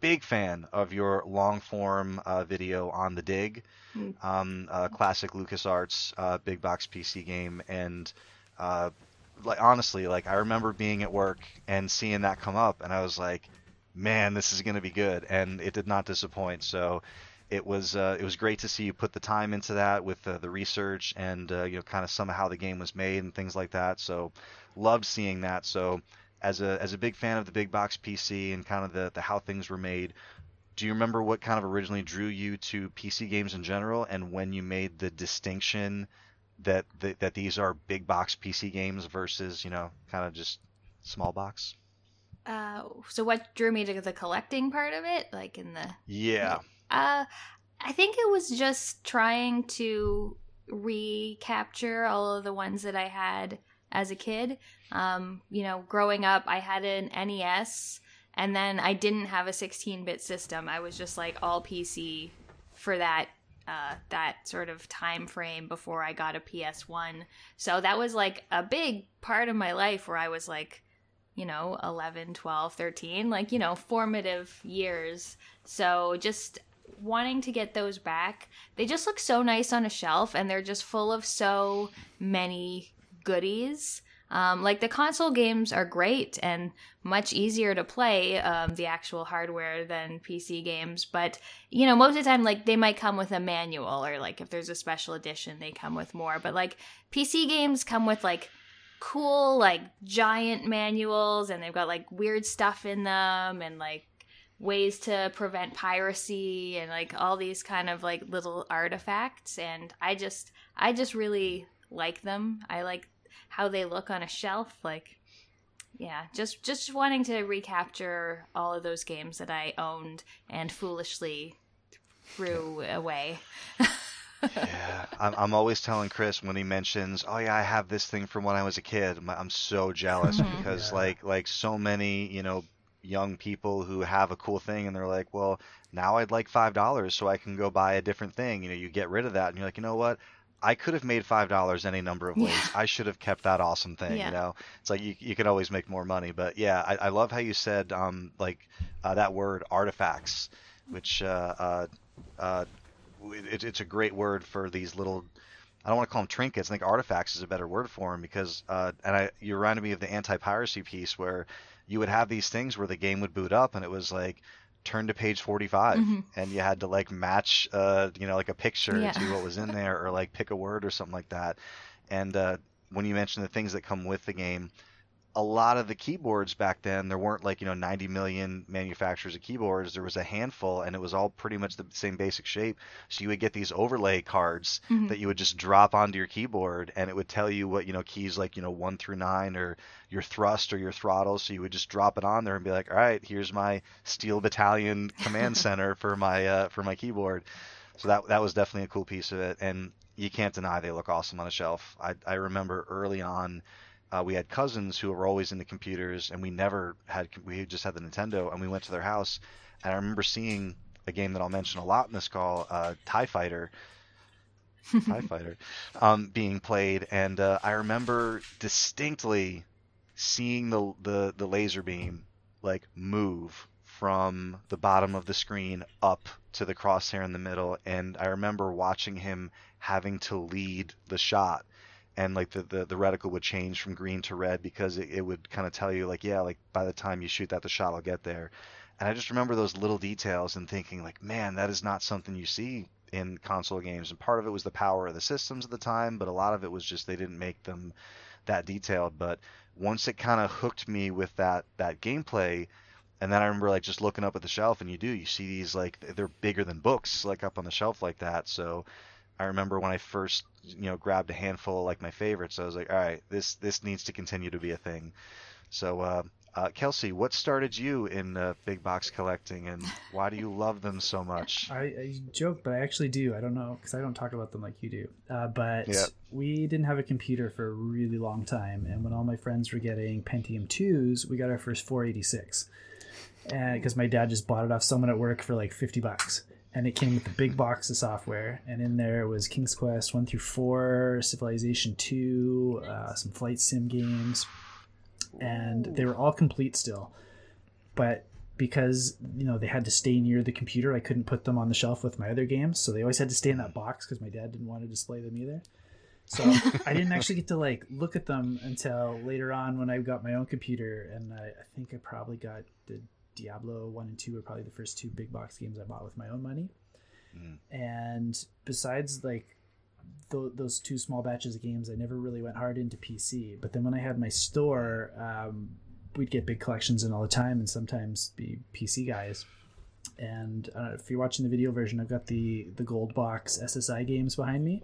big fan of your long form uh, video on the Dig, Mm. um, uh, classic LucasArts uh, big box PC game, and uh, like honestly, like I remember being at work and seeing that come up, and I was like, man, this is going to be good, and it did not disappoint. So it was uh, it was great to see you put the time into that with uh, the research and uh, you know kind of some of how the game was made and things like that. So loved seeing that. So as a as a big fan of the big box PC and kind of the, the how things were made, do you remember what kind of originally drew you to PC games in general and when you made the distinction that that, that these are big box PC games versus you know kind of just small box? Uh, so what drew me to the collecting part of it, like in the Yeah. Uh, I think it was just trying to recapture all of the ones that I had as a kid. Um, you know, growing up, I had an NES, and then I didn't have a 16-bit system. I was just like all PC for that uh, that sort of time frame before I got a PS1. So that was like a big part of my life where I was like, you know, 11, 12, 13, like, you know, formative years. So just wanting to get those back. They just look so nice on a shelf and they're just full of so many goodies. Um, like the console games are great and much easier to play um, the actual hardware than PC games, but you know most of the time like they might come with a manual or like if there's a special edition they come with more. But like PC games come with like cool like giant manuals and they've got like weird stuff in them and like ways to prevent piracy and like all these kind of like little artifacts and I just I just really like them. I like how they look on a shelf like yeah, just just wanting to recapture all of those games that I owned and foolishly threw away. yeah, I'm, I'm always telling Chris when he mentions, "Oh yeah, I have this thing from when I was a kid." I'm, I'm so jealous Mhm. because Yeah. like like so many you know young people who have a cool thing and they're like, "Well, now I'd like five dollars so I can go buy a different thing." You know, you get rid of that and you're like, you know what? I could have made five dollars any number of ways. Yeah. I should have kept that awesome thing. Yeah. You know, it's like you you can always make more money. But yeah, I, I love how you said um like uh, that word artifacts, which uh, uh, uh, it, it's a great word for these little. I don't want to call them trinkets. I think artifacts is a better word for them because, uh, and I, you reminded me of the anti-piracy piece where you would have these things where the game would boot up and it was like, turn to page 45 Mhm. and you had to like match, uh, you know, like a picture Yeah. to what was in there or like pick a word or something like that. And uh, when you mentioned the things that come with the game, a lot of the keyboards back then there weren't like you know 90 million manufacturers of keyboards. There was a handful and it was all pretty much the same basic shape. So you would get these overlay cards Mhm. that you would just drop onto your keyboard and it would tell you what you know keys like you know 1 through 9 or your thrust or your throttle. So you would just drop it on there and be like all right here's my steel battalion command center for my uh, for my keyboard. So that that was definitely a cool piece of it. And you can't deny they look awesome on a shelf. I i remember early on uh, we had cousins who were always into computers, and we never had. We just had the Nintendo, and we went to their house, and I remember seeing a game that I'll mention a lot in this call, uh, Tie Fighter. Tie Fighter, um, being played, and uh, I remember distinctly seeing the, the the laser beam like move from the bottom of the screen up to the crosshair in the middle, and I remember watching him having to lead the shot and like the, the, the reticle would change from green to red because it, it would kind of tell you like yeah like by the time you shoot that the shot will get there. And i just remember those little details and thinking like man that is not something you see in console games. And part of it was the power of the systems at the time but a lot of it was just they didn't make them that detailed. But once it kind of hooked me with that that gameplay and then i remember like just looking up at the shelf and you do you see these like they're bigger than books like up on the shelf like that. So I remember when I first, you know, grabbed a handful of like my favorites. I was like, all right, this this needs to continue to be a thing. So, uh, uh, Kelsey, what started you in uh, big box collecting, and why do you love them so much? I, I joke, but I actually do. I don't know because I don't talk about them like you do. Uh, but we didn't have a computer for a really long time, and when all my friends were getting Pentium twos, we got our first 486, and because my dad just bought it off someone at work for like 50 bucks. And it came with a big box of software, and in there was King's Quest one through four, Civilization two, uh, some flight sim games, and they were all complete still. But because you know they had to stay near the computer, I couldn't put them on the shelf with my other games, so they always had to stay in that box because my dad didn't want to display them either. So I didn't actually get to like look at them until later on when I got my own computer, and I, I think I probably got the Diablo one and two were probably the first two big box games I bought with my own money. Mm. And besides like th- those two small batches of games, I never really went hard into PC. But then when I had my store, um, we'd get big collections in all the time, and sometimes be PC guys. And uh, if you're watching the video version, I've got the the gold box SSI games behind me.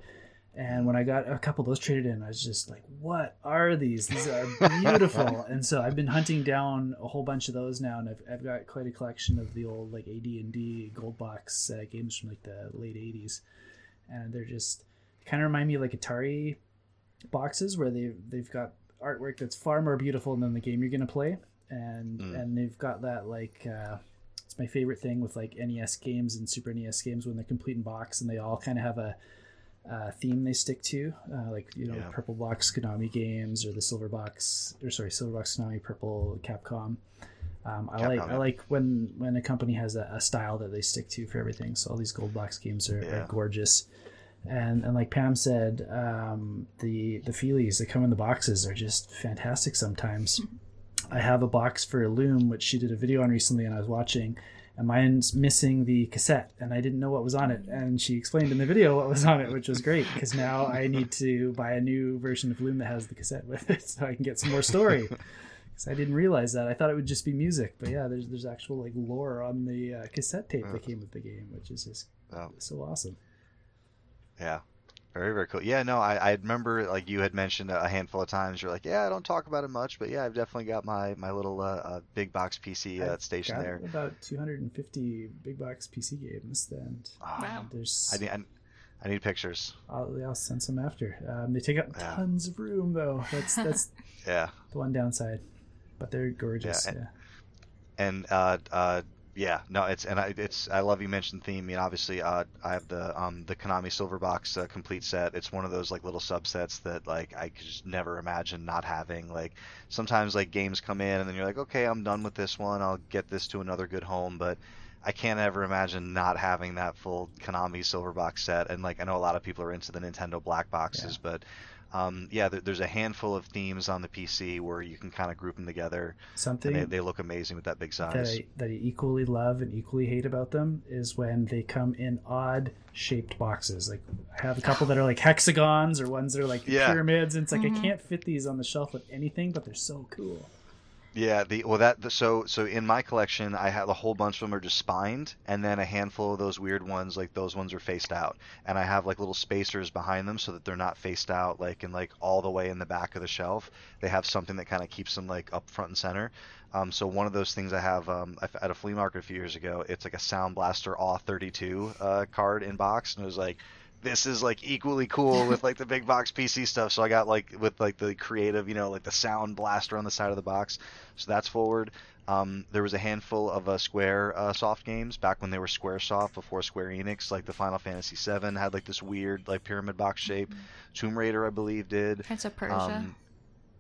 And when I got a couple of those traded in, I was just like, "What are these? These are beautiful!" and so I've been hunting down a whole bunch of those now, and I've, I've got quite a collection of the old like AD and D gold box uh, games from like the late '80s, and they're just kind of remind me of like Atari boxes where they they've got artwork that's far more beautiful than the game you're gonna play, and Mm. and they've got that like uh, it's my favorite thing with like NES games and Super NES games when they're complete in box and they all kind of have a uh, theme they stick to, uh, like you know, Yeah. purple box Konami games or the silver box, or sorry, silver box Konami, purple Capcom. Um, I like Capcom, I like when when a company has a, a style that they stick to for everything. So all these gold box games are, Yeah. are gorgeous, and and like Pam said, um, the the feelies that come in the boxes are just fantastic. Sometimes I have a box for Loom, which she did a video on recently, and I was watching, and mine's missing the cassette, and I didn't know what was on it, and she explained in the video what was on it, which was great because now I need to buy a new version of Loom that has the cassette with it, so I can get some more story. Because I didn't realize that. I thought it would just be music, but yeah, there's there's actual like lore on the uh, cassette tape that came with the game, which is just Oh. so awesome. Yeah. Very, very cool. Yeah, no, I, I remember like you had mentioned a handful of times. You're like, yeah, I don't talk about it much, but yeah, I've definitely got my my little uh, uh, big box PC uh, I've station got there. about 250 big box PC games, and Ah, Wow. there's I, need- I, I need pictures. I'll, I'll send some after. Um, they take up Yeah. tons of room though. That's that's Yeah. the one downside, but they're gorgeous. Yeah, Yeah, and- and uh, uh, yeah, no, it's and I, it's I love you mentioned theme. I mean, obviously, uh, I have the um the Konami Silver Box uh, complete set. It's one of those like little subsets that like I could just never imagine not having. Like sometimes like games come in and then you're like, okay, I'm done with this one. I'll get this to another good home, but I can't ever imagine not having that full Konami Silver Box set. And like I know a lot of people are into the Nintendo Black Boxes, but um, yeah, there, there's a handful of themes on the PC where you can kind of group them together, something and they, they look amazing with that big that size. I that I equally love and equally hate about them is when they come in odd shaped boxes. Like I have a couple that are like hexagons or ones that are like Yeah. pyramids, and it's like Mhm. I can't fit these on the shelf with anything, but they're so cool. Yeah, the well that the, so so in my collection I have a whole bunch of them are just spined, and then a handful of those weird ones like those ones are faced out, and I have like little spacers behind them so that they're not faced out like in like all the way in the back of the shelf. They have something that kind of keeps them like up front and center. Um, so one of those things I have um, at a flea market a few years ago, it's like a Sound Blaster AWE32 uh, card in box, and it was like this is like equally cool with like the big box PC stuff. So I got like with like the creative, you know, like the Sound Blaster on the side of the box. So that's forward. Um, there was a handful of uh, Square uh, soft games back when they were Square Soft before Square Enix, like the Final Fantasy VII had like this weird like pyramid box shape. Tomb Raider, I believe, did. Prince of Persia. Um,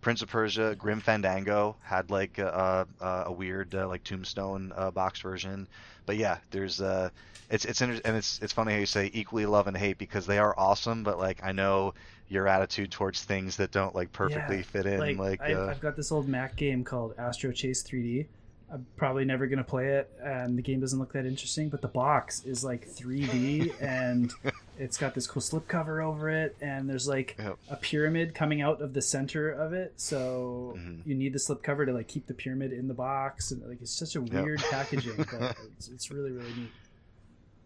Prince of Persia, Grim Fandango had like a, a, a weird uh, like tombstone uh, box version, but yeah, there's uh, it's it's inter- and it's it's funny how you say equally love and hate because they are awesome, but like I know your attitude towards things that don't like perfectly Yeah, fit in, like, like, I, uh, I've got this old Mac game called Astro Chase 3D. I'm probably never gonna play it, and the game doesn't look that interesting. But the box is like 3D, and it's got this cool slipcover over it, and there's like Yep. a pyramid coming out of the center of it. So Mhm. you need the slipcover to like keep the pyramid in the box, and like it's such a Yep. weird packaging, but it's, it's really really neat.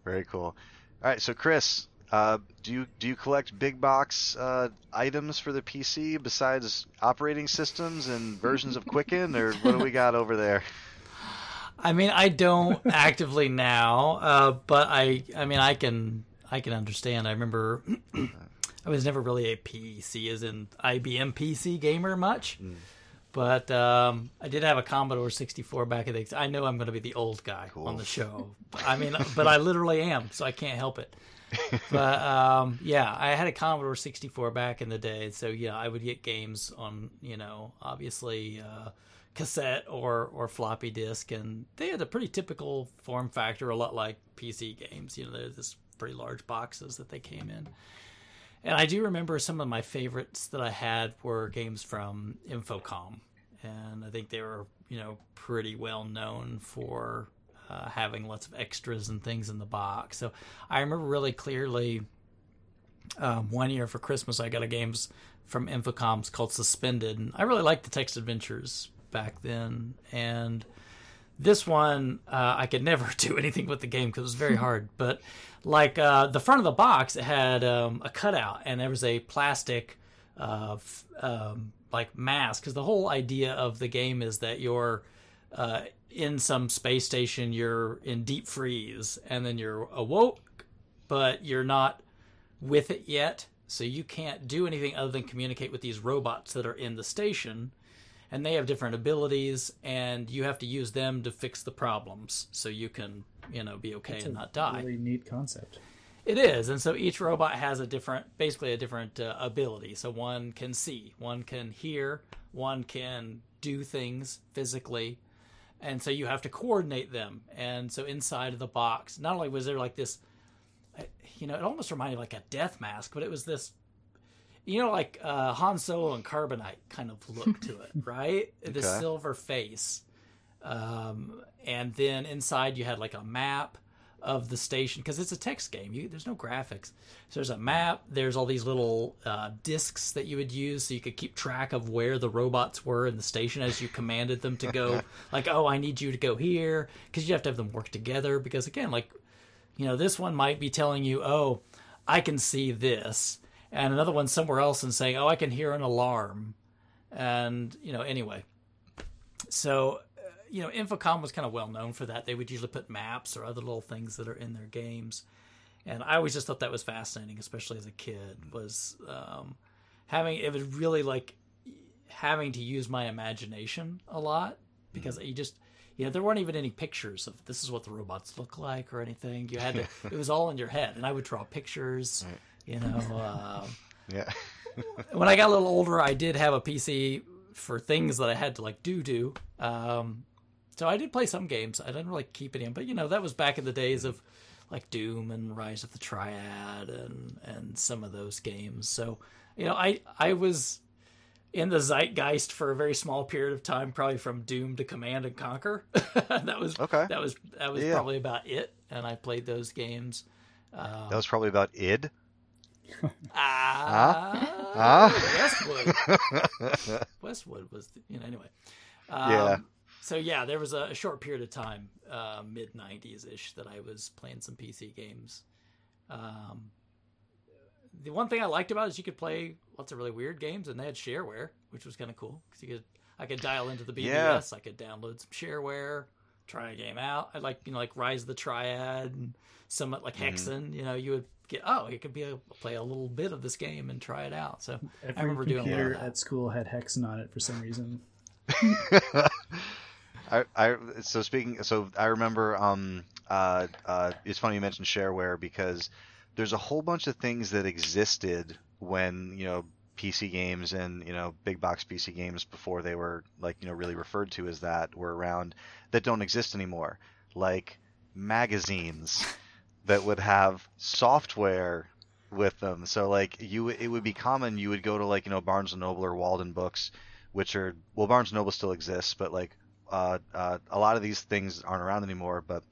very cool. All right, so Chris, uh, do you do you collect big box uh, items for the PC besides operating systems and versions of Quicken, or what do we got over there? I mean, I don't actively now, uh, but I, I mean, I can, I can understand. I remember, I was never really a PC, as in IBM PC gamer much, Mm. but um, I did have a Commodore 64 back in the. I know I'm going to be the old guy Cool. on the show. I mean, but I literally am, so I can't help it. but um, yeah, I had a Commodore 64 back in the day, so yeah, I would get games on, you know, obviously uh, cassette or or floppy disk, and they had a pretty typical form factor, a lot like PC games. You know, they're this pretty large boxes that they came in. And I do remember some of my favorites that I had were games from Infocom, and I think they were, you know, pretty well known for uh, having lots of extras and things in the box. So I remember really clearly um, one year for Christmas I got a games from Infocom's called Suspended, and I really liked the text adventures back then. And this one uh, I could never do anything with the game because it was very hard. But like uh, the front of the box, it had um, a cutout, and there was a plastic uh, f- um, like mask because the whole idea of the game is that you're uh, in some space station, you're in deep freeze, and then you're awoke, but you're not with it yet. So you can't do anything other than communicate with these robots that are in the station, and they have different abilities, and you have to use them to fix the problems so you can, you know, be okay It's and not die. Really neat concept. It is, and so each robot has a different, basically a different uh, ability. So one can see, one can hear, one can do things physically, and so you have to coordinate them. And so inside of the box, not only was there like this, uh, you know, it almost reminded me of like a death mask, but it was this, you know, like uh, Han Solo and Carbonite kind of look to it, right? The silver face, um, and then inside you had like a map of the station because it's a text game. You, there's no graphics. So there's a map. There's all these little uh, discs that you would use so you could keep track of where the robots were in the station as you commanded them to go. like, oh, I need you to go here because you have to have them work together. Because again, like, you know, this one might be telling you, oh, I can see this, and another one somewhere else and saying, oh, I can hear an alarm, and you know, anyway. So uh, you know, Infocom was kind of well known for that. They would usually put maps or other little things that are in their games. and I always just thought that was fascinating, especially as a kid. Was um, having it was really like having to use my imagination a lot because you just you know there weren't even any pictures of this is what the robots look like or anything. You had to it was all in your head, and I would draw pictures. You know, um, Yeah. when I got a little older, I did have a PC for things that I had to like do do. Um, so I did play some games. I didn't really keep any, but you know that was back in the days of like Doom and Rise of the Triad and and some of those games. So you know I I was in the zeitgeist for a very small period of time, probably from Doom to Command and Conquer. that was Okay. That was that was Yeah. probably about it, and I played those games. Um, That was probably about id. Ah, Ah? Westwood. Westwood was, the, you know, anyway. Um, Yeah. So yeah, there was a, a short period of time, uh, mid '90s ish, that I was playing some PC games. Um, the one thing I liked about it is you could play lots of really weird games, and they had shareware, which was kind of cool because you could I could dial into the BBS, Yeah. I could download some shareware, try a game out. I like you know like Rise of the Triad and some like Mm-hmm. Hexen. You know, you would get oh, you could be a, play a little bit of this game and try it out. So Every remember doing a lot of computer that. at school had Hexen on it for some reason. I, I so speaking so I remember um uh uh it's funny you mentioned shareware because there's a whole bunch of things that existed when you know PC games and you know big box PC games before they were like you know really referred to as that were around that don't exist anymore like magazines that would have software with them. So like you it would be common you would go to like you know Barnes and Noble or Waldenbooks which are well Barnes and Noble still exists but like uh, uh, a lot of these things aren't around anymore, but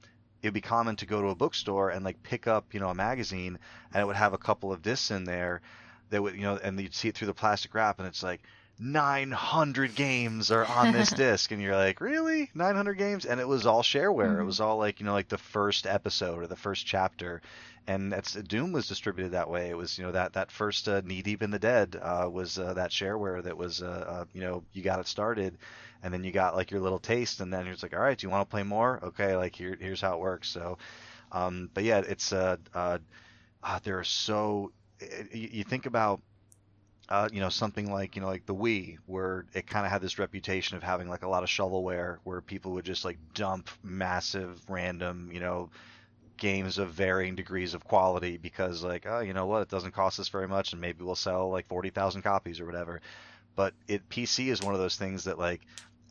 it'd be common to go to a bookstore and like pick up, you know, a magazine and it would have a couple of discs in there that would, you know, and you'd see it through the plastic wrap and it's like 900 games are on this disc and you're like, really? 900 games? And it was all shareware. It was all like, you know, like the first episode or the first chapter. And that's Doom was distributed that way. It was, you know, that that first uh, Knee Deep in the Dead uh, was uh, that shareware that was, uh, uh, you know, you got it started and then you got like your little taste and then you're like all right do you want to play more okay like here here's how it works so um but yeah it's uh uh, uh there are so you, you think about uh, you know something like you know like the Wii, where it kind of had this reputation of having like a lot of shovelware, where people would just like dump massive random you know games of varying degrees of quality because like oh you know what it doesn't cost us very much and maybe we'll sell like forty thousand copies or whatever. But it PC is one of those things that like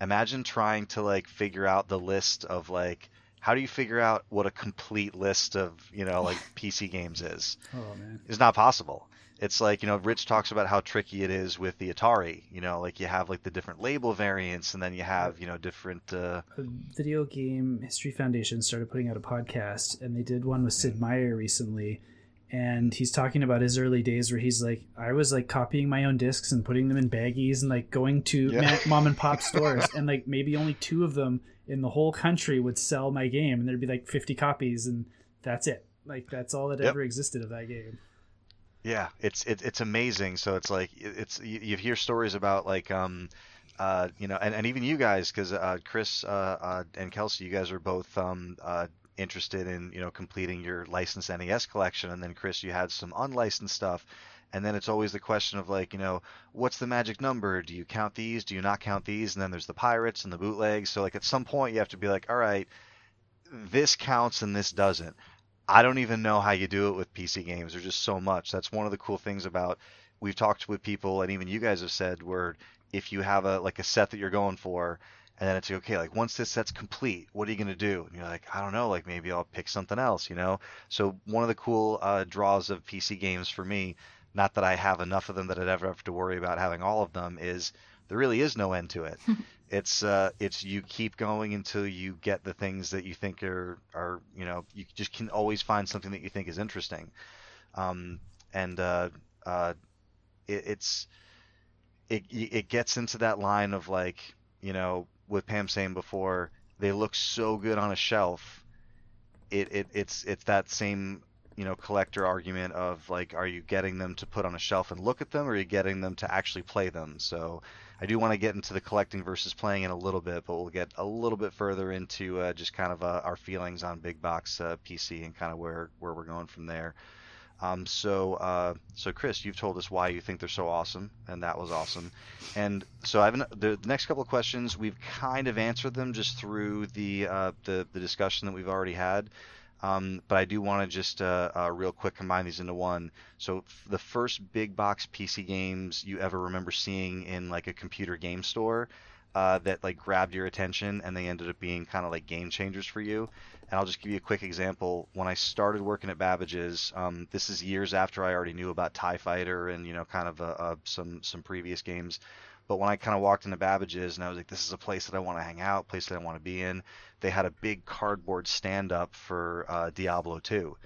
imagine trying to like figure out the list of like how do you figure out what a complete list of you know like PC games is? Oh man. It's not possible. It's like you know Rich talks about how tricky it is with the Atari. You know, like you have like the different label variants, and then you have you know different. Uh, video game history foundation started putting out a podcast and they did one with sid meier recently and he's talking about his early days where he's like i was like copying my own discs and putting them in baggies and like going to Yeah. ma- mom and pop stores and like maybe only two of them in the whole country would sell my game and there'd be like 50 copies and that's it like that's all that Yep. ever existed of that game Yeah, it's it, it's amazing. So it's like it's you, you hear stories about like um uh you know and, and even you guys because uh, Chris uh, uh and Kelsey you guys are both um uh interested in you know completing your licensed NES collection. And then Chris you had some unlicensed stuff. And then it's always the question of like you know what's the magic number? Do you count these? Do you not count these? And then there's the pirates and the bootlegs. So like at some point you have to be like all right this counts and this doesn't I don't even know how you do it with PC games. There's just so much. That's one of the cool things about we've talked with people and even you guys have said where if you have a like a set that you're going for and then it's like, okay like once this set's complete what are you to do and you're like i don't know like maybe i'll pick something else you know so one of the cool uh, draws of pc games for me not that i have enough of them that i'd ever have to worry about having all of them is there really is no end to it it's uh it's you keep going until you get the things that you think are are you know you just can always find something that you think is interesting. Um and uh uh it, it's it it gets into that line of like you know with Pam saying before they look so good on a shelf it, it it's it's that same you know collector argument of like, are you getting them to put on a shelf and look at them, or are you getting them to actually play them? So I do want to get into the collecting versus playing in a little bit, but we'll get a little bit further into uh, just kind of uh, our feelings on big box uh, PC and kind of where where we're going from there. Um, so, uh, so Chris, you've told us why you think they're so awesome, and that was awesome. And so, I've the, the next couple of questions we've kind of answered them just through the uh, the, the discussion that we've already had. Um, but I do want to just uh, uh, real quick combine these into one. So the first big box PC games you ever remember seeing in like a computer game store uh, that like grabbed your attention and they ended up being kind of like game changers for you. And I'll just give you a quick example. When I started working at Babbage's, um, this is years after I already knew about Tie Fighter and you know kind of uh, uh, some some previous games. But when I kind of walked into Babbage's and I was like, this is a place that I want to hang out, place that I want to be in, they had a big cardboard stand up for uh, Diablo 2,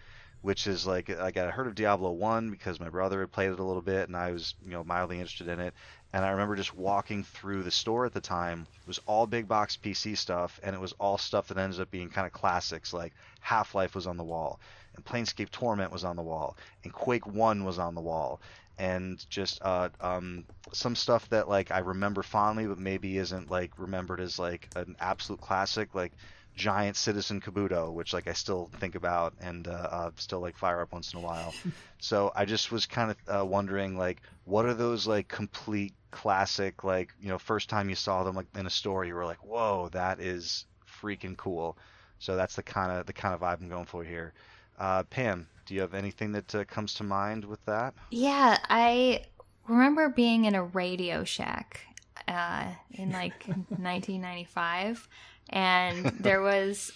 which is like, like I heard of Diablo 1 because my brother had played it a little bit and I was, you know, mildly interested in it. And I remember just walking through the store at the time. It was all big box PC stuff, and it was all stuff that ended up being kind of classics. Like Half Life was on the wall, and Planescape Torment was on the wall, and Quake One was on the wall, and just uh, um, some stuff that like I remember fondly, but maybe isn't like remembered as like an absolute classic, like giant Citizen Kabuto, which like I still think about and uh, uh, still like fire up once in a while. so I just was kind of uh, wondering like, what are those like complete classic like you know first time you saw them like in a store you were like, whoa, that is freaking cool. So that's the kind of the kind of vibe I'm going for here. Uh, Pam, do you have anything that uh, comes to mind with that? Yeah, I remember being in a Radio Shack uh, in like 1995, and there was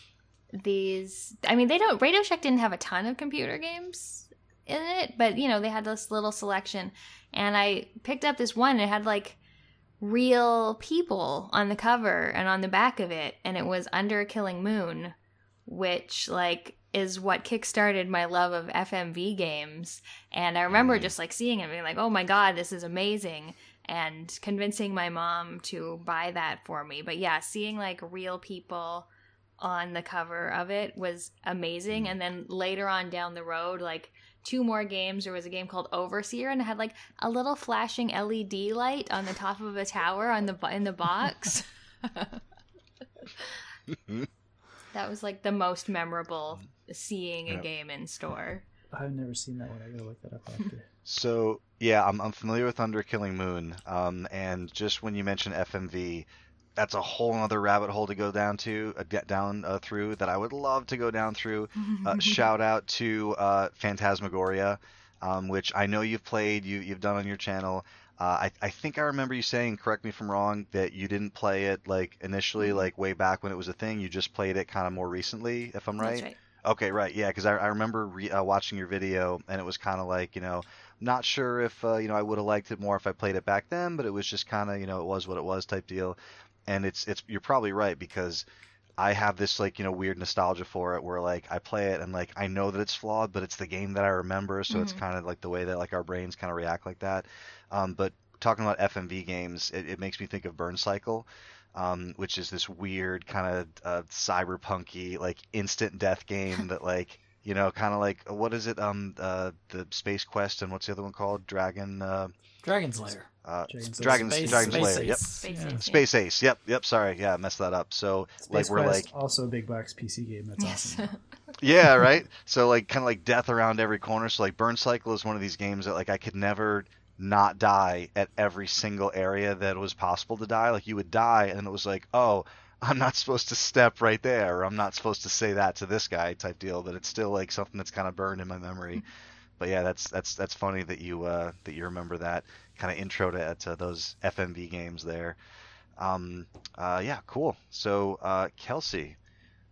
these. I mean, they don't. Radio Shack didn't have a ton of computer games in it, but you know they had this little selection, and I picked up this one. It had like real people on the cover and on the back of it, and it was Under a Killing Moon, which like is what kickstarted my love of FMV games. And I remember mm. just like seeing it being like, oh my God, this is amazing. And convincing my mom to buy that for me. But yeah, seeing like real people on the cover of it was amazing. Mm. And then later on down the road, like two more games, there was a game called Overseer and it had like a little flashing LED light on the top of a tower on the in the box. that was like the most memorable seeing a Yep. game in store. I've never seen that one. I gotta look that up after. So yeah, I'm, I'm familiar with Under Killing Moon, um, and just when you mention FMV, that's a whole other rabbit hole to go down to, uh, get down uh, through that I would love to go down through. Uh, shout out to uh, Phantasmagoria, um, which I know you've played, you you've done on your channel. Uh, I, I think I remember you saying, correct me if I'm wrong, that you didn't play it like initially, like way back when it was a thing. You just played it kind of more recently, if I'm right. That's right. Okay, right, yeah, because I, I remember re- uh, watching your video, and it was kind of like, you know, not sure if, uh, you know, I would have liked it more if I played it back then, but it was just kind of, you know, it was what it was type deal. And it's, it's, you're probably right because I have this like, you know, weird nostalgia for it where like I play it and like I know that it's flawed, but it's the game that I remember, so it's Mhm. kind of like the way that like our brains kind of react like that. Um, but talking about FMV games, it, it makes me think of Burn Cycle um, which is this weird kind of uh, cyberpunky like instant death game that like you know kind of like what is it um uh, the Space Quest and what's the other one called Dragon uh, Dragon's Lair. Uh, Dragons, Slayer. Dragon Space- Dragon Space Slayer yep Space Yeah. Ace. Space Ace yep yep sorry yeah I messed that up so like we're Quest, like also a big box PC game. That's Yes. awesome. yeah right so like kind of like death around every corner so like Burn Cycle is one of these games that like I could never not die at every single area that was possible to die like you would die and it was like oh I'm not supposed to step right there, or I'm not supposed to say that to this guy type deal, but it's still like something that's kind of burned in my memory. But yeah, that's that's that's funny that you uh, that you remember that kind of intro to, to those FMV games there. Um, uh, yeah, cool. So uh, Kelsey,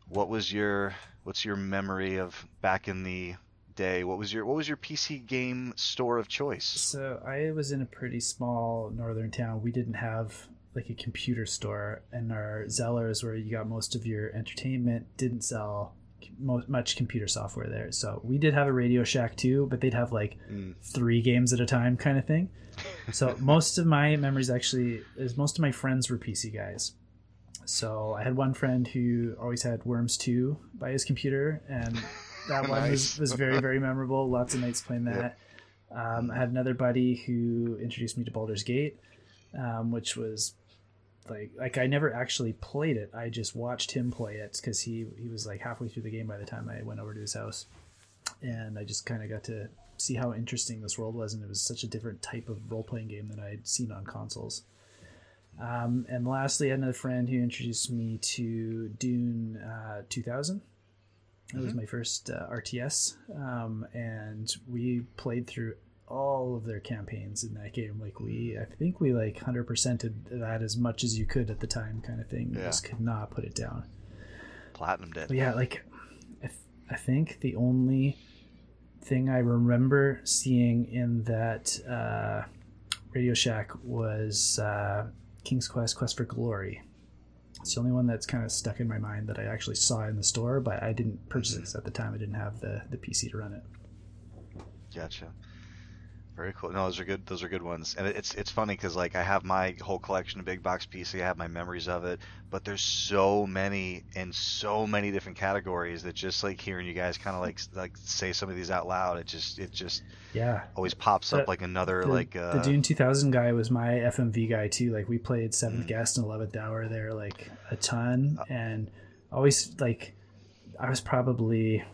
what was your what's your memory of back in the day? What was your what was your PC game store of choice? So I was in a pretty small northern town. We didn't have like a computer store, and our Zellers, where you got most of your entertainment, didn't sell mo- much computer software there. So we did have a Radio Shack too, but they'd have like Mm. three games at a time kind of thing. So most of my memories actually is most of my friends were PC guys. So I had one friend who always had Worms 2 by his computer and that one was, was very very memorable. Lots of nights playing that. Um, I had another buddy who introduced me to Baldur's Gate, um, which was like like I never actually played it. I just watched him play it because he he was like halfway through the game by the time I went over to his house, and I just kind of got to see how interesting this world was, and it was such a different type of role playing game than I'd seen on consoles. Um, and lastly, I had another friend who introduced me to Dune uh, 2000. That was my first uh, RTS, um, and we played through all of their campaigns in that game. Like we, I think we like hundred percented that as much as you could at the time, kind of thing. Yeah. Just could not put it down. Platinum did. But yeah, like I, th- I think the only thing I remember seeing in that uh, Radio Shack was uh, King's Quest: Quest for Glory. It's the only one that's kind of stuck in my mind that I actually saw in the store, but I didn't purchase it 'cause at the time I didn't have the, the PC to run it. Gotcha. Very cool. No, those are good. Those are good ones. And it's it's funny because like I have my whole collection of big box PC. I have my memories of it, but there's so many in so many different categories that just like hearing you guys kind of like like say some of these out loud, it just it just Yeah, always pops up like another the, like uh, the Dune 2000 guy was my FMV guy too. Like we played Seventh Mm. Guest and Eleventh Hour there like a ton, and always like I was probably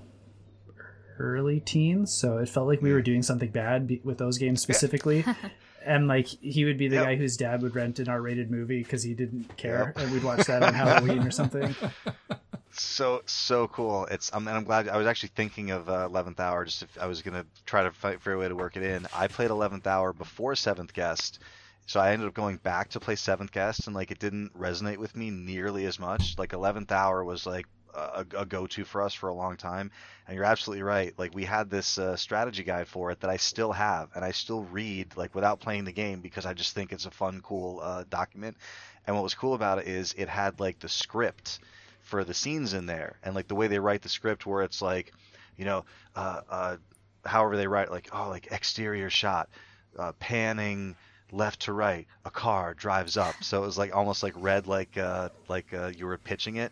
early teens, so it felt like we were doing something bad be- with those games specifically. And like he would be the Yep. guy whose dad would rent an R-rated movie because he didn't care, and we'd watch that on Halloween or something. So so cool. It's um, and I'm glad I was actually thinking of uh, Eleventh Hour. Just if I was gonna try to fight for a way to work it in. I played Eleventh Hour before Seventh Guest, so I ended up going back to play Seventh Guest, and like it didn't resonate with me nearly as much. Like Eleventh Hour was like a, a go-to for us for a long time. And you're absolutely right. Like we had this uh, strategy guide for it that I still have, and I still read like without playing the game because I just think it's a fun, cool uh, document. And what was cool about it is it had like the script for the scenes in there and like the way they write the script where it's like you know uh, uh, however they write like oh like exterior shot uh, panning left to right a car drives up so it was like almost like read like uh, like uh, you were pitching it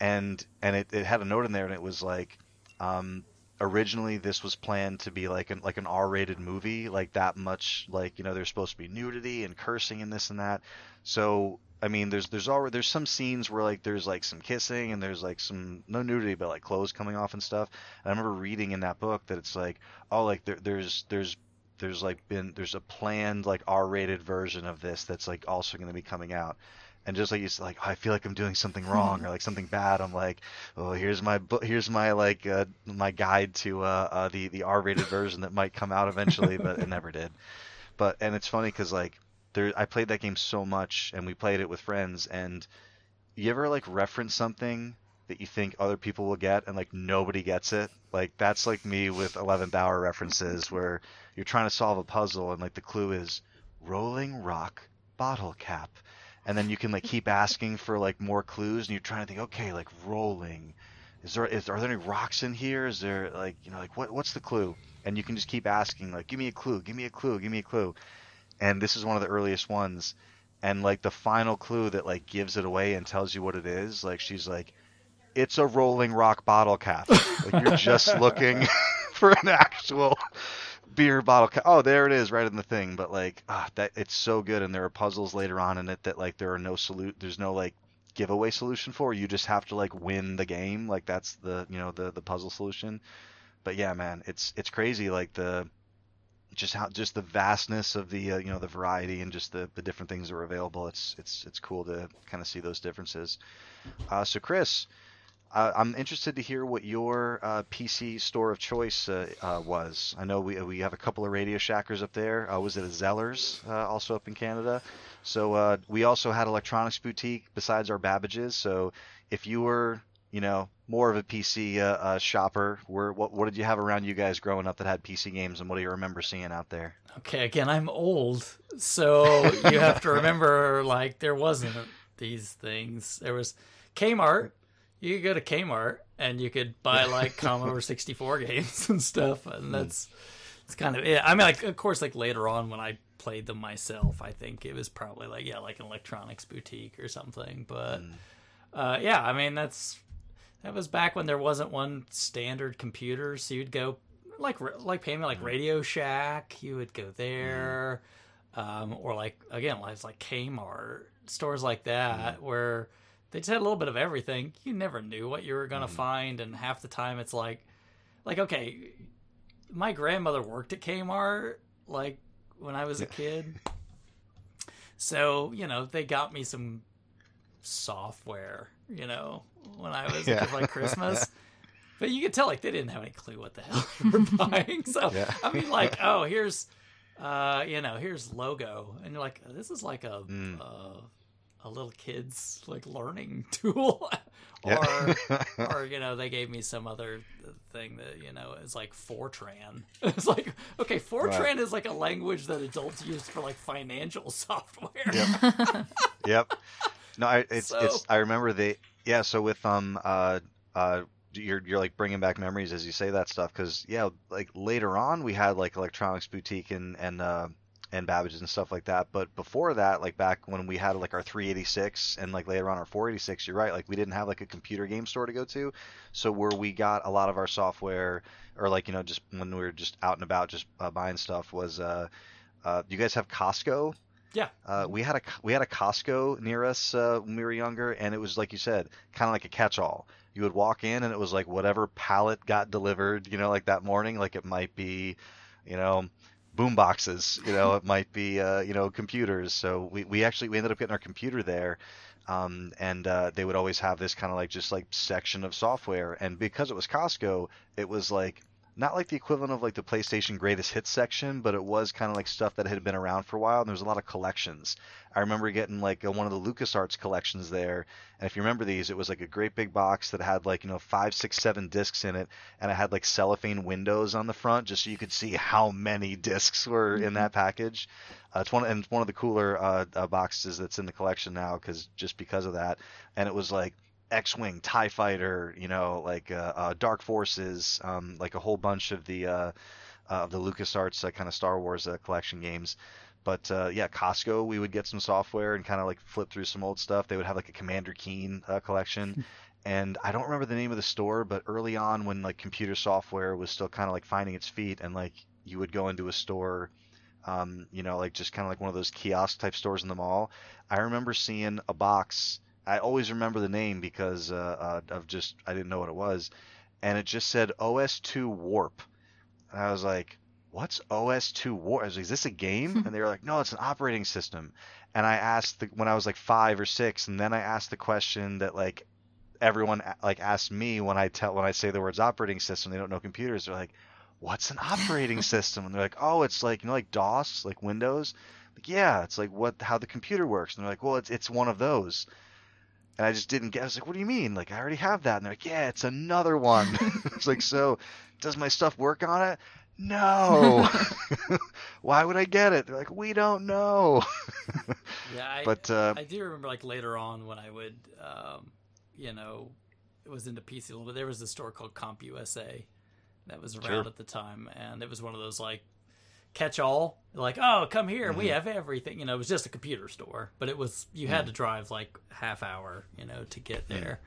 and and it, it had a note in there and it was like um, originally this was planned to be like an like an R-rated movie like that much like you know there's supposed to be nudity and cursing and this and that so I mean, there's there's already there's some scenes where like there's like some kissing and there's like some no nudity but like clothes coming off and stuff. And I remember reading in that book that it's like oh like there, there's there's there's like been there's a planned like R-rated version of this that's like also going to be coming out. And just like you said, like oh, I feel like I'm doing something wrong or like something bad. I'm like, oh, here's my book, here's my like uh, my guide to uh, uh, the the R-rated version that might come out eventually, but it never did. But and it's funny because like there I played that game so much and we played it with friends and you ever like reference something that you think other people will get and like nobody gets it like that's like me with 11th hour references where you're trying to solve a puzzle and like the clue is rolling rock bottle cap and then you can like keep asking for like more clues and you're trying to think okay like rolling. Is there is are there any rocks in here? Is there like you know like what what's the clue? And you can just keep asking like give me a clue give me a clue give me a clue. And this is one of the earliest ones. And like the final clue that like gives it away and tells you what it is like she's like it's a rolling rock bottle cap. Like you're just looking for an actual beer bottle oh there it is right in the thing. But like ah, that it's so good and there are puzzles later on in it that like there are no salute there's no like giveaway solution for. You just have to like win the game. Like that's the you know the the puzzle solution. But yeah man it's it's crazy like the just how just the vastness of the uh, you know the variety and just the, the different things that are available. It's it's it's cool to kind of see those differences. Uh, so chris uh, i'm interested to hear what your uh, pc store of choice uh, uh, was i know we, we have a couple of radio shackers up there uh, was it a zellers uh, also up in canada so uh, we also had electronics boutique besides our babbages so if you were you know more of a PC uh, uh, shopper. Where what what did you have around you guys growing up that had PC games, and what do you remember seeing out there? Okay, again, I'm old, so you have to remember like there wasn't these things. There was Kmart. You could go to Kmart and you could buy like Commodore 64 games and stuff, and hmm. that's it's kind of it. I mean, like of course, like later on when I played them myself, I think it was probably like yeah, like an electronics boutique or something. But hmm. uh, yeah, I mean that's That was back when there wasn't one standard computer, so you'd go like like payment like hmm. Radio Shack. You would go there, um, or like again, like like Kmart stores like that where they just had a little bit of everything. You never knew what you were gonna find, and half the time it's like, like okay, my grandmother worked at Kmart like when I was a kid, so you know they got me some software, you know, when I was Yeah. like Christmas. But you could tell like they didn't have any clue what the hell they were buying. So Yeah. I mean, like, oh, here's, uh, you know, here's logo, and you're like, this is like a Mm. uh, a little kid's like learning tool, or or you know, they gave me some other thing that you know is like Fortran. It's like okay, Fortran Right. is like a language that adults use for like financial software. Yep. yep. No, I it's So- it's I remember the yeah. So with um uh uh you're you're like bringing back memories as you say that stuff because yeah like later on we had like electronics boutique and and uh and Babbage's and stuff like that. But before that, like back when we had like our 386 and like later on our 486, you're right. Like we didn't have like a computer game store to go to, so where we got a lot of our software or like you know just when we were just out and about just uh, buying stuff was uh, uh you guys have Costco? Yeah. Uh, we had a we had a Costco near us uh, when we were younger, and it was like you said, kind of like a catch-all. You would walk in, and it was like whatever pallet got delivered, you know, like that morning. Like it might be, you know, boom boxes, you know, it might be, uh, you know, computers. So we, we actually we ended up getting our computer there, um, and uh, they would always have this kind of like just like section of software, and because it was Costco, it was like not like the equivalent of like the PlayStation Greatest Hits section, but it was kind of like stuff that had been around for a while. And there was a lot of collections. I remember getting like a, one of the LucasArts collections there, and if you remember these, it was like a great big box that had like you know five, six, seven discs in it, and it had like cellophane windows on the front, just so you could see how many discs were in that package. Uh, it's one and it's one of the cooler uh, uh, boxes that's in the collection now, because just because of that, and it was like X-wing, Tie Fighter, you know, like uh, uh, Dark Forces, um, like a whole bunch of the uh, uh, the LucasArts uh, kind of Star Wars uh, collection games. But uh, yeah, Costco, we would get some software and kind of like flip through some old stuff. They would have like a Commander Keen uh, collection. and I don't remember the name of the store, but early on when like computer software was still kind of like finding its feet and like you would go into a store um, you know, like just kind of like one of those kiosk type stores in the mall. I remember seeing a box. I always remember the name because uh, uh, of just I didn't know what it was, and it just said OS2 Warp, and I was like, "What's OS2 Warp? Like, Is this a game?" and they were like, "No, it's an operating system." And I asked the, when I was like five or six, and then I asked the question that like everyone like asks me when I tell when I say the words operating system. They don't know computers. They're like, "What's an operating system?" And they're like, "Oh, it's like you know like DOS, like Windows." Like, yeah, it's like what how the computer works. And they're like, "Well, it's it's one of those." And I just didn't get. I was like, "What do you mean? Like I already have that." And they're like, "Yeah, it's another one." it's like, so does my stuff work on it? No. Why would I get it? They're like, "We don't know." Yeah, I, but uh, I do remember like later on when I would, um, you know, it was into PC a little bit. There was a store called CompUSA that was around Sure. at the time, and it was one of those like catch-all, like, oh, come here, we Mhm. have everything. You know, it was just a computer store, but it was you had to drive like half hour, you know, to get there,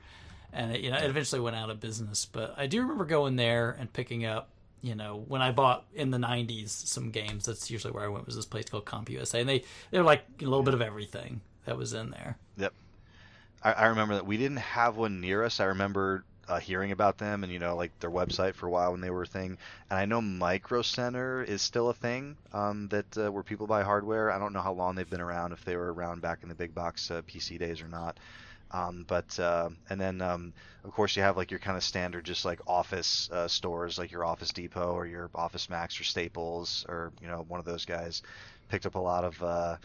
and it, you know, it eventually went out of business. But I do remember going there and picking up. You know, when I bought in the '90s some games, that's usually where I went. Was this place called CompUSA, and they they were like a little bit of everything that was in there. Yep, I, I remember that we didn't have one near us. I remember uh, hearing about them and you know like their website for a while when they were a thing. And I know Micro Center is still a thing um, that uh, where people buy hardware. I don't know how long they've been around, if they were around back in the big box uh, PC days or not. Um, but uh, and then um, of course you have like your kind of standard just like office uh, stores like your Office Depot or your Office Max or Staples or you know one of those guys. Picked up a lot of uh,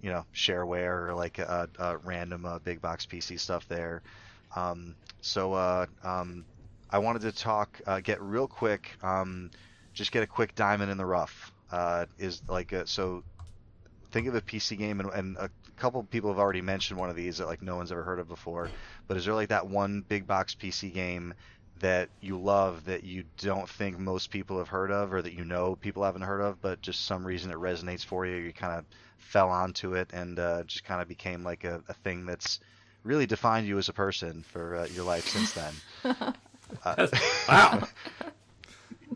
you know shareware or like uh, uh, random uh, big box PC stuff there. Um, so uh, um, I wanted to talk, uh, get real quick, um, just get a quick diamond in the rough. Uh, is like a, so. Think of a PC game, and, and a couple people have already mentioned one of these that like no one's ever heard of before. But is there like that one big box PC game that you love that you don't think most people have heard of, or that you know people haven't heard of, but just some reason it resonates for you? You kind of fell onto it and uh, just kind of became like a, a thing that's really defined you as a person for uh, your life since then. Uh, wow.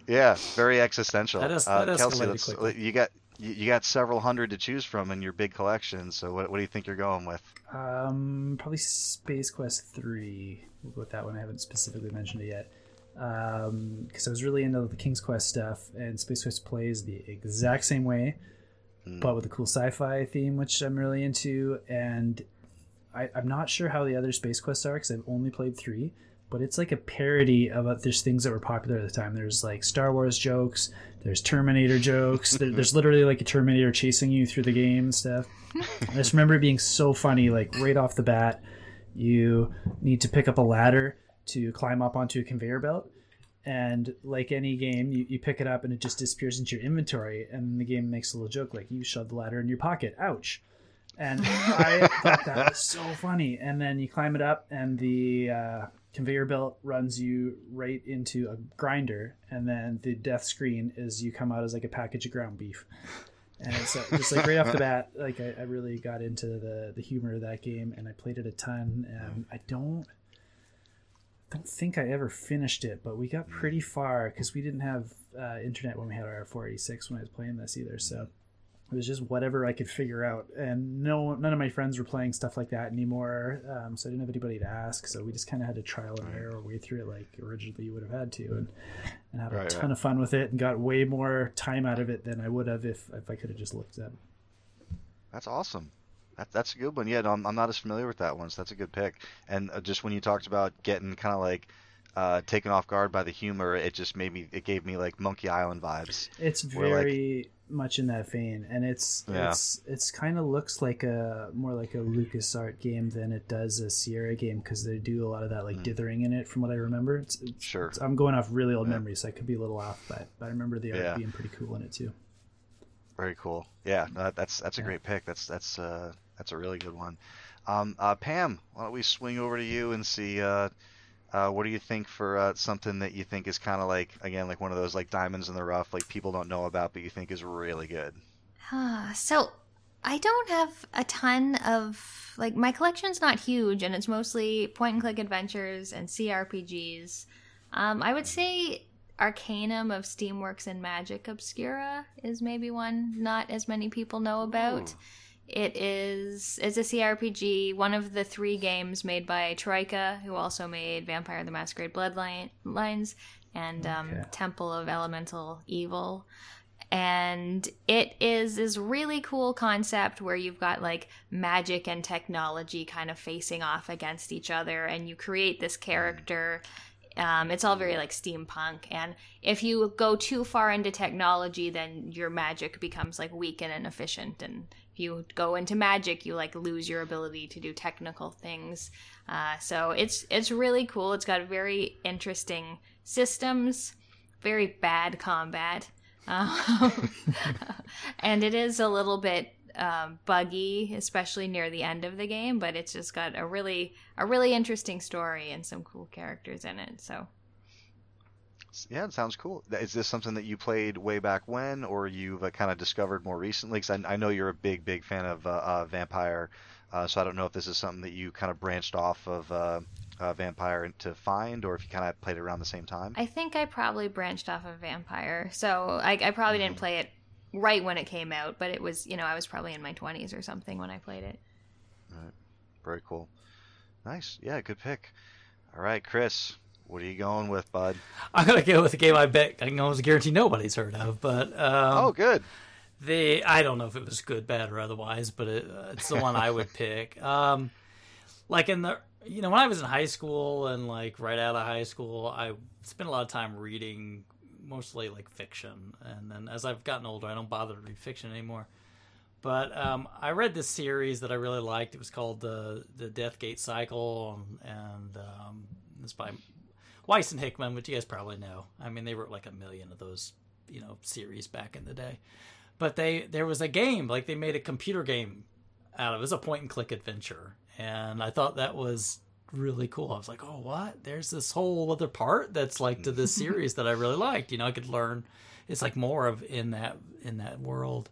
yeah, very existential. That is- uh, Kelsey, let's, quickly. you got you, you got several hundred to choose from in your big collection. So what, what do you think you're going with? Um, probably Space Quest three. We'll go with that one. I haven't specifically mentioned it yet. Um, because I was really into the King's Quest stuff, and Space Quest plays the exact same way, Hmm. but with a cool sci-fi theme, which I'm really into. And I, I'm not sure how the other Space Quests are because I've only played three, but it's like a parody of uh, there's things that were popular at the time. There's like Star Wars jokes, there's Terminator jokes. there, there's literally like a Terminator chasing you through the game and stuff. I just remember it being so funny, like right off the bat, you need to pick up a ladder to climb up onto a conveyor belt. And like any game, you, you pick it up and it just disappears into your inventory. And the game makes a little joke like, you shove the ladder in your pocket. Ouch. And I thought that was so funny. And then you climb it up, and the uh, conveyor belt runs you right into a grinder. And then the death screen is you come out as like a package of ground beef and it's uh, just like right off the bat like I, I really got into the the humor of that game and i played it a ton and i don't don't think i ever finished it but we got pretty far because we didn't have uh, internet when we had our 486 when i was playing this either so it was just whatever i could figure out and no none of my friends were playing stuff like that anymore um, so i didn't have anybody to ask so we just kind of had to trial and error our way through it like originally you would have had to and, and had a Right, ton right. of fun with it and got way more time out of it than i would have if, if i could have just looked at That's awesome. That, that's a good one. Yeah, no, I'm, I'm not as familiar with that one, so that's a good pick. And uh, just when you talked about getting kind of like uh, taken off guard by the humor, it just made me, it gave me like Monkey Island vibes. It's We're like- very much in that vein, and it's Yeah. it's it's kind of looks like a more like a LucasArt game than it does a Sierra game because they do a lot of that like Mm. dithering in it, from what I remember. It's, it's, Sure. it's- I'm going off really old Yeah. memories, so I could be a little off, but, but I remember the art Yeah. being pretty cool in it too. Very cool. Yeah, no, that- that's that's a great pick. That's that's uh, that's a really good one. Um, uh, Pam, why don't we swing over to you and see uh, what do you think for uh, something that you think is kind of like again like one of those like diamonds in the rough, like people don't know about, but you think is really good. Ah, so I don't have a ton of like my collection's not huge and it's mostly point and click adventures and CRPGs. Um, I would say Arcanum of Steamworks and Magick Obscura is maybe one not as many people know about. Ooh. It is it's a CRPG, one of the three games made by Troika, who also made Vampire the Masquerade Bloodlines and um, Okay. Temple of Elemental Evil. And it is this really cool concept where you've got like magic and technology kind of facing off against each other, and you create this character. Um, it's all very like steampunk, and if you go too far into technology, then your magic becomes like weak and inefficient. And if you go into magic, you like lose your ability to do technical things. Uh, so it's it's really cool. It's got very interesting systems, very bad combat, um, and it is a little bit um, buggy, especially near the end of the game. But it's just got a really a really interesting story and some cool characters in it. So Yeah, it sounds cool. Is this something that you played way back when, or you've uh, kind of discovered more recently? Because I, I know you're a big, big fan of uh, uh, Vampire, uh, so I don't know if this is something that you kind of branched off of uh, uh, Vampire to find, or if you kind of played it around the same time. I think I probably branched off of Vampire. So I, I probably didn't play it right when it came out, but it was you know I was probably in my twenties or something when I played it. All right. Very cool. Nice. Yeah, good pick. All right, Chris, what are you going with, bud? I'm gonna go with a game I bet I can almost guarantee nobody's heard of, but um, oh, good. the I don't know if it was good, bad, or otherwise, but it, uh, it's the one I would pick. Um, like in the you know when I was in high school and like right out of high school, I spent a lot of time reading mostly like fiction, and then as I've gotten older, I don't bother to read fiction anymore. But um, I read this series that I really liked. It was called the the Deathgate Cycle, and um, it's by Weiss and Hickman, which you guys probably know. I mean, they wrote like a million of those, you know, series back in the day. But they there was a game, like they made a computer game out of it. It was a point and click adventure, and I thought that was really cool. I was like, oh, what? There's this whole other part that's like to this series that I really liked. You know, I could learn. It's like more of in that in that world.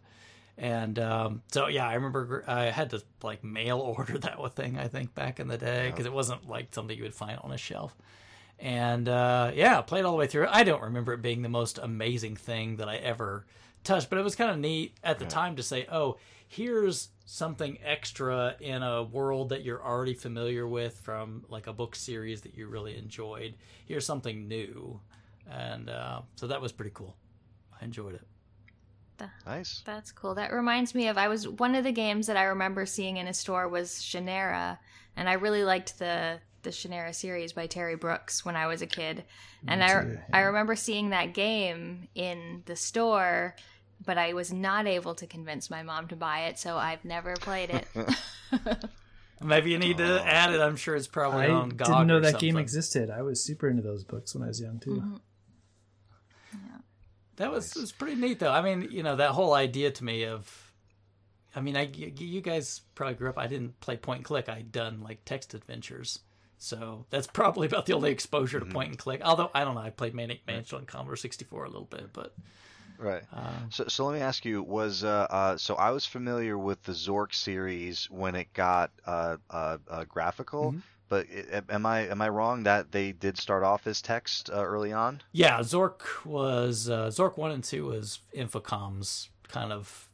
And um, so yeah, I remember I had to like mail order that thing. I think back in the day because it wasn't like something you would find on a shelf. And uh, yeah, played all the way through. I don't remember it being the most amazing thing that I ever touched, but it was kind of neat at the time to say, "Oh, here's something extra in a world that you're already familiar with from like a book series that you really enjoyed. Here's something new." And uh, so that was pretty cool. I enjoyed it. Nice. That's cool. That reminds me of I was one of the games that I remember seeing in a store was Shannara, and I really liked the the Shannara series by Terry Brooks when I was a kid. And I too, I remember seeing that game in the store, but I was not able to convince my mom to buy it, so I've never played it. Maybe you need to add it. I'm sure it's probably I on GOG didn't know or that game existed. I was super into those books when I was young too. Mhm. That was, was pretty neat, though. I mean, you know, that whole idea to me of, I mean, I you, you guys probably grew up. I didn't play point and click. I'd done like text adventures, so that's probably about the only exposure to point and click. Although I don't know, I played Maniac Mansion on Commodore 64 a little bit, but Right. uh, So, so let me ask you: Was uh, uh, so I was familiar with the Zork series when it got uh, uh, uh, graphical, Mhm. but i- am I am I wrong that they did start off as text uh, early on? yeah, Zork was uh, Zork one and two was Infocom's kind of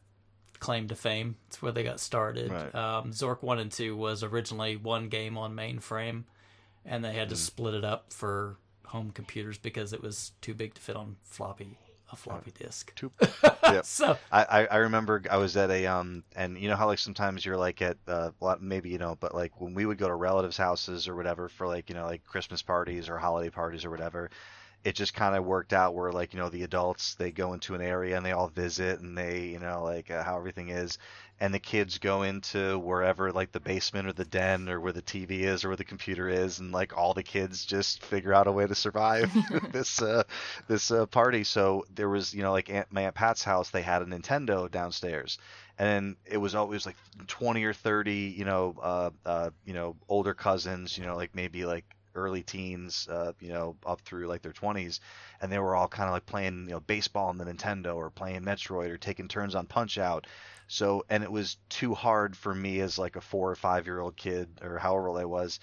claim to fame. It's where they got started. Right. Um, Zork one and two was originally one game on mainframe, and they had to split it up for home computers because it was too big to fit on floppy a floppy disk. Too. Yep. So I, I, remember I was at a um and you know how like sometimes you're like at uh maybe you know but like when we would go to relatives' houses or whatever for like you know like Christmas parties or holiday parties or whatever, it just kind of worked out where like you know the adults they go into an area and they all visit and they you know like uh, how everything is and the kids go into wherever like the basement or the den or where the TV is or where the computer is and like all the kids just figure out a way to survive this uh this uh, party. So there was you know like aunt, my aunt Pat's house they had a Nintendo downstairs and it was always like 20 or 30 you know uh uh you know older cousins you know like maybe like early teens uh you know up through like their 20s and they were all kind of like playing you know baseball on the Nintendo or playing Metroid or taking turns on Punch Out so and it was too hard for me as like a 4 or 5 year old kid or however old I was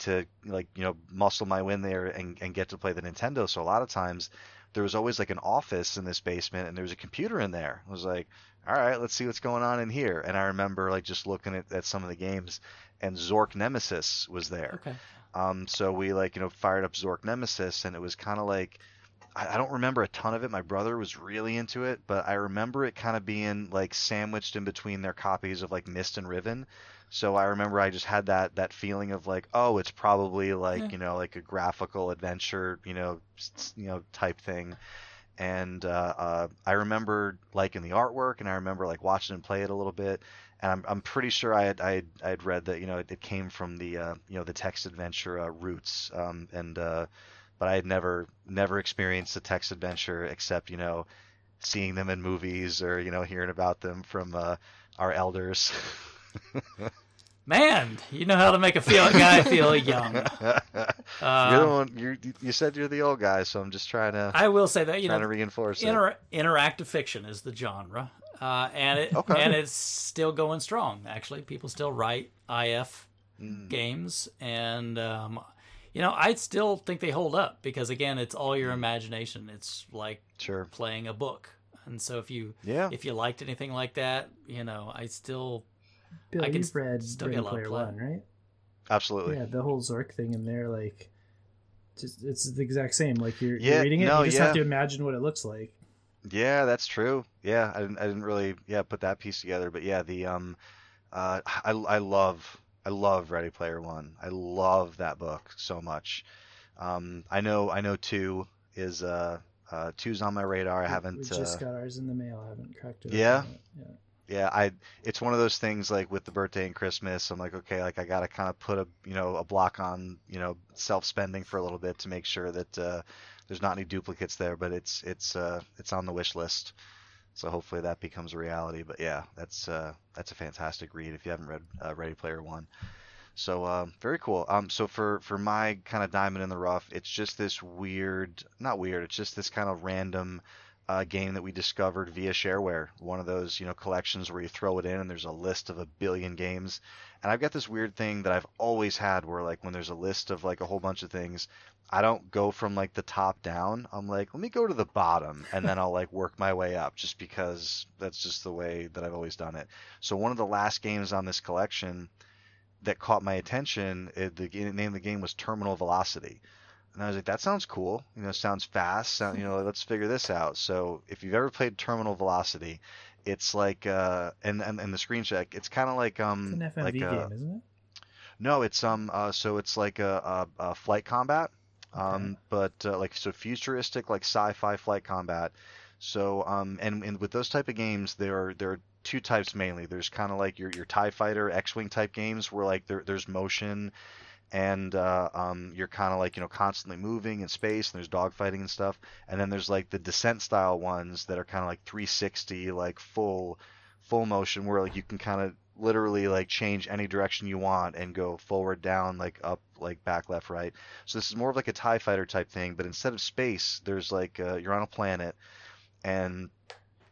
to like you know muscle my way in there and, and get to play the Nintendo. So a lot of times there was always like an office in this basement and there was a computer in there. I was like all right let's see what's going on in here. And I remember like just looking at, at some of the games and Zork Nemesis was there. Okay. um, so we like you know fired up Zork Nemesis, and it was kind of like I, I don't remember a ton of it. My brother was really into it, but I remember it kind of being like sandwiched in between their copies of like Myst and Riven. So I remember I just had that that feeling of like, oh, it's probably like Yeah. you know like a graphical adventure, you know, you know type thing. And uh, uh, I remember liking the artwork, and I remember like watching him play it a little bit and I'm, I'm pretty sure I had I had, I had read that you know it, it came from the uh, you know the text adventure uh, roots um, and uh, but I had never never experienced a text adventure except you know seeing them in movies or you know hearing about them from uh, our elders. Man, you know how to make a feel guy feel young. you're the Uh, one, you you said you're the old guy, so I'm just trying to I will say that you trying know to reinforce it. Interactive fiction is the genre, uh, and it Okay. and it's still going strong. Actually, people still write IF Mm, games, and um, you know I still think they hold up because again, it's all your imagination. It's like sure. playing a book, and so if you Yeah. if you liked anything like that, you know I still Bill, I can you've read still Ready get a lot of Player play. One, right? Absolutely. Yeah, the whole Zork thing in there, like, just it's the exact same. Like you're, Yeah, you're reading it, no, you just yeah. have to imagine what it looks like. Yeah, that's true. Yeah, I didn't, I didn't really yeah put that piece together, but yeah, the um, uh, I I love I love Ready Player One. I love that book so much. Um, I know I know two is uh, uh two's on my radar. I haven't. We just uh, got ours in the mail. I haven't cracked it. Yeah? Yeah. yeah, I it's one of those things like with the birthday and Christmas. I'm like, okay, like I gotta kind of put a you know a block on you know self spending for a little bit to make sure that uh, there's not any duplicates there. But it's it's uh it's on the wish list. So hopefully that becomes a reality. But yeah, that's uh, that's a fantastic read if you haven't read uh, Ready Player One. So um, very cool. Um, so for for my kind of diamond in the rough, it's just this weird, not weird. It's just this kind of random uh, game that we discovered via shareware. One of those, you know, collections where you throw it in and there's a list of a billion games. And I've got this weird thing that I've always had where like when there's a list of like a whole bunch of things, I don't go from like the top down. I'm like, let me go to the bottom and then I'll like work my way up just because that's just the way that I've always done it. So one of the last games on this collection that caught my attention, it, the name of the game was Terminal Velocity. And I was like, that sounds cool. You know, sounds fast. Sound, you know, let's figure this out. So if you've ever played Terminal Velocity, it's like, uh, and and, and the screen check, it's kind of like um, It's an FMV like game, isn't it? no, it's um, uh, so it's like a, a, a flight combat, um, but uh, like so futuristic, like sci-fi flight combat. So um, and and with those type of games, there are there are two types mainly. There's kind of like your your Tie Fighter, X-wing type games where like there there's motion and uh, um, you're kind of like you know constantly moving in space and there's dogfighting and stuff and then there's like the descent style ones that are kind of like 360 like full full motion where like you can kind of literally like change any direction you want and go forward down like up like back left right. So this is more of like a tie fighter type thing but instead of space there's like uh, you're on a planet and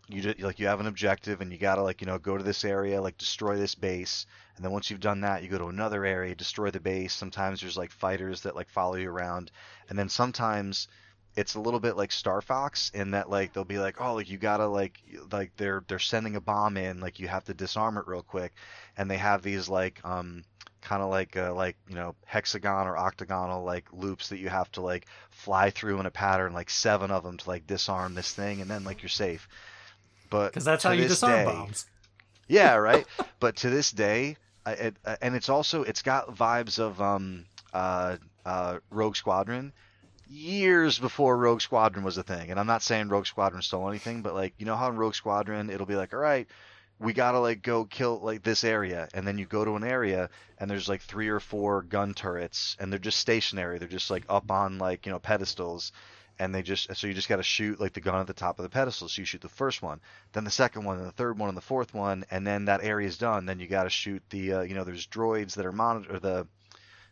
you like you have an objective and you gotta like you know go to this area like destroy this base. And then once you've done that you go to another area destroy the base. Sometimes there's like fighters that like follow you around. And then sometimes it's a little bit like Star Fox in that like they'll be like oh like you gotta like like they're they're sending a bomb in like you have to disarm it real quick. And they have these like um kind of like uh, like you know hexagon or octagonal like loops that you have to like fly through in a pattern like seven of them to like disarm this thing. And then like you're safe but Because that's how you disarm day- bombs. yeah, right. but to this day, I, it, uh, and it's also it's got vibes of um uh uh Rogue Squadron years before Rogue Squadron was a thing. And I'm not saying Rogue Squadron stole anything, but like you know how in Rogue Squadron it'll be like, all right, we gotta like go kill like this area, and then you go to an area and there's like three or four gun turrets, and they're just stationary. They're just like up on like you know pedestals. And they just so you just got to shoot like the gun at the top of the pedestal. So you shoot the first one, then the second one, and the third one, and the fourth one, and then that area is done. Then you got to shoot the uh, you know there's droids that are monitor the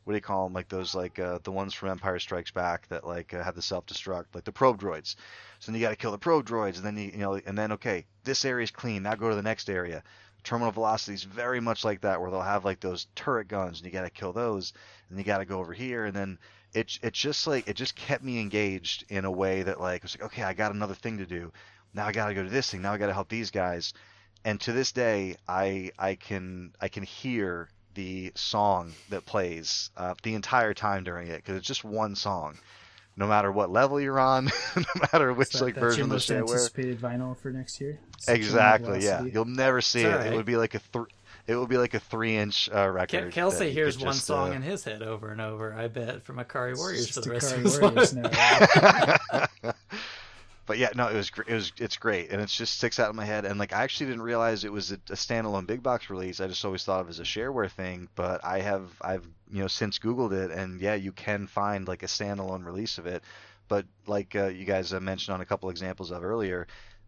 what do you call them like those like uh, the ones from Empire Strikes Back that like uh, have the self destruct like the probe droids. So then you got to kill the probe droids, and then you, you know and then okay this area's clean. Now go to the next area. Terminal velocity is very much like that, where they'll have like those turret guns, and you got to kill those, and you got to go over here, and then it it's just like it just kept me engaged in a way that like it was like okay I got another thing to do. Now I got to go to this thing. Now I got to help these guys. And to this day, I I can I can hear the song that plays uh, the entire time during it because it's just one song. No matter what level you're on, no matter which So that- like that's version your of the most shareware. anticipated vinyl for next year. Terminal Exactly. Yeah, you'll never see It's it. alright. It would be like a th- It will be like a three-inch uh, record. Kelsey hears one just, song uh, in his head over and over. I bet from Ikari Warriors for the rest Ikari of his Warriors life. now. but yeah, no, it was gr- it was it's great, and it just sticks out in my head. And like I actually didn't realize it was a, a standalone big box release. I just always thought of it as a shareware thing. But I have I've you know since Googled it, and yeah, you can find like a standalone release of it. But like uh, you guys uh, mentioned on a couple examples of earlier,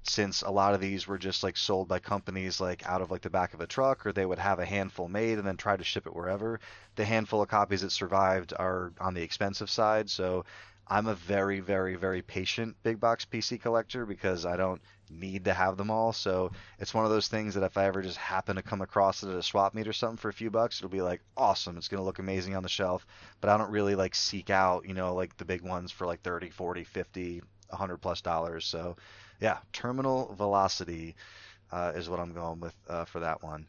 since a lot of these were just like sold by companies like out of like the back of a truck, or they would have a handful made and then try to ship it wherever. The handful of copies that survived are on the expensive side, so I'm a very, very, very patient big box PC collector because I don't need to have them all. So it's one of those things that if I ever just happen to come across it at a swap meet or something for a few bucks, it'll be like awesome. It's going to look amazing on the shelf. But I don't really like seek out, you know, like the big ones for like 30, 40, 50, 100 plus dollars. So yeah, Terminal Velocity uh, is what I'm going with uh, for that one.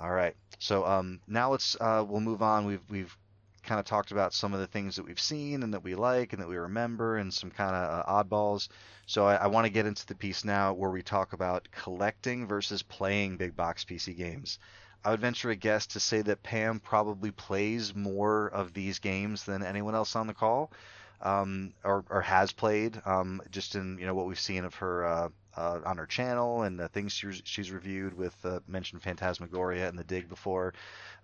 All right. So um, now let's uh, we'll move on. We've we've kind of talked about some of the things that we've seen and that we like and that we remember and some kind of uh, oddballs. So I, I want to get into the piece now where we talk about collecting versus playing big box PC games. I would venture a guess to say that Pam probably plays more of these games than anyone else on the call, um, or, or has played, um, just in you know what we've seen of her uh, uh, on her channel and the things she's, she's reviewed with uh, mentioned Phantasmagoria and the Dig before.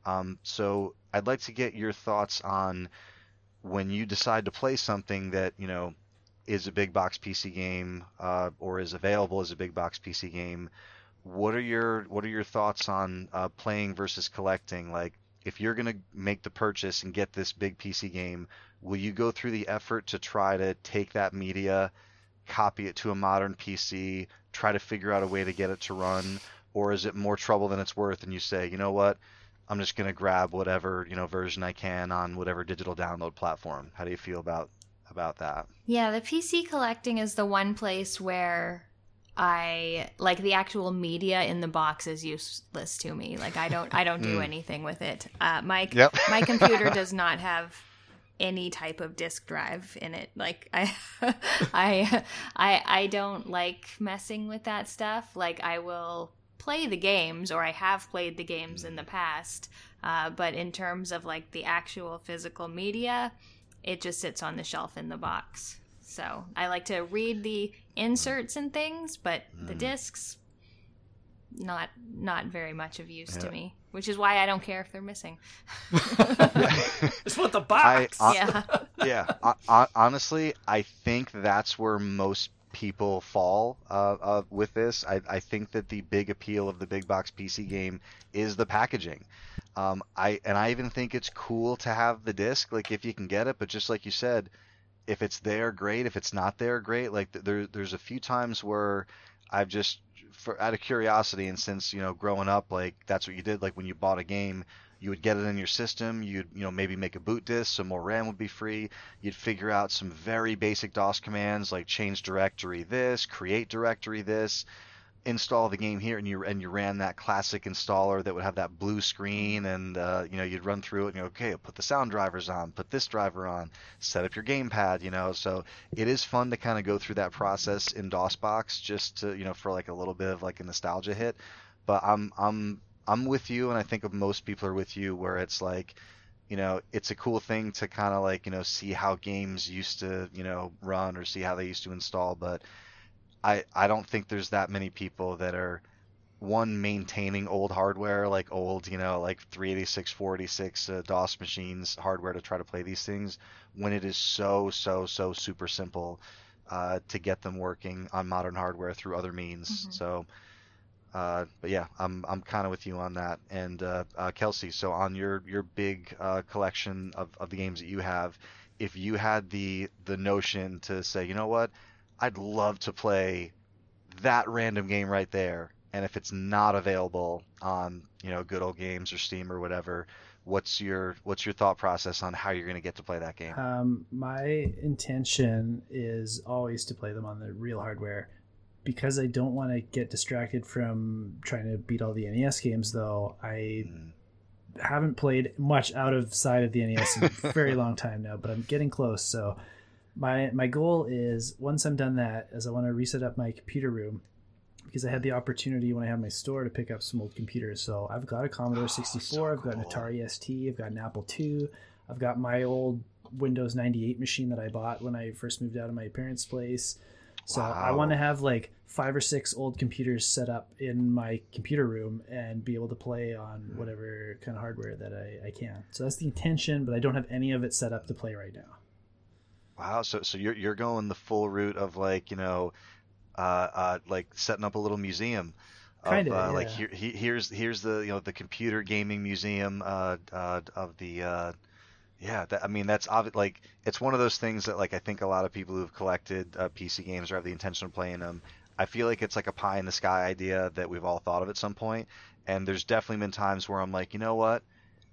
Um, so I'd like to get your thoughts on when you decide to play something that you know is a big box PC game uh, or is available as a big box PC game. What are your what are your thoughts on uh, playing versus collecting? Like, if you're gonna make the purchase and get this big PC game, will you go through the effort to try to take that media copy it to a modern PC, try to figure out a way to get it to run, or is it more trouble than it's worth and you say, you know what, I'm just gonna grab whatever you know version I can on whatever digital download platform. How do you feel about about that? Yeah, the PC collecting is the one place where I like the actual media in the box is useless to me. Like I don't I don't do Mm. anything with it. Uh, my Yep. my computer does not have any type of disk drive in it. Like I I I I don't like messing with that stuff. Like I will play the games or I have played the games in the past. Uh, but in terms of like the actual physical media, it just sits on the shelf in the box. So I like to read the inserts and things, but the Mm. discs not not very much of use to me, which is why I don't care if they're missing. it's want the box. I- yeah. yeah, ho- ho- honestly, I think that's where most people fall uh, uh, with this. I, I think that the big appeal of the big box PC game is the packaging. Um, I and I even think it's cool to have the disc, like if you can get it. But just like you said, if it's there, great. If it's not there, great. Like th- there, there's a few times where I've just, for out of curiosity, and since you know, growing up, like that's what you did. Like when you bought a game, you would get it in your system. You'd, you know, maybe make a boot disk, so more RAM would be free. You'd figure out some very basic DOS commands like change directory this, create directory this, install the game here, and you and you ran that classic installer that would have that blue screen, and uh, you know you'd run through it, and you okay, put the sound drivers on, put this driver on, set up your gamepad, you know. So it is fun to kind of go through that process in DOSBox just to you know for like a little bit of like a nostalgia hit. But I'm I'm I'm with you, and I think most people are with you, where it's like, you know, it's a cool thing to kind of like, you know, see how games used to, you know, run or see how they used to install. But I I don't think there's that many people that are one maintaining old hardware, like old, you know, like 386, 486 uh, DOS machines hardware to try to play these things, when it is so so so super simple uh, to get them working on modern hardware through other means. Mhm. So. Uh, but yeah, I'm I'm kind of with you on that. And uh, uh, Kelsey, so on your your big uh, collection of, of the games that you have, if you had the the notion to say, you know what, I'd love to play that random game right there, and if it's not available on you know good old games or Steam or whatever, what's your what's your thought process on how you're going to get to play that game? Um, my intention is always to play them on the real hardware because I don't want to get distracted from trying to beat all the NES games. Though I Mm, haven't played much out of side of the NES in a very long time now, but I'm getting close. So my my goal is once I'm done that, is I want to reset up my computer room because I had the opportunity when I had my store to pick up some old computers. So I've got a Commodore Oh, 64, so I've got an. Atari ST, I've got an Apple II, I've got my old Windows 98 machine that I bought when I first moved out of my parents' place. So I want to have like five or six old computers set up in my computer room and be able to play on Hmm. whatever kind of hardware that I, I can. So that's the intention, but I don't have any of it set up to play right now. Wow, so so you're you're going the full route of like you know, uh, uh, like setting up a little museum. Of, Kinda, uh, like here he, here's here's the you know the computer gaming museum uh, uh, of the uh, yeah that, I mean that's obvi- like it's one of those things that like I think a lot of people who've collected uh, PC games or have the intention of playing them I feel like it's like a pie in the sky idea that we've all thought of at some point and there's definitely been times where I'm like you know what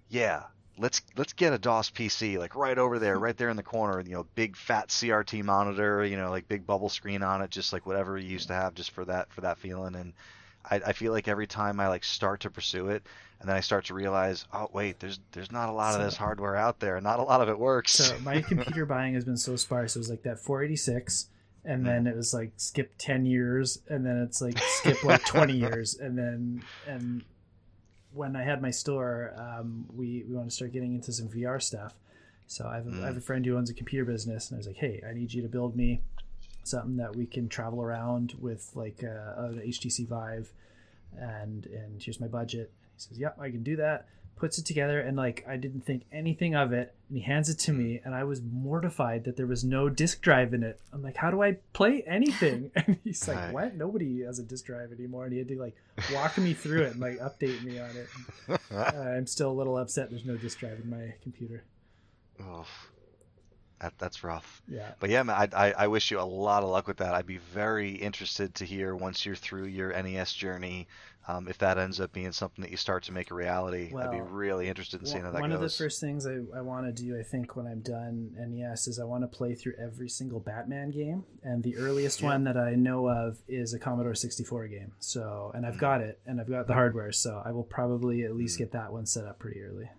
yeah let's let's get a DOS PC like right over there, right there in the corner. You know, big fat CRT monitor. You know, like big bubble screen on it, just like whatever you used to have, just for that for that feeling. And I, I feel like every time I like start to pursue it, and then I start to realize, oh wait, there's there's not a lot So- of this hardware out there. Not a lot of it works. So my computer buying has been so sparse. It was like that 486, and mm-hmm. then it was like skip 10 years, and then it's like skip like 20 years, and then and when I had my store, um, we we want to start getting into some VR stuff. So I have, a, I have a friend who owns a computer business, and I was like, hey, I need you to build me something that we can travel around with, like uh, an HTC Vive, and and here's my budget. He says, yep, I can do that puts it together and like I didn't think anything of it and he hands it to me and I was mortified that there was no disk drive in it. I'm like, how do I play anything? And he's like, Right. what? Nobody has a disk drive anymore. And he had to like walk me through it and like update me on it. Uh, I'm still a little upset there's no disk drive in my computer. Oh. That, that's rough. Yeah. But yeah, man, I, I, I wish you a lot of luck with that. I'd be very interested to hear once you're through your NES journey, um, if that ends up being something that you start to make a reality. I'd be really interested in seeing how that goes. one of the first things I, I want to do, I think, when I'm done NES is I want to play through every single Batman game, and the earliest Yeah. one that I know of is a Commodore 64 game. So, and I've Mhm. got it, and I've got the hardware, so I will probably at least Mhm. get that one set up pretty early.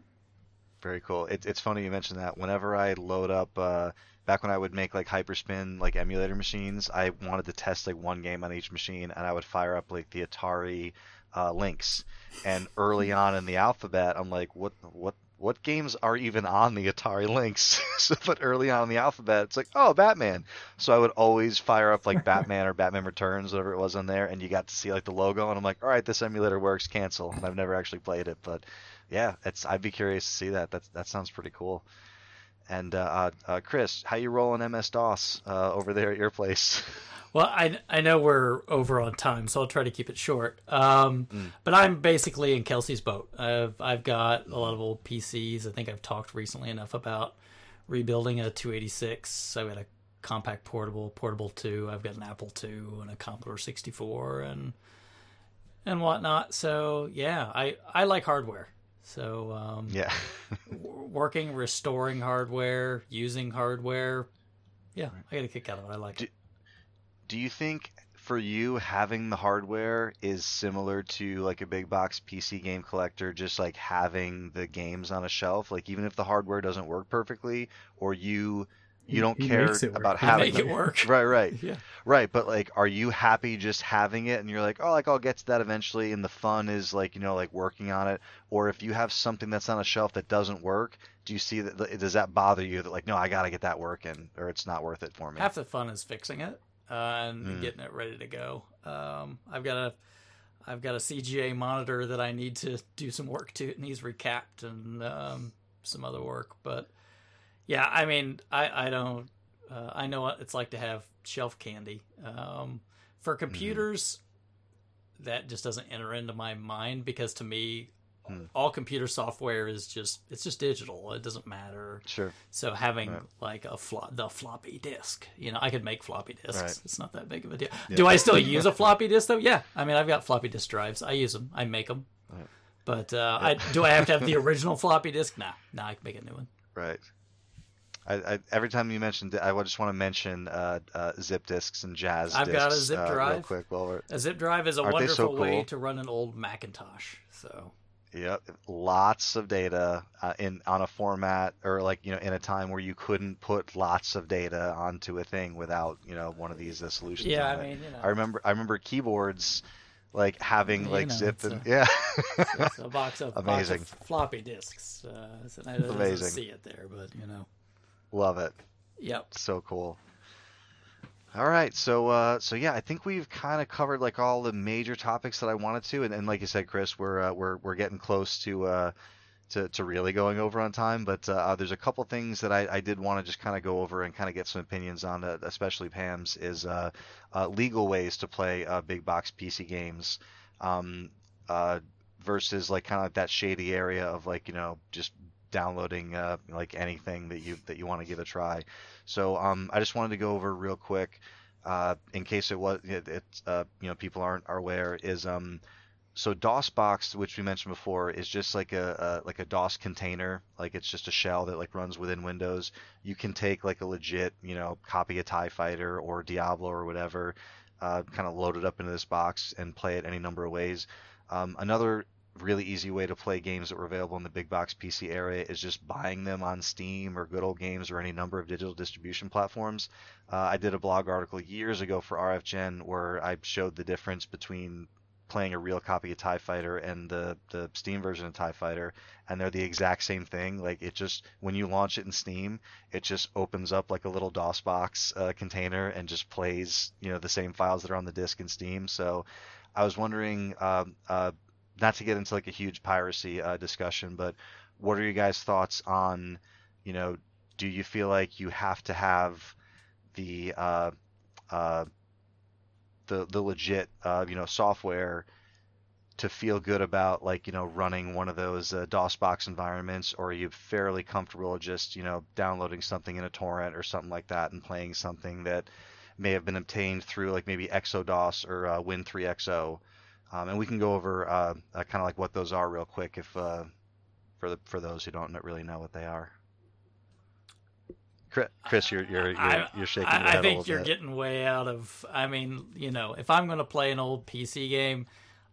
Very cool. It, it's funny you mentioned that. Whenever I load up, uh, back when I would make like Hyperspin, like emulator machines, I wanted to test like one game on each machine, and I would fire up like the Atari uh, Lynx. And early on in the alphabet, I'm like, what, what, what games are even on the Atari Lynx? so, but early on in the alphabet, it's like, oh, Batman. So I would always fire up like Batman or Batman Returns, whatever it was on there, and you got to see like the logo, and I'm like, all right, this emulator works. Cancel. And I've never actually played it, but yeah, it's I'd be curious to see that. That that sounds pretty cool. And uh, uh, uh, Chris, how you rolling MS DOS uh, over there at your place? Well, I, I know we're over on time, so I'll try to keep it short. Um, Mm. But I'm basically in Kelsey's boat. I've I've got a lot of old PCs. I think I've talked recently enough about rebuilding a 286. I've got a Compaq portable, portable two. I've got an Apple II and a Commodore 64 and and whatnot. So yeah, I I like hardware. So um, yeah, working, restoring hardware, using hardware. Yeah, I get a kick out of it. I like Do- it. do you think for you having the hardware is similar to like a big box PC game collector, just like having the games on a shelf? Like even if the hardware doesn't work perfectly, or you you don't he care makes it work. about He having make it work. Right, right. Yeah. Right, but like, are you happy just having it, and you're like, oh, like I'll get to that eventually, and the fun is like, you know, like working on it. Or if you have something that's on a shelf that doesn't work, do you see that? Does that bother you? That like, no, I gotta get that working, or it's not worth it for me. half the fun is fixing it uh, and Mm. getting it ready to go. Um, I've got a I've got a CGA monitor that I need to do some work to. It needs recapped and um, some other work, but yeah, I mean, I I don't uh, I know what it's like to have shelf candy. Um, for computers, that just doesn't enter into my mind because to me. Hmm. All computer software is just it's just digital. It doesn't matter. Sure. So having Right. like a flo- the floppy disk, you know, I could make floppy disks. Right. It's not that big of a deal. Yeah. Do I still use a floppy disk though? Yeah, I mean, I've got floppy disk drives. I use them. I make them. Right. But uh, I, do I have to have the original floppy disk? Nah, nah. I can make a new one. Right. I, I, every time you mentioned, it, I just want to mention uh, uh, zip disks and Jaz. I've got a zip uh, real drive. quick. While we're, A zip drive is a Aren't they so wonderful way to run an old Macintosh. So Yep, lots of data uh, in on a format or like you know in a time where you couldn't put lots of data onto a thing without you know one of these uh, solutions. yeah, I mean, you know, I remember I remember keyboards like having You like know, zip and a- yeah. a box of, box Amazing. of floppy disks. Uh, so Amazing. see it there, but you know, Love it. yep. So cool. All right, so uh, so yeah, I think we've kind of covered like all the major topics that I wanted to, and, and like you said, Chris, we're uh, we're we're getting close to uh, to to really going over on time. But uh, there's a couple things that I, I did want to just kind of go over and kind of get some opinions on, uh, especially Pam's, is uh, uh, legal ways to play uh, big box PC games, um, uh, versus like kind of like that shady area of like you know just downloading uh, like anything that you that you want to give a try. So um, I just wanted to go over real quick, uh, in case it was it, it uh, you know people aren't are aware is um, so DOSBox, which we mentioned before, is just like a, a like a DOS container, like it's just a shell that like runs within Windows. You can take like a legit you know copy of Tie Fighter or Diablo or whatever, uh, kind of load it up into this box and play it any number of ways. Um, another really easy way to play games that were available in the big box PC area is just buying them on Steam or Good Old Games or any number of digital distribution platforms. Uh, I did a blog article years ago for RFGen where I showed the difference between playing a real copy of TIE Fighter and the, the Steam version of TIE Fighter, and they're the exact same thing. Like it just when you launch it in Steam, it just opens up like a little DOSBox uh, container and just plays you know the same files that are on the disk in Steam. So I was wondering, um, uh, not to get into like a huge piracy uh, discussion, but what are your guys' thoughts on, you know, do you feel like you have to have the uh, uh, the the legit uh, you know software to feel good about like you know running one of those uh, DOSBox environments, or are you fairly comfortable just you know downloading something in a torrent or something like that and playing something that may have been obtained through like maybe ExoDOS or uh, Win3xo, um, and we can go over uh, uh kind of like what those are real quick if uh, for the for those who don't really know what they are. Chris, you're you're you're, I, you're shaking. I, your head I think you're bit. getting way out of. I mean, you know, if I'm going to play an old PC game,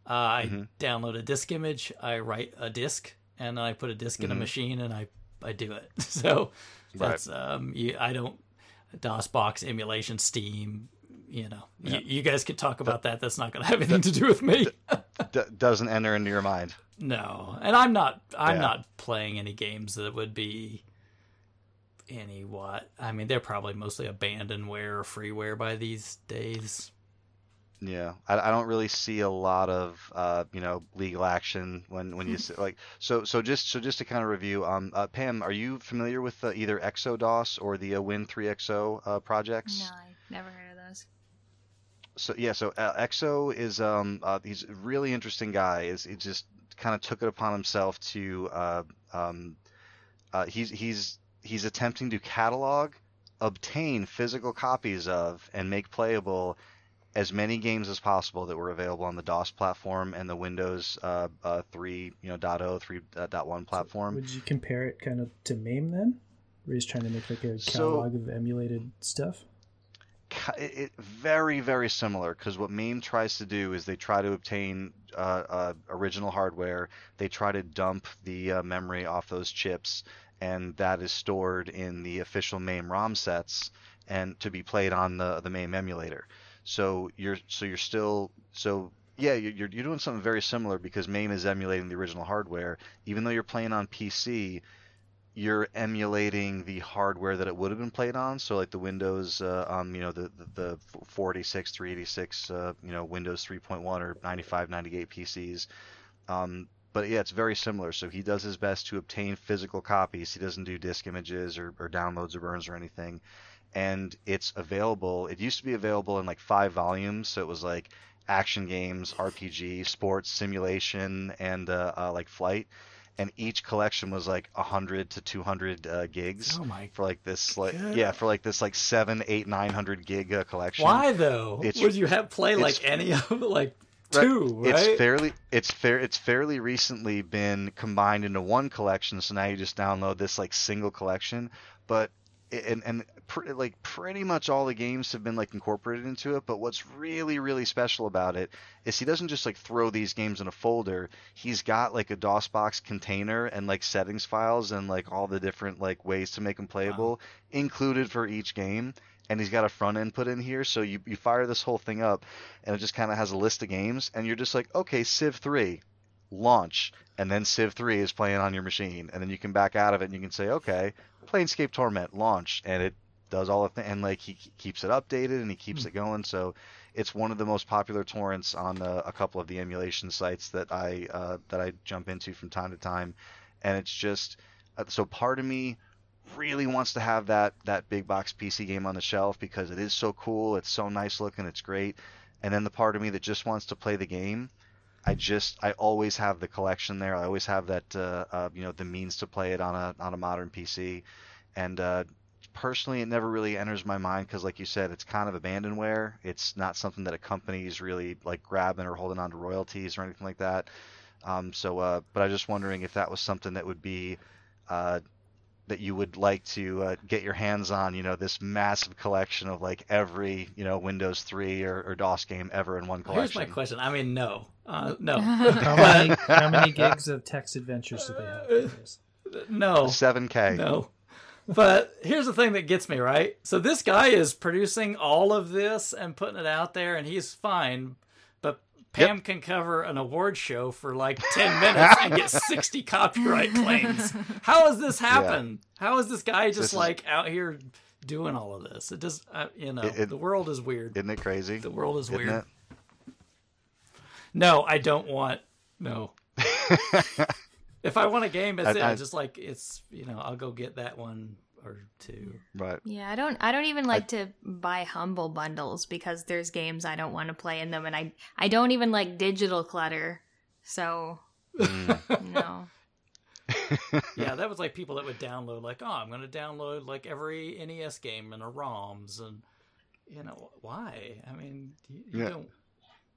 uh, I Mhm. download a disk image, I write a disk, and I put a disk in a Mhm. machine, and I I do it. So Right. that's um, you, I don't DOSBox emulation, Steam. You know, Yeah. you, you guys could talk about that. That's not going to have anything to do with me. D- doesn't enter into your mind. No, and I'm not. I'm Yeah. not playing any games that would be any what. I mean, they're probably mostly abandonware or freeware by these days. Yeah, I, I don't really see a lot of uh, you know legal action when when you say, like so so just so just to kind of review um uh, Pam are you familiar with uh, either ExoDOS or the uh, Win3xo uh, projects? No, I never heard of those. So yeah, so uh, Exo is um uh, he's a really interesting guy. Is he just kind of took it upon himself to uh, um uh, he's he's he's attempting to catalog, obtain physical copies of, and make playable as many games as possible that were available on the DOS platform and the Windows uh, uh, 3 you know .0 3.1 platform. Would you compare it kind of to MAME then? Where he's trying to make like a So- catalog of emulated stuff? It, it very very similar because what MAME tries to do is they try to obtain uh, uh, original hardware. They try to dump the uh, memory off those chips, and that is stored in the official MAME ROM sets and to be played on the the MAME emulator. So you're so you're still so yeah you're you're doing something very similar because MAME is emulating the original hardware. Even though you're playing on PC, you're emulating the hardware that it would have been played on. So like the Windows, uh, um, you know, the the, the 486, 386, uh, you know, Windows 3.1 or 95, 98 PCs. Um, but yeah, it's very similar. So he does his best to obtain physical copies. He doesn't do disk images or, or downloads or burns or anything. And it's available. It used to be available in like five volumes. So it was like action games, RPG, sports, simulation, and uh, uh, like flight and each collection was like 100 to 200 uh, gigs Oh my! for like this like God. yeah for like this like seven eight nine hundred gig uh, collection Why though? It's- Would you have play like any of? Like two, right? it's fairly it's fair it's fairly recently been combined into one collection so now you just download this like single collection but and and pr- like pretty much all the games have been like incorporated into it but what's really really special about it is he doesn't just like throw these games in a folder. He's got like a DOSBox container and like settings files and like all the different like ways to make them playable included for each game and he's got a front end put in here. So you, you fire this whole thing up and it just kind of has a list of games and you're just like okay civ 3 launch and then civ 3 is playing on your machine and then you can back out of it and you can say okay planescape torment launch and it does all the thing and like he keeps it updated and he keeps it going. So it's one of the most popular torrents on uh, a couple of the emulation sites that i uh, that i jump into from time to time. And it's just uh, so part of me really wants to have that that big box PC game on the shelf because it is so cool, it's so nice looking, it's great. And then the part of me that just wants to play the game, I just I always have the collection there. I always have that uh, uh, you know the means to play it on a on a modern PC. And uh, personally, it never really enters my mind because, like you said, it's kind of abandonware. It's not something that a company is really like grabbing or holding on to royalties or anything like that. Um, so, uh, but I was just wondering if that was something that would be uh, that you would like to uh, get your hands on, you know, this massive collection of like every, you know, Windows 3 or, or DOS game ever in one collection. Here's my question. I mean, no, uh, no, How many how many gigs of text adventures do they have? No, 7K. no. But here's the thing that gets me right. So this guy is producing all of this and putting it out there, and he's fine. Pam can cover an award show for like ten minutes and get sixty copyright claims. How has this happened? How is this guy just This is- like out here doing all of this? It just, uh, you know, It- it- the world is weird. Isn't it crazy? the world is Isn't weird. it? No, I don't want. No. if I want a game, it's I- it. I- just like it's you know I'll go get that one or two. Right. Yeah, I don't I don't even like to buy humble bundles because there's games I don't want to play in them and I I don't even like digital clutter So Mm. no. yeah, that was like people that would download like, oh, I'm going to download like every NES game and a ROMs, and you know why? I mean, you, you Yeah. don't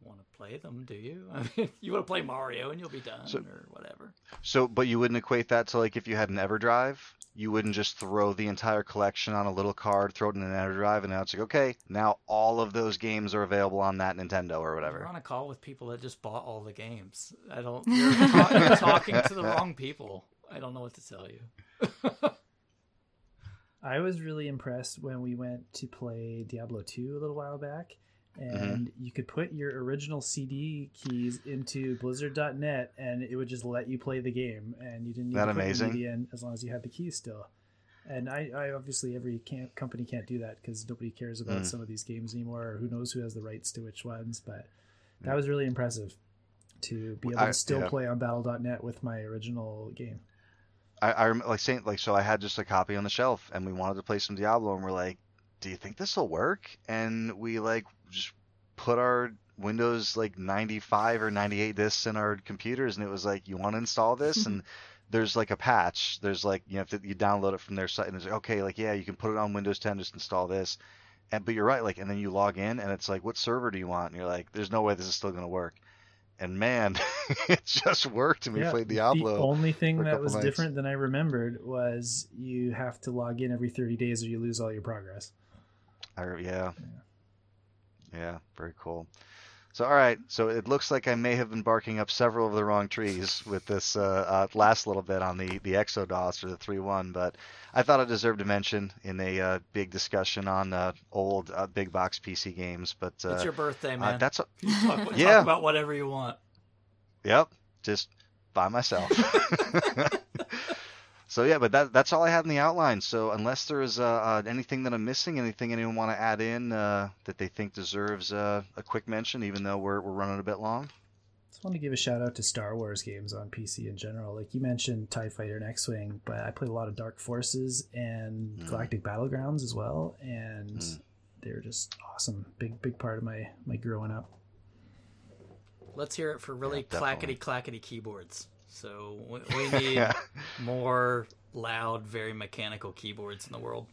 want to play them, do you? I mean, you want to play Mario and you'll be done So- or whatever. So, but you wouldn't equate that to like if you had an EverDrive, you wouldn't just throw the entire collection on a little card, throw it in an EverDrive, and now it's like, okay, now all of those games are available on that Nintendo or whatever. You're whatever. on a call with people that just bought all the games. I don't. You're, ta- you're talking to the wrong people. I don't know what to tell you. I was really impressed when we went to play Diablo 2 a little while back, and you could put your original CD keys into Blizzard.net, and it would just let you play the game, and you didn't need That amazing? the in as long as you had the keys still. And I, I obviously every camp, company can't do that because nobody cares about Mm. some of these games anymore, or who knows who has the rights to which ones. But that was really impressive to be able I- to still yeah. play on Battle.net with my original game. I, I like saying like so I had just a copy on the shelf and we wanted to play some Diablo and we're like, do you think this will work? And we like just put our Windows like 95 or 98 disks in our computers and it was like, you want to install this? and there's like a patch. There's like you have to you download it from their site and it's like okay, like yeah, you can put it on Windows 10, just install this. And but you're right, like and then you log in and it's like, what server do you want? And you're like, there's no way this is still gonna work. And man, it just worked and we played Diablo. The only thing that was nights. different than I remembered was you have to log in every 30 days or you lose all your progress. I, yeah. Yeah, very cool. So, all right. So it looks like I may have been barking up several of the wrong trees with this uh, uh, last little bit on the, the ExoDOS or the 3-1, but I thought it deserved a mention in a uh, big discussion on uh, old uh, big box PC games. But uh, it's your birthday, uh, man. that's a, You talk, talk Yeah. about whatever you want. Yep, just by myself. so yeah, but that that's all I had in the outline. So unless there is uh, uh, anything that I'm missing, anything anyone want to add in uh, that they think deserves uh, a quick mention, even though we're we're running a bit long. I Just want to give a shout out to Star Wars games on PC in general. Like you mentioned TIE Fighter and X Wing, but I played a lot of Dark Forces and Mm. Galactic Battlegrounds as well, and Mm. they're just awesome. Big, big part of my, my growing up. Let's hear it for really Yeah, clackety clackety keyboards. So we, we need more loud, very mechanical keyboards in the world.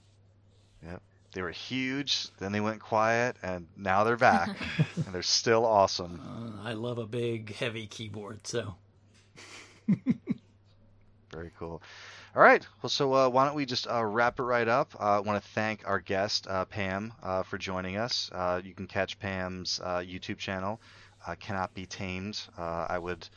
Yep. They were huge, then they went quiet, and now they're back, and they're still awesome. Uh, I love a big, heavy keyboard. So Very cool. All right. Well, so uh, why don't we just uh, wrap it right up? Uh, I want to thank our guest, uh, Pam, uh, for joining us. Uh, you can catch Pam's uh, YouTube channel, uh, Cannot Be Tamed. Uh, I would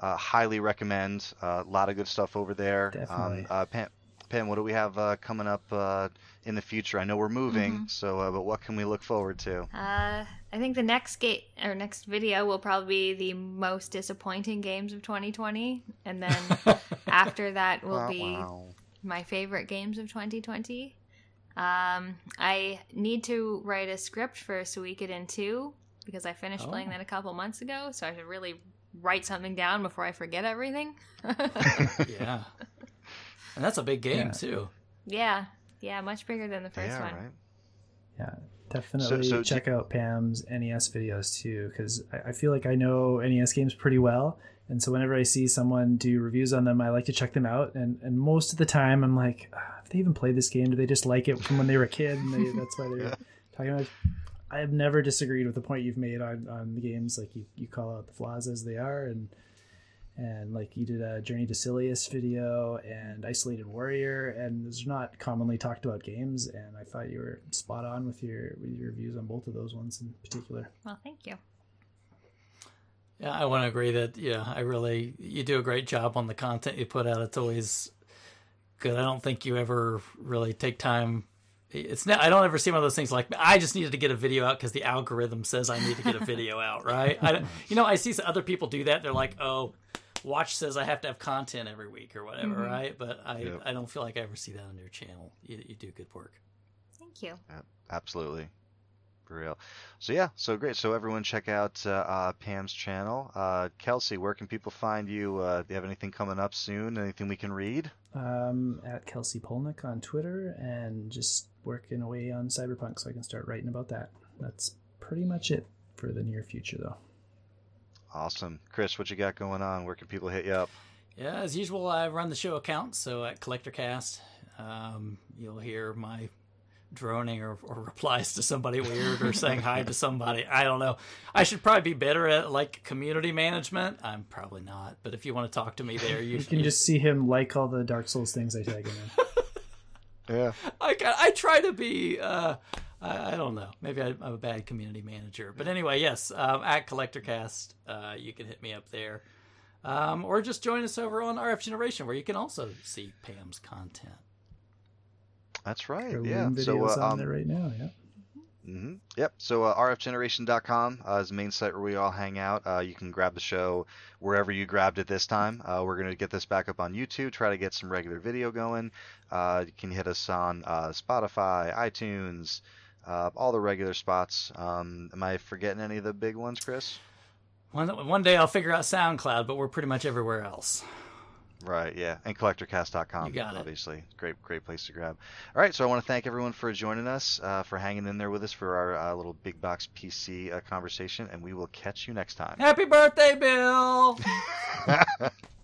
uh, highly recommend. uh, A lot of good stuff over there. Definitely. Um, uh, Pam, Pam, what do we have uh, coming up uh, in the future? I know we're moving, so uh, but what can we look forward to? Uh, I think the next gate or next video will probably be the most disappointing games of 2020, and then after that will Wow, be wow. my favorite games of 2020. Um, I need to write a script for Suikoden 2 because I finished Oh. playing that a couple months ago, so I should really write something down before I forget everything. yeah, and that's a big game Yeah. too. yeah, yeah, much bigger than the first Yeah, one. right. Yeah, definitely so do check out Pam's NES videos too, because I, I feel like I know NES games pretty well, and so whenever I see someone do reviews on them, I like to check them out. And and most of the time, I'm like, "Ah, have they even played this game? Do they just like it from when they were a kid, and they, that's why they're Yeah. talking about? it? I have never disagreed with the point you've made on, on the games. Like you, you call out the flaws as they are, and and like you did a Journey to Silius video and Isolated Warrior, and those are not commonly talked about games. And I thought you were spot on with your with your views on both of those ones in particular. Well, thank you. Yeah, I want to agree that yeah, I really you do a great job on the content you put out. It's always good. I don't think you ever really take time. It's not. I don't ever see one of those things like I just needed to get a video out because the algorithm says I need to get a video out. Right? I, don't- you know, I see some other people do that. They're like, oh, Watch says I have to have content every week or whatever. Mhm. Right? But I Yep. I don't feel like I ever see that on your channel. You, you do good work. Thank you. Absolutely. For real. So yeah, so great. So everyone check out uh, uh, Pam's channel. Uh, Kelsey, where can people find you? Uh, do you have anything coming up soon? Anything we can read? Um, at Kelsey Polnick on Twitter, and just working away on Cyberpunk, so I can start writing about that. That's pretty much it for the near future, though. Awesome, Chris. What you got going on? Where can people hit you up? Yeah, as usual, I run the show account. So at CollectorCast, um, you'll hear my droning or, or, replies to somebody weird or saying hi to somebody. I don't know. I should probably be better at like community management. I'm probably not. But if you want to talk to me there, you, you can just see him like all the Dark Souls things I tag him in. yeah. I I try to be. Uh, I, I, don't know. Maybe I, am a bad community manager. But anyway, yes, um, at CollectorCast, uh, you can hit me up there. Um, or just join us over on RF Generation, where you can also see Pam's content. That's right. yeah. So uh, on um, there right now. Yeah. Mm-hmm. Yep. So uh, rfgeneration.com uh, is the main site where we all hang out. Uh, you can grab the show wherever you grabbed it this time. Uh, we're going to get this back up on YouTube, try to get some regular video going. Uh, you can hit us on uh, Spotify, iTunes, all the regular spots. Um, am I forgetting any of the big ones, Chris? One, one day I'll figure out SoundCloud, but we're pretty much everywhere else. Right, yeah, and collectorcast.com. You got it. Obviously, great, great place to grab. All right, so I want to thank everyone for joining us, uh, for hanging in there with us for our uh, little big box PC uh, conversation, and we will catch you next time. Happy birthday, Bill!